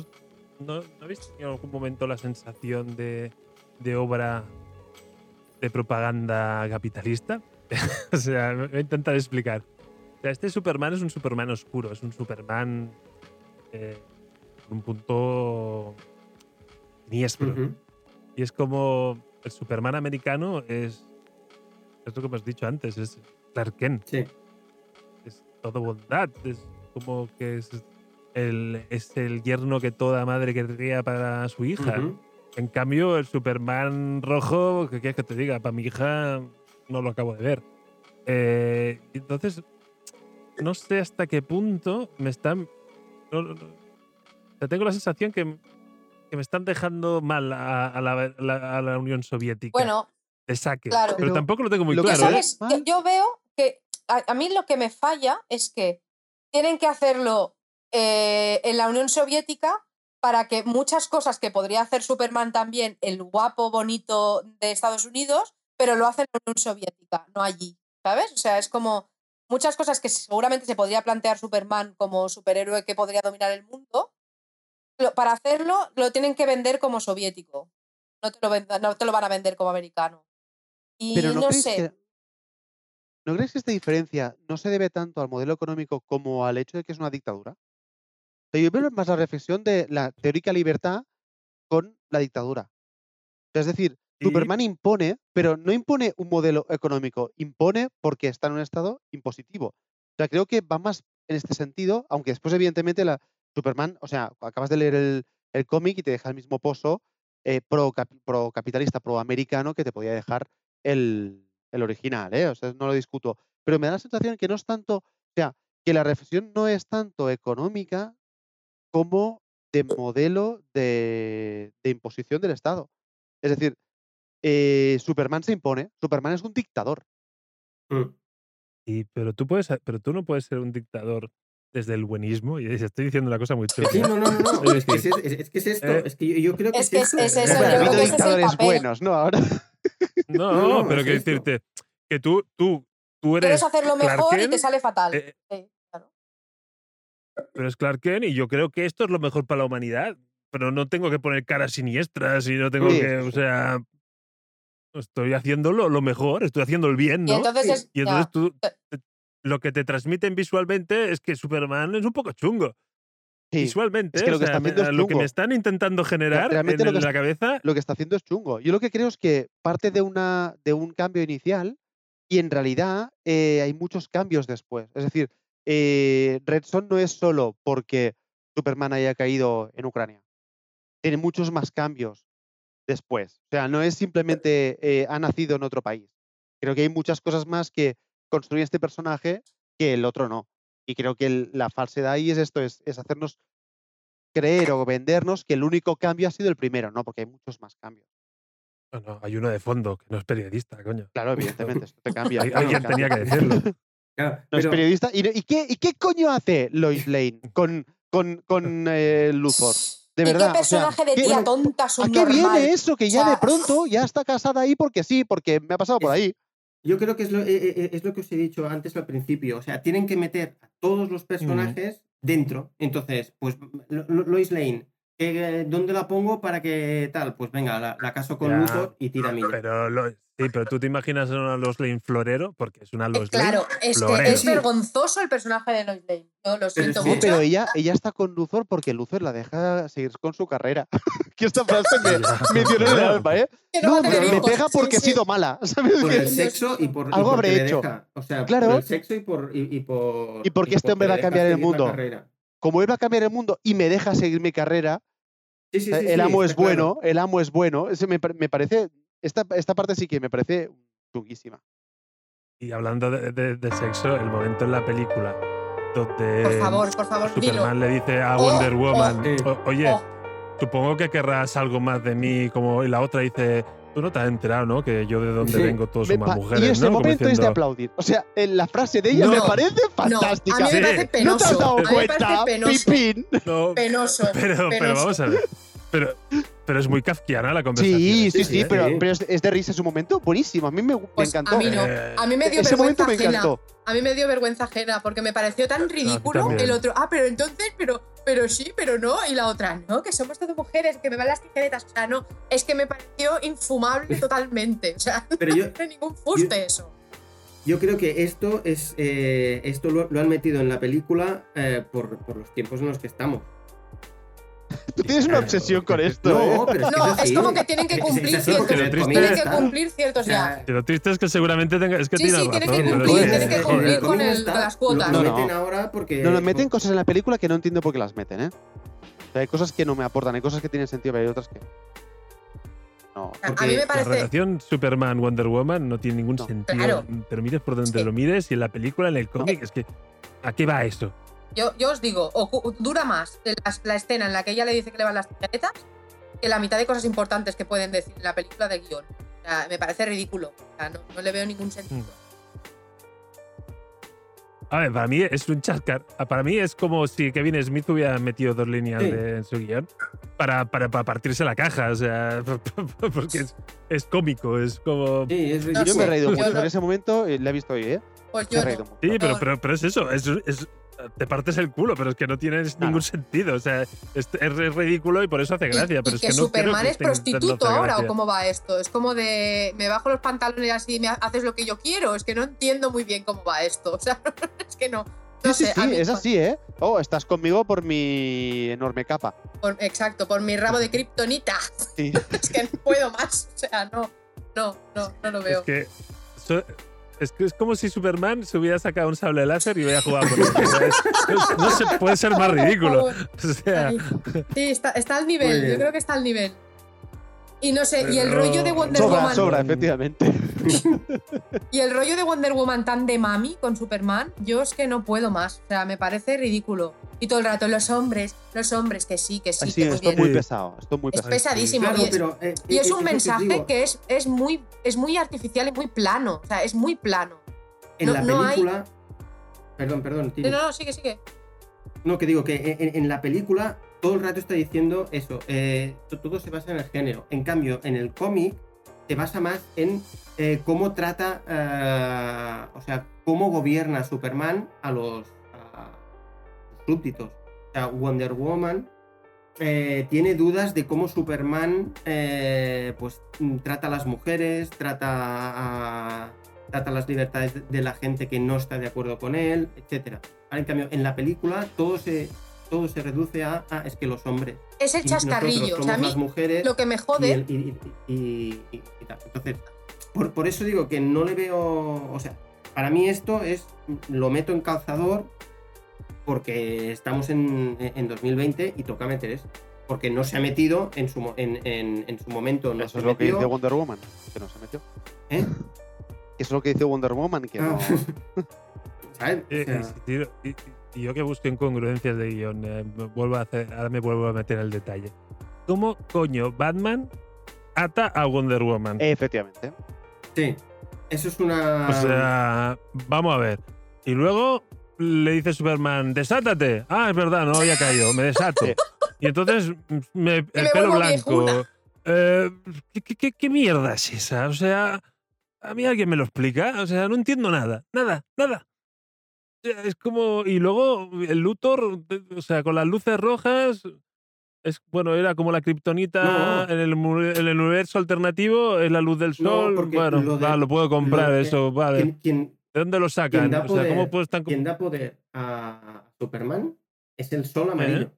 no, ¿no habéis tenido en algún momento la sensación de, de obra de propaganda capitalista? o sea, voy a intentar explicar. O sea, este Superman es un Superman oscuro, es un Superman eh, un punto siniestro. Ujú. Y es como el Superman americano es, es lo que hemos dicho antes, es Clark Kent, Sí. es todo bondad, es como que es el, es el yerno que toda madre querría para su hija. En cambio, el Superman rojo, ¿qué quieres que te diga? Para mi hija no lo acabo de ver. Eh, entonces, no sé hasta qué punto me están... no- no- o sea, tengo la sensación que, que me están dejando mal a, a la, la- a la Unión Soviética. Bueno, de saque. claro. Pero, Pero tampoco lo tengo muy lo claro. ¿eh? ¿sabes? Yo, Mal. yo veo que a, a mí lo que me falla es que tienen que hacerlo eh, en la Unión Soviética para que muchas cosas que podría hacer Superman también, el guapo, bonito de Estados Unidos, pero lo hace en la Unión Soviética, no allí. ¿Sabes? O sea, es como muchas cosas que seguramente se podría plantear Superman como superhéroe que podría dominar el mundo. para hacerlo lo tienen que vender como soviético. No te lo, venda- no te lo van a vender como americano. Y Pero no, sé. que. ¿No crees que esta diferencia no se debe tanto al modelo económico como al hecho de que es una dictadura? Sea, yo veo más la reflexión de la teórica libertad con la dictadura. Es decir, Sí. Superman impone, pero no impone un modelo económico, impone porque está en un estado impositivo. O sea, creo que va más en este sentido, aunque después, evidentemente, la Superman, o sea, acabas de leer el, el cómic y te deja el mismo pozo eh, pro, pro capitalista, pro americano que te podía dejar el, el original, ¿eh? O sea, no lo discuto. Pero me da la sensación que no es tanto, o sea, que la reflexión no es tanto económica como de modelo de, de imposición del Estado. Es decir, eh, Superman se impone, Superman es un dictador. Mm. Y, pero, tú puedes, pero tú no puedes ser un dictador desde el buenismo. Y estoy diciendo una cosa muy chula. Sí, no, no, no, no. Es Es que es, es- es que es esto. eh, es que yo, yo creo que es es, que es- es eso, Hombre, yo creo que ese es el dictadores papel. buenos, ¿no? Ahora. No, No, no, pero esto. decirte que tú, tú, tú eres. Quieres hacerlo Clark mejor y te sale fatal. eh, Sí. Pero es Clark Kent y yo creo que esto es lo mejor para la humanidad. Pero no tengo que poner caras siniestras y no tengo Sí, que, o sea, estoy haciendo lo, mejor, estoy haciendo el bien, Y ¿no? entonces es. Y entonces tú, Eh. lo que te transmiten visualmente es que Superman es un poco chungo. Sí, Visualmente, es que lo o que sea, está me- haciendo es lo que me chungo. están intentando generar en, realmente lo que en la cabeza. lo que está haciendo es chungo. Yo lo que creo es que parte de, una, de un cambio inicial y en realidad eh, hay muchos cambios después. Es decir, eh, Red Son no es solo porque Superman haya caído en Ucrania. Tiene muchos más cambios después. O sea, no es simplemente eh, ha nacido en otro país. Creo que hay muchas cosas más que construyen este personaje que el otro no. Y creo que el- la falsedad ahí es esto, es, es hacernos creer o vendernos que el único cambio ha sido el primero, ¿no? Porque hay muchos más cambios. No, no, hay uno de fondo que no es periodista, coño. Claro, evidentemente, esto te cambia. Alguien tenía que decirlo. Claro, No es pero- periodista. ¿Y, y qué, ¿Y qué coño hace Lois Lane con, con, con eh, Luthor? De ¿Y verdad. qué o sea, personaje de ¿qué- tía tonta ¿A qué viene eso? Que ya O sea, de pronto ya está casada ahí porque sí, porque me ha pasado por ahí. Yo creo que es lo, eh, eh, es lo que os he dicho antes al principio. O sea, tienen que meter a todos los personajes dentro. Entonces, pues Lo- Lo- Lois Lane, ¿qué- ¿dónde la pongo para que tal? Pues venga, la, la caso con Ya, Luthor y tira milla. Pero lo- sí, pero tú te imaginas a una Lois Lane florero, porque es una eh, Lois Lane. claro, es que vergonzoso el personaje de Lois Lane. Yo lo siento sí. Mucho. pero ella, ella está con Luthor porque Luthor la deja seguir con su carrera. que esta frase me, dio en el alma, ¿eh? No pero me pega Sí, porque he sido mala. ¿sabes? Por el sexo y por. y Algo porque habré hecho. deja. O sea, Claro. por el sexo y por. Y, y por Y porque este hombre va a cambiar el mundo. Como él va a cambiar el mundo y me deja seguir mi carrera, Sí, sí, sí, el amo es claro. bueno, el amo es bueno. Ese me, par- me parece. Esta, esta parte sí que me parece chunguísima. Y hablando de, de- de sexo, el momento en la película donde Por favor, por favor, dilo. Superman le dice a Oh, Wonder Woman, oh. "O- oye, Oh, supongo que querrás algo más de mí, como y la otra dice, tú no te has enterado, ¿no? Que yo de donde Sí. vengo todos somos mujeres, y ese ¿no? Momento es de diciendo, aplaudir. O sea, en la frase de ella No. me parece no, a fantástica. mí me parece ¿No te penoso. has dado cuenta, penoso. Pipín? "No, Penoso. pero, pero penoso. vamos a ver. Pero, pero es muy kafkiana la conversación. Sí, esta, sí, sí, sí, ¿eh? pero, es, es de risa su momento buenísimo. A mí me, me Pues encantó. a mí no. Eh, A mí me dio Ese momento vergüenza me ajena. encantó. A mí me dio vergüenza ajena porque me pareció tan ridículo el otro. Ah, pero entonces, pero, pero sí, pero no. Y la otra, no, que somos todas mujeres, que me van las tijeretas. O sea, no. Es que me pareció infumable totalmente. O sea, Pero yo, no tiene ningún fuste eso. Yo creo que esto es eh, esto lo, lo han metido en la película eh, por, por los tiempos en los que estamos. Tú tienes una obsesión con esto, ¿eh? No, pero es, que No, es, es como que tienen que Es- es cumplir porque ciertos- cómic tienen Tienen que cumplir ciertos lo triste es que seguramente tenga, es que Sí, tiene sí, razón. tiene que cumplir, es que con el- las cuotas. No, no. meten ahora porque. No, no, meten cosas en la película que no entiendo por qué las meten, ¿eh? O sea, hay cosas que no me aportan, hay cosas que tienen sentido, pero hay otras que. No. A mí me La parece. relación Superman-Wonder Woman no tiene ningún No. sentido. Claro. Pero mires por donde Sí. lo mires y en la película, en el cómic, es que. ¿A qué va eso? Yo, yo os digo, dura más la, la escena en la que ella le dice que le van las tijeretas que la mitad de cosas importantes que pueden decir en la película de guion. O sea, me parece ridículo. O sea, no, no le veo ningún sentido. A ver, para mí es un chascar. Para mí es como si Kevin Smith hubiera metido dos líneas Sí. de- en su guion para, para, para partirse la caja. O sea, porque es, es cómico, es como. Sí, es No Yo me he reído Yo mucho. no. En ese momento eh, la he visto hoy, ¿eh? Pues Me he yo reído no. mucho. Sí, pero, pero, pero es eso. Es, es- te partes el culo, pero es que no tienes Claro. ningún sentido. O sea, es, es ridículo y por eso hace gracia. y, pero es que, que, no creo Superman es prostituto ahora, ¿o cómo va esto? Es como de me bajo los pantalones así y me ha- haces lo que yo quiero. Es que no entiendo muy bien cómo va esto. O sea, es que no. No Sí, sí, sé, sí, a mí- es así, ¿eh? Oh, estás conmigo por mi enorme capa. por- exacto, por mi rabo de kriptonita. Sí. es que no puedo más. O sea, no, no, no, no lo veo. Es que, so- es que es como si Superman se hubiera sacado un sable láser y hubiera jugado con él. No se puede ser más ridículo. O sea, Sí, está, está al nivel. Yo creo que está al nivel. Y no sé, y el rollo de Wonder Sobra, Woman. sobra, efectivamente. Y el rollo de Wonder Woman tan de mami con Superman, yo es que no puedo más. O sea, me parece ridículo. Y todo el rato, los hombres, los hombres, que sí, que sí, que muy esto es muy pesado. Esto es muy Es pesadísimo. Claro, y es, pero, eh, y es eh, un que mensaje que es, es, muy, es muy artificial y muy plano. O sea, es muy plano. En no- la no hay- película. Perdón, perdón, Tini. No, no, sigue, sigue. No, que digo que en, en la película todo el rato está diciendo eso. eh, to- todo se basa en el género. En cambio, en el cómic basa más en eh, cómo trata, eh, o sea, cómo gobierna Superman a los, a súbditos. O sea, Wonder Woman eh, tiene dudas de cómo Superman pues trata a las mujeres, trata a, trata las libertades de la gente que no está de acuerdo con él, etc. En cambio, en la película todo se, todo se reduce a, a, es que los hombres Es el chascarrillo. O sea, a mí las mujeres lo que me y, jode. el- y- y- y- y- y tal. Entonces, por, por eso digo que no le veo, o sea, para mí esto es, lo meto en calzador porque estamos en, en 2020 y toca meter eso. Porque no se ha metido en su, mo- en, en- en su momento. No Eso es lo que dice Wonder Woman, que no se metió. ¿Eh? Eso es lo que dice Wonder Woman, que no. Ah. ¿Sabes? O Eh, sea, y, yo que busco incongruencias de guion, eh, me vuelvo a hacer, ahora me vuelvo a meter en el detalle. ¿Cómo coño Batman ata a Wonder Woman? Efectivamente. sí. Eso es una. O sea, vamos a ver. Y luego le dice Superman, desátate. Ah, es verdad, no había caído, me desato. Sí. Y entonces me- el me pelo blanco. eh, ¿qué, qué- qué- qué mierda es esa? O sea, a mí alguien me lo explica. O sea, no entiendo nada, nada, nada. Es como. Y luego el Luthor, o sea, con las luces rojas. Es, bueno, era como la kriptonita No. en, el, en el universo alternativo, es la luz del No, sol. porque bueno, lo de- va, lo puedo comprar, lo de- eso, vale. ¿Quién, quién- ¿De dónde lo sacan? da O sea, ¿cómo poder- puedes tan quien da poder a Superman es el sol ¿Eh? amarillo.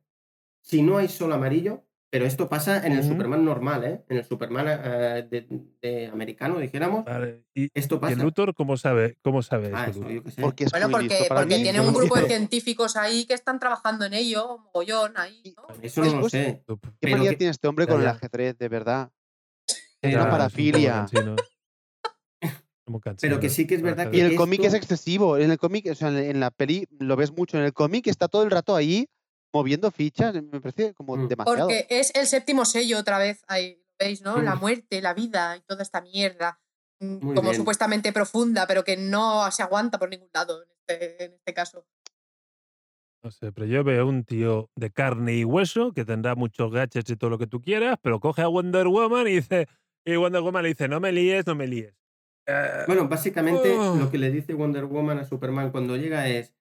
Si no hay sol amarillo, pero esto pasa en el. Superman normal, ¿eh? En el Superman eh, de, de americano, dijéramos. Vale, ¿Y, Esto y pasa. el Luthor cómo sabe, cómo sabe Ah, eso? yo sé. Porque es Bueno, porque, tiene un grupo de científicos ahí que están trabajando en ello, mogollón ahí, ¿no? Eso no lo Después- sé. ¿Qué pero manía que- tiene este hombre Ya, con el ajedrez, de verdad? Pero- una parafilia. Pero que sí que es verdad Y que- el cómic es excesivo. En el cómic, o sea, en en la peli lo ves mucho. En el cómic está todo el rato ahí moviendo fichas. Me parece como Mm. demasiado. Porque es el séptimo sello otra vez, ahí veis, ¿no? La Mm. muerte, la vida y toda esta mierda, mm, Muy como bien. supuestamente profunda, pero que no se aguanta por ningún lado en este, en este caso. No sé, pero yo veo un tío de carne y hueso que tendrá muchos gadgets y todo lo que tú quieras, pero coge a Wonder Woman y dice, y Wonder Woman le dice, no me líes, no me líes. Eh, Bueno, básicamente Oh. lo que le dice Wonder Woman a Superman cuando llega es,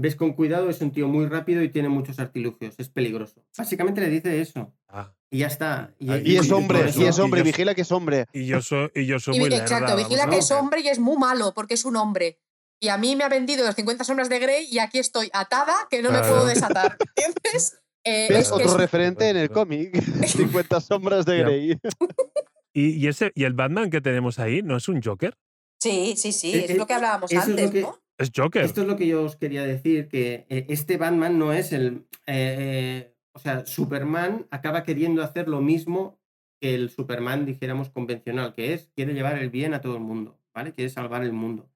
ves con cuidado, es un tío muy rápido y tiene muchos artilugios, es peligroso. Básicamente le dice eso. ah, Y ya está. Ah, Y es y- hombre, y es hombre, y yo- vigila que es hombre. y yo soy, y yo soy muy lerda, exacto, vigila que es hombre y es muy malo porque es un hombre. Y a mí me ha vendido los 50 sombras de Grey y aquí estoy atada que no me puedo desatar. ¿Entiendes? Eh, ¿Ves? es Otro es- referente en el cómic. 50 sombras de. Grey. Y, y ese, y el Batman que tenemos ahí, ¿no es un Joker? Sí, sí, sí, Eh, es eh, lo que hablábamos es antes, que- ¿no? Es Joker. Esto es lo que yo os quería decir, que eh, este Batman no es el... eh, eh, o sea, Superman acaba queriendo hacer lo mismo que el Superman, dijéramos, convencional, que es, quiere llevar el bien a todo el mundo, ¿vale? Quiere salvar el mundo.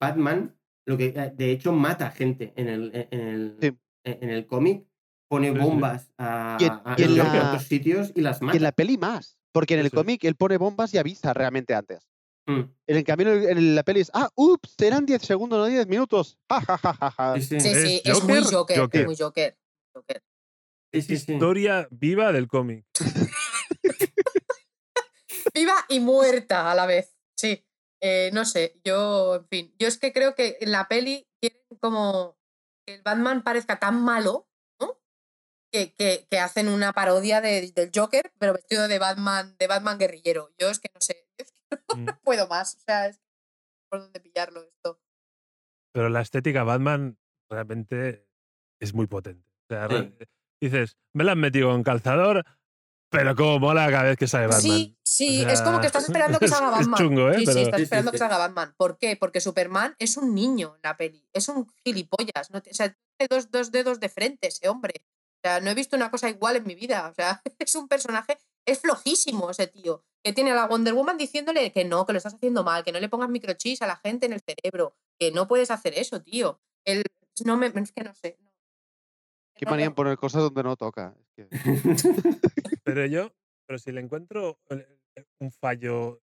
Batman, lo que de hecho mata gente en el, en el, Sí. en el cómic, pone bombas a, Y en- a- y en en la- otros sitios y las Y mata. en la peli más. Porque en el sí. cómic él pone bombas y avisa realmente antes. Mm, En el cambio, en, la peli es, ah, ups, serán 10 segundos, no 10 minutos. Ja, ja, ja, ja, ja. sí, sí, Sí, ¿Es sí, es muy Joker? Es muy Joker. Joker. sí, sí, sí. Historia viva del cómic. Viva y muerta a la vez. Sí. Eh, no sé, yo, en fin, yo es que creo que en la peli quieren como que el Batman parezca tan malo, ¿no? Que, que- que hacen una parodia de- del Joker, pero vestido de Batman, de Batman guerrillero. Yo es que no sé, es Mm. no puedo más. O sea, es por dónde pillarlo esto. Pero la estética Batman realmente es muy potente. O sea, Sí. re- dices, me la han metido con calzador, pero como mola cada vez que sale Batman. Sí, sí, O es como que estás esperando que es- salga es Batman. chungo, ¿eh? Sí, Pero- sí, estás esperando que salga Batman. ¿Por qué? Porque Superman es un niño en la peli. Es un gilipollas. No o sea, tiene dos, dos dedos de frente ese hombre. O sea, no he visto una cosa igual en mi vida. O sea, es un personaje. Es flojísimo ese tío. Que tiene a la Wonder Woman diciéndole que no, que lo estás haciendo mal, que no le pongas microchips a la gente en el cerebro. Que no puedes hacer eso, tío. Él, no me, es que no sé. no. Qué No, manía en no. poner cosas donde no toca. Pero yo, pero si le encuentro el- el- un fallo,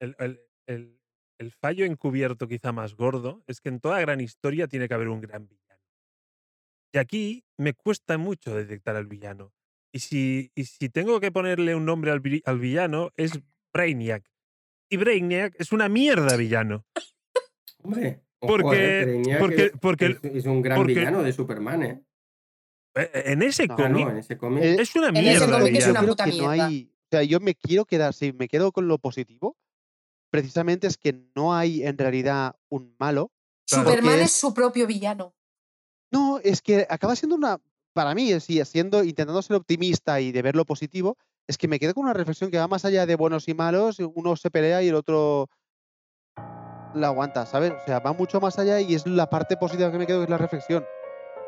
el, el- el- el fallo encubierto quizá más gordo, es que en toda gran historia tiene que haber un gran villano. Y aquí me cuesta mucho detectar al villano. Y si, y si tengo que ponerle un nombre al, al villano, es Brainiac. Y Brainiac es una mierda villano. Hombre, ojo, Porque- eh, Brainiac porque- es- porque- es, es un gran porque- villano de Superman, ¿eh? Eh, En ese No, Ah, cómic no, en ese cómic. Eh, es una ese mierda de cómic es villano. una puta que no mierda. hay. O sea, yo me quiero quedar, si me quedo con lo positivo, precisamente es que no hay en realidad un malo. Superman es su propio villano. No, es que acaba siendo una. Para mí, sí, siendo, intentando ser optimista y de ver lo positivo, es que me quedo con una reflexión que va más allá de buenos y malos. Uno se pelea y el otro la aguanta, ¿sabes? O sea, va mucho más allá y es la parte positiva que me quedo, que es la reflexión.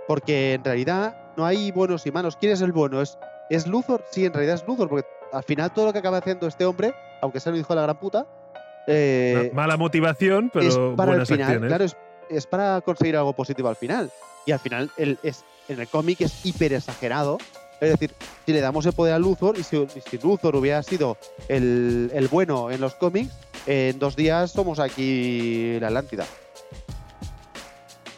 Porque en realidad no hay buenos y malos. ¿Quién es el bueno? ¿Es, ¿Es Luthor? Sí, en realidad es Luthor, porque al final todo lo que acaba haciendo este hombre, aunque sea un hijo de la gran puta, eh, Mala motivación, pero es para el final. acciones. Claro, es, es para conseguir algo positivo al final. Y al final, el, es, en el cómic es hiper exagerado. Es decir, si le damos el poder a Luthor y si, si Luthor hubiera sido el, el bueno en los cómics, en dos días somos aquí la Atlántida.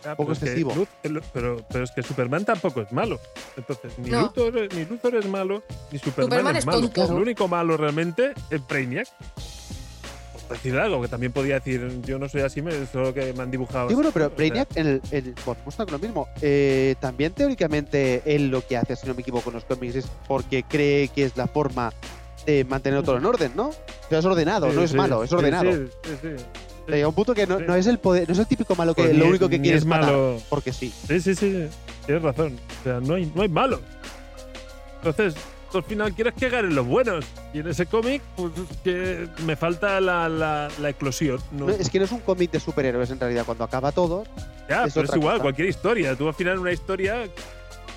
Ah, poco pero es que excesivo. Pero, pero es que Superman tampoco es malo. Entonces, ni, No. Luthor, ni Luthor es malo, ni Superman, Superman es es malo. tonto. Lo único malo realmente es Brainiac. Decir algo, que también podía decir, yo no soy así, me, solo que me han dibujado. Sí, bueno, pero Brainiac, en el, lo mismo. Eh, también teóricamente él lo que hace, si no me equivoco, en los cómics es porque cree que es la forma de mantener todo en orden, ¿no? O sea, es ordenado, sí, no es sí, malo, es ordenado. Sí, sí, sí. Llega un punto que no, es el poder, no es el típico malo que Pues lo ni- único que quiere es es matar, malo. porque sí. Sí, sí, sí, tienes razón. O sea, no hay, no hay malo. Entonces, tú al final quieres que ganen los buenos. Y en ese cómic, pues es que me falta la, la, la eclosión. No, No, es que no es un cómic de superhéroes en realidad. Cuando acaba todo, ya, es pero es igual, cosa. cualquier historia. Tú al final una historia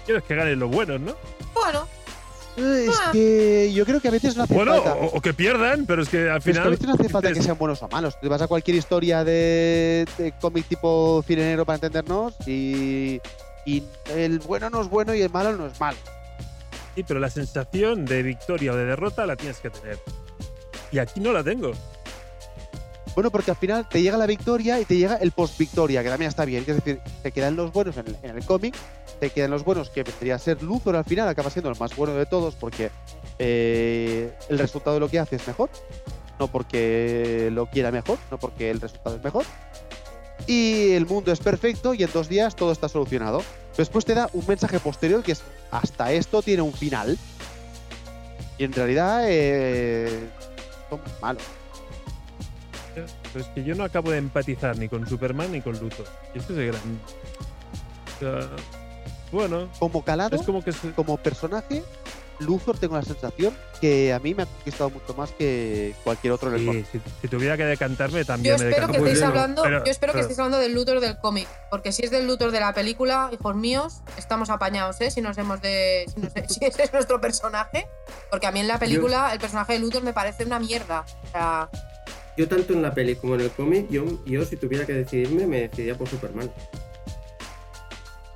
quieres que ganen los buenos, ¿no? Bueno, eh, es Ah. que yo creo que a veces no hace Bueno, falta. o, o que pierdan, pero es que al Pero es que a final. veces no hace falta que sean buenos o malos. Te vas a cualquier historia de, de cómic tipo cirenero para entendernos y, y el bueno no es bueno y el malo no es malo. Sí, pero la sensación de victoria o de derrota la tienes que tener. Y aquí no la tengo. Bueno, porque al final te llega la victoria y te llega el post-victoria, que también está bien. Es decir, te quedan los buenos en el, en el cómic, te quedan los buenos que vendría a ser Luthor al final, acaba siendo el más bueno de todos porque eh, el resultado de lo que hace es mejor. No porque lo quiera mejor, no porque el resultado es mejor. Y el mundo es perfecto y en dos días todo está solucionado. Después te da un mensaje posterior que es hasta esto tiene un final. Y en realidad eh, son malos. Pero es que yo no acabo de empatizar ni con Superman ni con Luthor. Y esto es el gran. O sea, bueno, Como calado, es como que. se- como personaje, Luthor tengo la sensación que a mí me ha conquistado mucho más que cualquier otro en el Sí, cómic. si, si tuviera que decantarme, yo también me espero que estéis yo hablando, Pero- yo espero que estéis hablando del Luthor del cómic, porque si es del Luthor de la película, hijos míos, estamos apañados, ¿eh? Si nos hemos de, si, nos- si ese es nuestro personaje, porque a mí en la película el personaje de Luthor me parece una mierda. O sea, Yo tanto en la peli como en el cómic, yo, yo si tuviera que decidirme, me decidiría por Superman.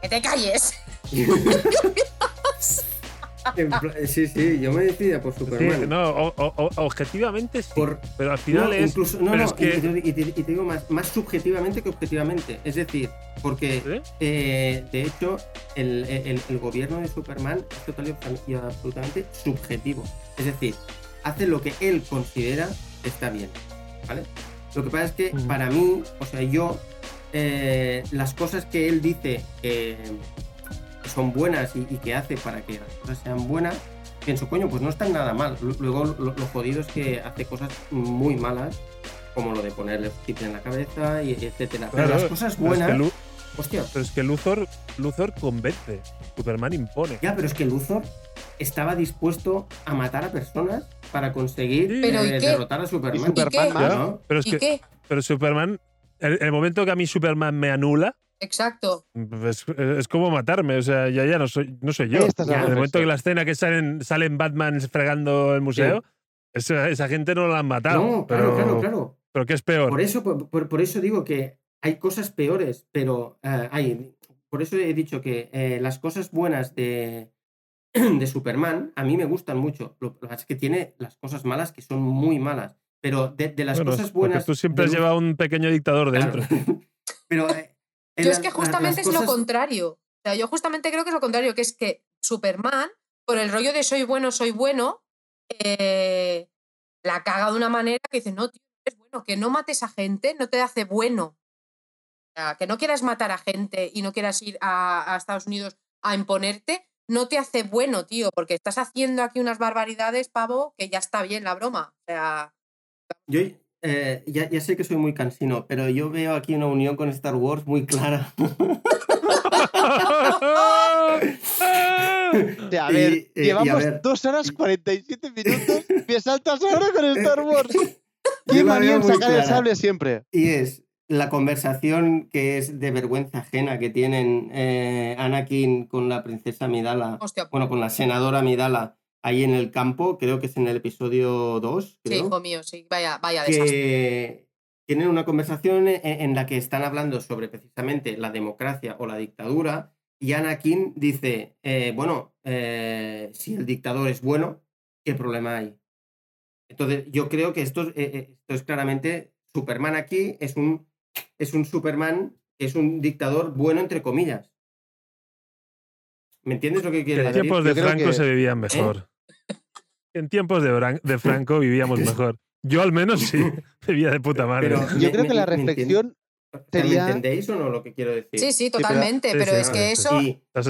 que te calles. Sí, sí, yo me decidiría por Sí, Superman. no, o- o- o- objetivamente sí. Por- pero al final No, es. incluso, no, no, es que- y, te- y digo más, más subjetivamente que objetivamente. Es decir, porque ¿Sí? eh, de hecho el, el- el gobierno de Superman es total y abs- y absolutamente subjetivo. Es decir, hace lo que él considera está bien. ¿Vale? Lo que pasa es que para mí, o sea, yo, eh, las cosas que él dice que son buenas y, y que hace para que las cosas sean buenas, pienso, coño, pues no están nada mal. Lu- Luego lo, lo jodido es que hace cosas muy malas, como lo de ponerle chip en la cabeza, y etcétera. Pero Claro, las cosas pero es que buenas, Lu- hostia, pero es que Luthor, Luthor convence. Superman impone. ya, pero es que Luthor estaba dispuesto a matar a personas para conseguir Sí. Pero ¿y eh, derrotar a Superman. Y Superman qué? más. ¿no? Pero es ¿Y que qué? pero Superman, el momento que a mí Superman me anula, Exacto. es, es como matarme. O sea, ya, ya no soy, no soy yo. Ya, En el de momento que la escena que salen, salen Batman fregando el museo, esa, esa gente no la han matado. No, pero, claro, claro, claro. pero ¿qué es peor? Por eso, por, por- por eso digo que hay cosas peores, pero eh, hay. Por eso he dicho que eh, las cosas buenas de, de Superman a mí me gustan mucho. Lo que pasa es que tiene las cosas malas que son muy malas. Pero de, de las Bueno, cosas porque buenas. tú siempre has de- llevado un pequeño dictador Claro. dentro. pero. eh, Yo es que justamente es lo contrario. O sea, yo justamente creo que es lo contrario, que es que Superman, por el rollo de soy bueno, soy bueno, eh, la caga de una manera que dice, no, tío, es bueno, que no mates a gente no te hace bueno. O sea, que no quieras matar a gente y no quieras ir a, a Estados Unidos a imponerte, no te hace bueno, tío, porque estás haciendo aquí unas barbaridades, pavo, que ya está bien la broma. O sea, Yo eh, ya, ya sé que soy muy cansino, pero yo veo aquí una unión con Star Wars muy clara. O sea, a Y, ver, eh, y a llevamos ver. dos horas 47 minutos y me saltas ahora con Star Wars. Yo Qué la manía veo en muy sacar el sable siempre. Y es, la conversación que es de vergüenza ajena que tienen eh, Anakin con la princesa Midala, Hostia, bueno, con la senadora Midala ahí en el campo, creo que es en el episodio 2, sí, hijo mío, sí. Vaya, vaya desastre. que tienen una conversación en, en la que están hablando sobre precisamente la democracia o la dictadura y Anakin dice, eh, bueno, eh, si el dictador es bueno, ¿qué problema hay? Entonces, yo creo que esto, es- eh, esto es claramente Superman aquí, es un, es un Superman, es un dictador bueno, entre comillas. ¿Me entiendes lo que quiero En decir? tiempos yo de Franco que- se vivían mejor. En tiempos de, Bran- de Franco vivíamos mejor. Yo al menos sí, vivía de puta madre. Pero- Yo Me- creo me- que la me reflexión O sea, ¿Me sería- entendéis o no lo que quiero decir? Sí, sí, totalmente. sí, pero sí, es sí, que sí. eso,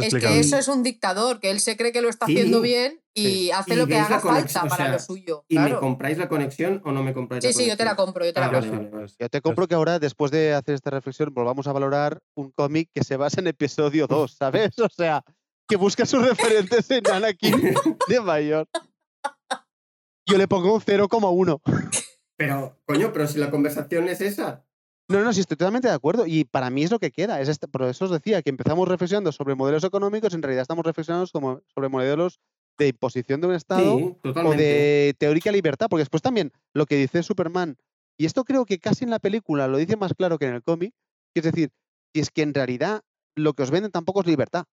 es que eso es un dictador, que él se cree que lo está Sí. haciendo bien y Sí. hace Y lo que haga la conexión, falta o para sea, lo suyo. ¿Y me claro. compráis la conexión o no me compráis Sí, la sí, yo te la conexión? compro, yo te la Ah, vale, compro. sí, vale, vale. Yo te compro que ahora, después de hacer esta reflexión, volvamos a valorar un cómic que se basa en episodio 2, ¿sabes? O sea, que busca sus referentes en Anakin de mayor. Yo le pongo un 0,1. Pero, coño, pero si la conversación es esa. No, no, sí, estoy totalmente de acuerdo. Y para mí es lo que queda. Es este- por eso os decía que empezamos reflexionando sobre modelos económicos, en realidad estamos reflexionando sobre modelos de imposición de un Estado Sí, o de teórica libertad, porque después también lo que dice Superman, y esto creo que casi en la película lo dice más claro que en el cómic, que es decir, si es que en realidad lo que os venden tampoco es libertad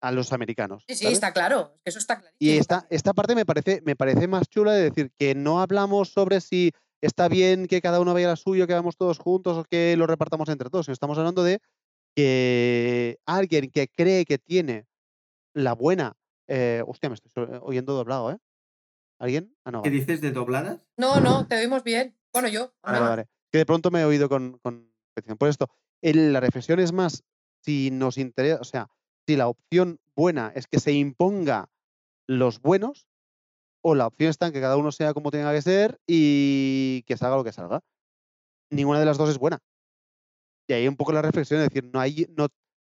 a los americanos. Sí, sí, ¿sabes? está claro. Eso está clarísimo. Y esta, esta parte me parece, me parece más chula de decir que no hablamos sobre si está bien que cada uno vaya a la suyo, que vamos todos juntos o que lo repartamos entre todos. Estamos hablando de que alguien que cree que tiene la buena. eh, hostia, me estoy oyendo doblado, ¿eh? ¿Alguien? Ah, no. ¿Qué dices de dobladas? No, no, te oímos bien. Bueno, yo. Vale, ahora. vale. Que de pronto me he oído con, con petición. Por esto, el- la reflexión es más si nos interesa, o sea, si la opción buena es que se imponga los buenos, o la opción está en que cada uno sea como tenga que ser y que salga lo que salga. Ninguna de las dos es buena. Y ahí un poco la reflexión, es decir, no hay, no,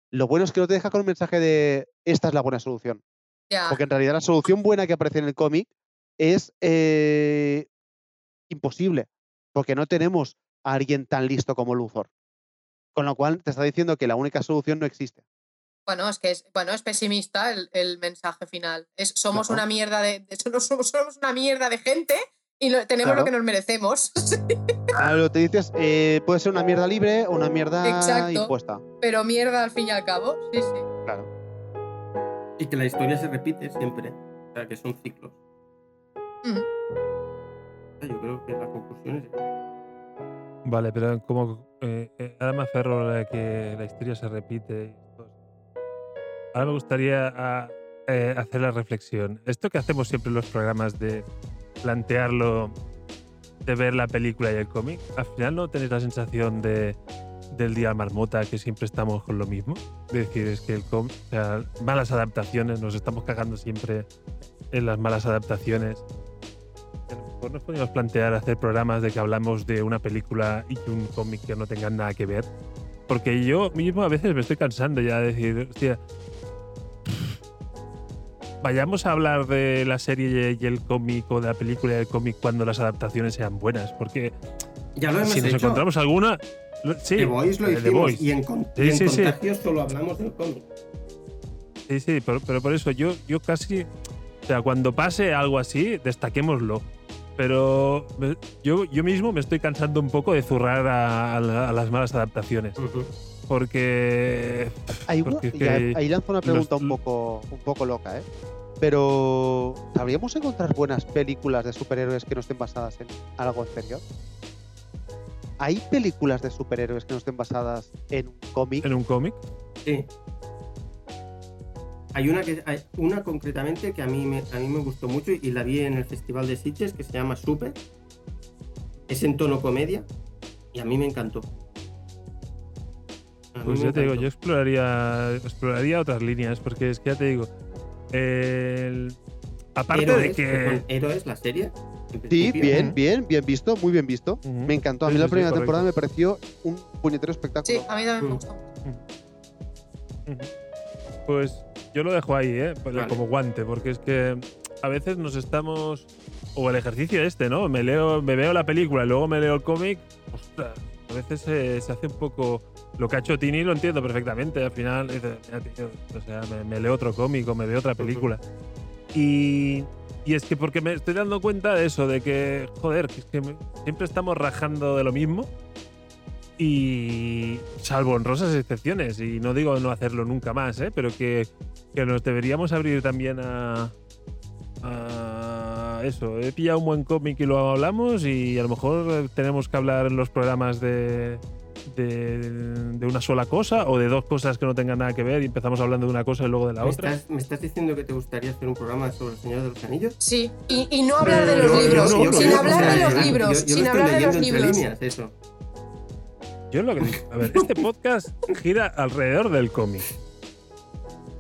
lo bueno es que no te deja con un mensaje de esta es la buena solución. Porque en realidad la solución buena que aparece en el cómic es eh, imposible. Porque no tenemos a alguien tan listo como Luthor. Con lo cual te está diciendo que la única solución no existe. Bueno, es que es, bueno, es pesimista el, el mensaje final. Es, somos Claro. una mierda de, de hecho, no somos, somos una mierda de gente y lo- tenemos Claro. lo que nos merecemos. Ah, lo te dices, eh, puede ser una mierda libre o una mierda Exacto. impuesta. Pero mierda al fin y al cabo. Sí, sí. Claro. Y que la historia se repite siempre. O sea, que son ciclos. Mm. Yo creo que la conclusión es Vale, pero como eh, eh, ahora me aferro a que la historia se repite. Ahora me gustaría a- eh, hacer la reflexión. Esto que hacemos siempre en los programas de plantearlo, de ver la película y el cómic, al final no tenéis la sensación de del día marmota que siempre estamos con lo mismo. Es decir, es que el cómic, o sea, malas adaptaciones, nos estamos cagando siempre en las malas adaptaciones. A lo mejor nos podríamos plantear hacer programas de que hablamos de una película y un cómic que no tengan nada que ver. Porque yo mismo a veces me estoy cansando ya de decir, hostia, vayamos a hablar de la serie y el cómic o de la película y el cómic cuando las adaptaciones sean buenas. Porque Ya lo hemos si nos hecho. encontramos alguna... lo- Sí, The Voice lo eh, The hicimos. Voice. Y en, con- Sí, y en sí, sí. Contagios solo hablamos del cómic. Sí, sí, pero, pero por eso yo, yo casi. O sea, cuando pase algo así, destaquémoslo. Pero yo, yo mismo me estoy cansando un poco de zurrar a, a la- a las malas adaptaciones. Porque. Ahí, Porque es y ahí- que ahí lanzo una pregunta un poco, un poco loca, ¿eh? Pero, ¿sabríamos encontrar buenas películas de superhéroes que no estén basadas en algo anterior? ¿Hay películas de superhéroes que no estén basadas en un cómic? En un cómic. Sí. Hay una, que, hay una concretamente que a mí, me, a mí me gustó mucho y la vi en el Festival de Sitges que se llama Super. Es en tono comedia y a mí me encantó. Mí Pues me ya te digo, yo exploraría, exploraría otras líneas. Porque es que ya te digo. El- aparte de que. Héroes, la serie. Sí, bien, bien, bien visto, muy bien visto. Me encantó. A mí Sí, la sí, sí, primera correcto. temporada me pareció un puñetero Sí, espectáculo. a mí también me. Ujú. Pues yo lo dejo ahí, ¿eh? Pues Vale. como guante, porque es que a veces nos estamos o el ejercicio este, ¿no? Me leo, me veo la película y luego me leo el cómic. Ostras, a veces se, se hace un poco. Lo que ha hecho Tini lo entiendo perfectamente. Al final, dices, "Mira, tío, o sea, me, me leo otro cómic o me veo otra película. Y, y es que porque me estoy dando cuenta de eso, de que, joder, que es que me- siempre estamos rajando de lo mismo. Y salvo honrosas excepciones, y no digo no hacerlo nunca más, ¿eh? pero que, que nos deberíamos abrir también a, a eso. He pillado un buen cómic y lo hablamos, y a lo mejor eh, tenemos que hablar en los programas de, de, de una sola cosa o de dos cosas que no tengan nada que ver y empezamos hablando de una cosa y luego de la ¿Me otra. estás, me estás diciendo que te gustaría hacer un programa sobre el Señor de los Anillos? Sí, y, y no hablar de los Yo- libros, yo sin hablar de los libros, sin hablar de los libros. líneas, eso. Yo lo que digo. A ver, este podcast gira alrededor del cómic.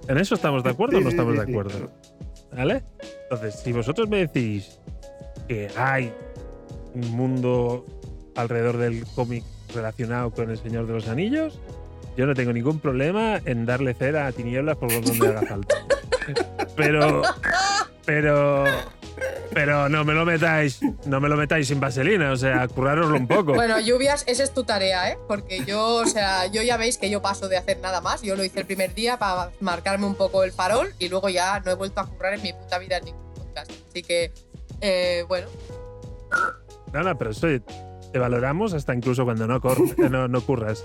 ¿En eso estamos de acuerdo o no estamos sí, de sí, acuerdo? ¿Vale? Entonces, si vosotros me decís que hay un mundo alrededor del cómic relacionado con El Señor de los Anillos, yo no tengo ningún problema en darle cera a tinieblas por donde haga falta. Pero. Pero. Pero no me lo metáis. No me lo metáis sin vaselina. O sea, currároslo un poco. Bueno, lluvias, esa es tu tarea, ¿eh? Porque yo, o sea, yo ya veis que yo paso de hacer nada más. Yo lo hice el primer día para marcarme un poco el farol y luego ya no he vuelto a currar en mi puta vida en ningún podcast. Así que, eh, bueno, No, no, pero eso te valoramos hasta incluso cuando no, no, no curras.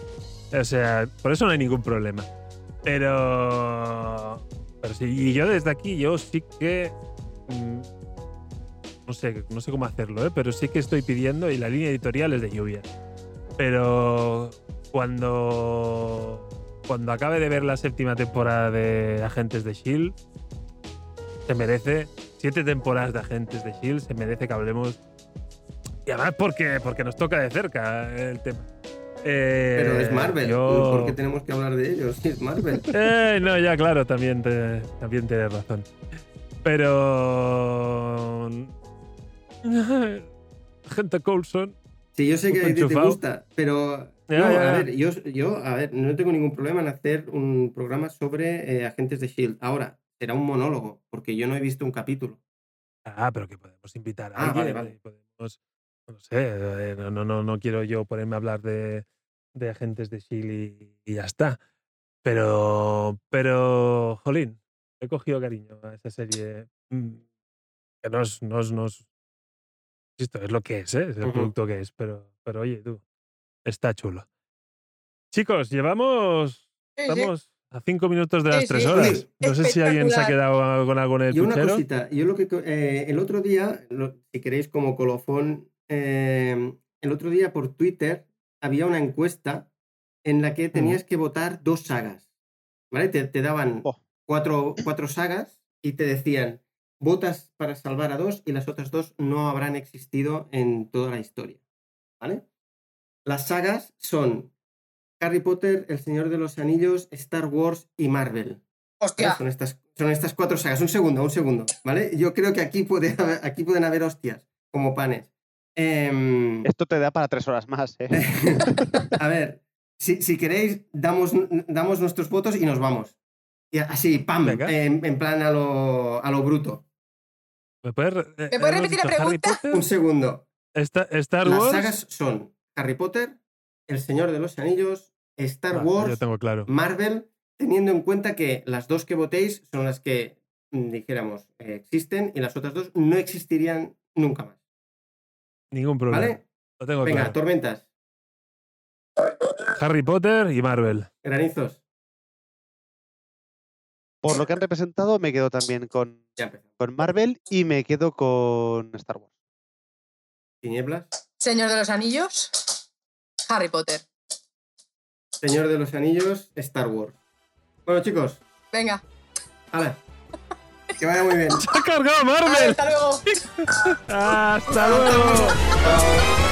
O sea, por eso no hay ningún problema. Pero. Pero sí, y yo desde aquí, yo sí que. No sé, no sé cómo hacerlo, ¿eh? pero sí que estoy pidiendo, y la línea editorial es de lluvia. Pero cuando. Cuando acabe de ver la séptima temporada de Agentes de Shield, se merece. Siete temporadas de Agentes de Shield, se merece que hablemos y además porque, porque nos toca de cerca el tema. Eh, Pero es Marvel. yo- ¿Por qué tenemos que hablar de ellos? Es Marvel. Eh, no, ya, claro, también, te, también tienes razón. Pero. Gente Coulson. Sí, yo sé que a ti te gusta, pero no, a ver, yo, yo, a ver, no tengo ningún problema en hacer un programa sobre eh, agentes de Shield. Ahora, será un monólogo, porque yo no he visto un capítulo. Ah, pero que podemos invitar a Ah, alguien. vale, vale. podemos- no sé, eh, no, no, no, no quiero yo ponerme a hablar de, de agentes de Shield y, y ya está. Pero, pero, jolín, he cogido cariño a esa serie. mm, Que no es, no es, no es- Esto es lo que es, ¿eh? es el producto que es, pero, pero oye, tú, está chulo. Chicos, llevamos. Sí, sí. Estamos a cinco minutos de las Sí, tres sí. horas. No sé si alguien se ha quedado con algo en el Y una puchero. cosita, yo lo que eh, el otro día, lo- si queréis como colofón, eh, el otro día por Twitter había una encuesta en la que tenías que votar dos sagas, ¿vale? Te, te daban Oh. cuatro, cuatro sagas y te decían, votas para salvar a dos y las otras dos no habrán existido en toda la historia, ¿vale? Las sagas son Harry Potter, El Señor de los Anillos, Star Wars y Marvel. ¿vale? hostia. Son estas, son estas cuatro sagas. Un segundo, un segundo, ¿vale? Yo creo que aquí, puede haber- aquí pueden haber hostias, como panes. Em, Esto te da para tres horas más, ¿eh? a ver, si, si queréis, damos, damos nuestros votos y nos vamos. Y así, pam, en, en plan a lo, a lo bruto. ¿Me puedes, re- eh, ¿Me puedes hemos repetir la pregunta? Un segundo. Esta- Star Las Wars. sagas son Harry Potter, El Señor de los Anillos, Star Wars, Yo tengo claro. Marvel, teniendo en cuenta que las dos que votéis son las que, mm, dijéramos, eh, existen y las otras dos no existirían nunca más. Ningún problema. ¿Vale? Lo tengo Venga, claro. tormentas, Harry Potter y Marvel. granizos. Por lo que han representado, me quedo también con, con Marvel y me quedo con Star Wars. Tinieblas. Señor de los Anillos, Harry Potter. Señor de los Anillos, Star Wars. Bueno, chicos, Venga, hala. Que vaya muy bien. ¡Se ha cargado Vale, Marvel! hasta luego. ¡Hasta luego!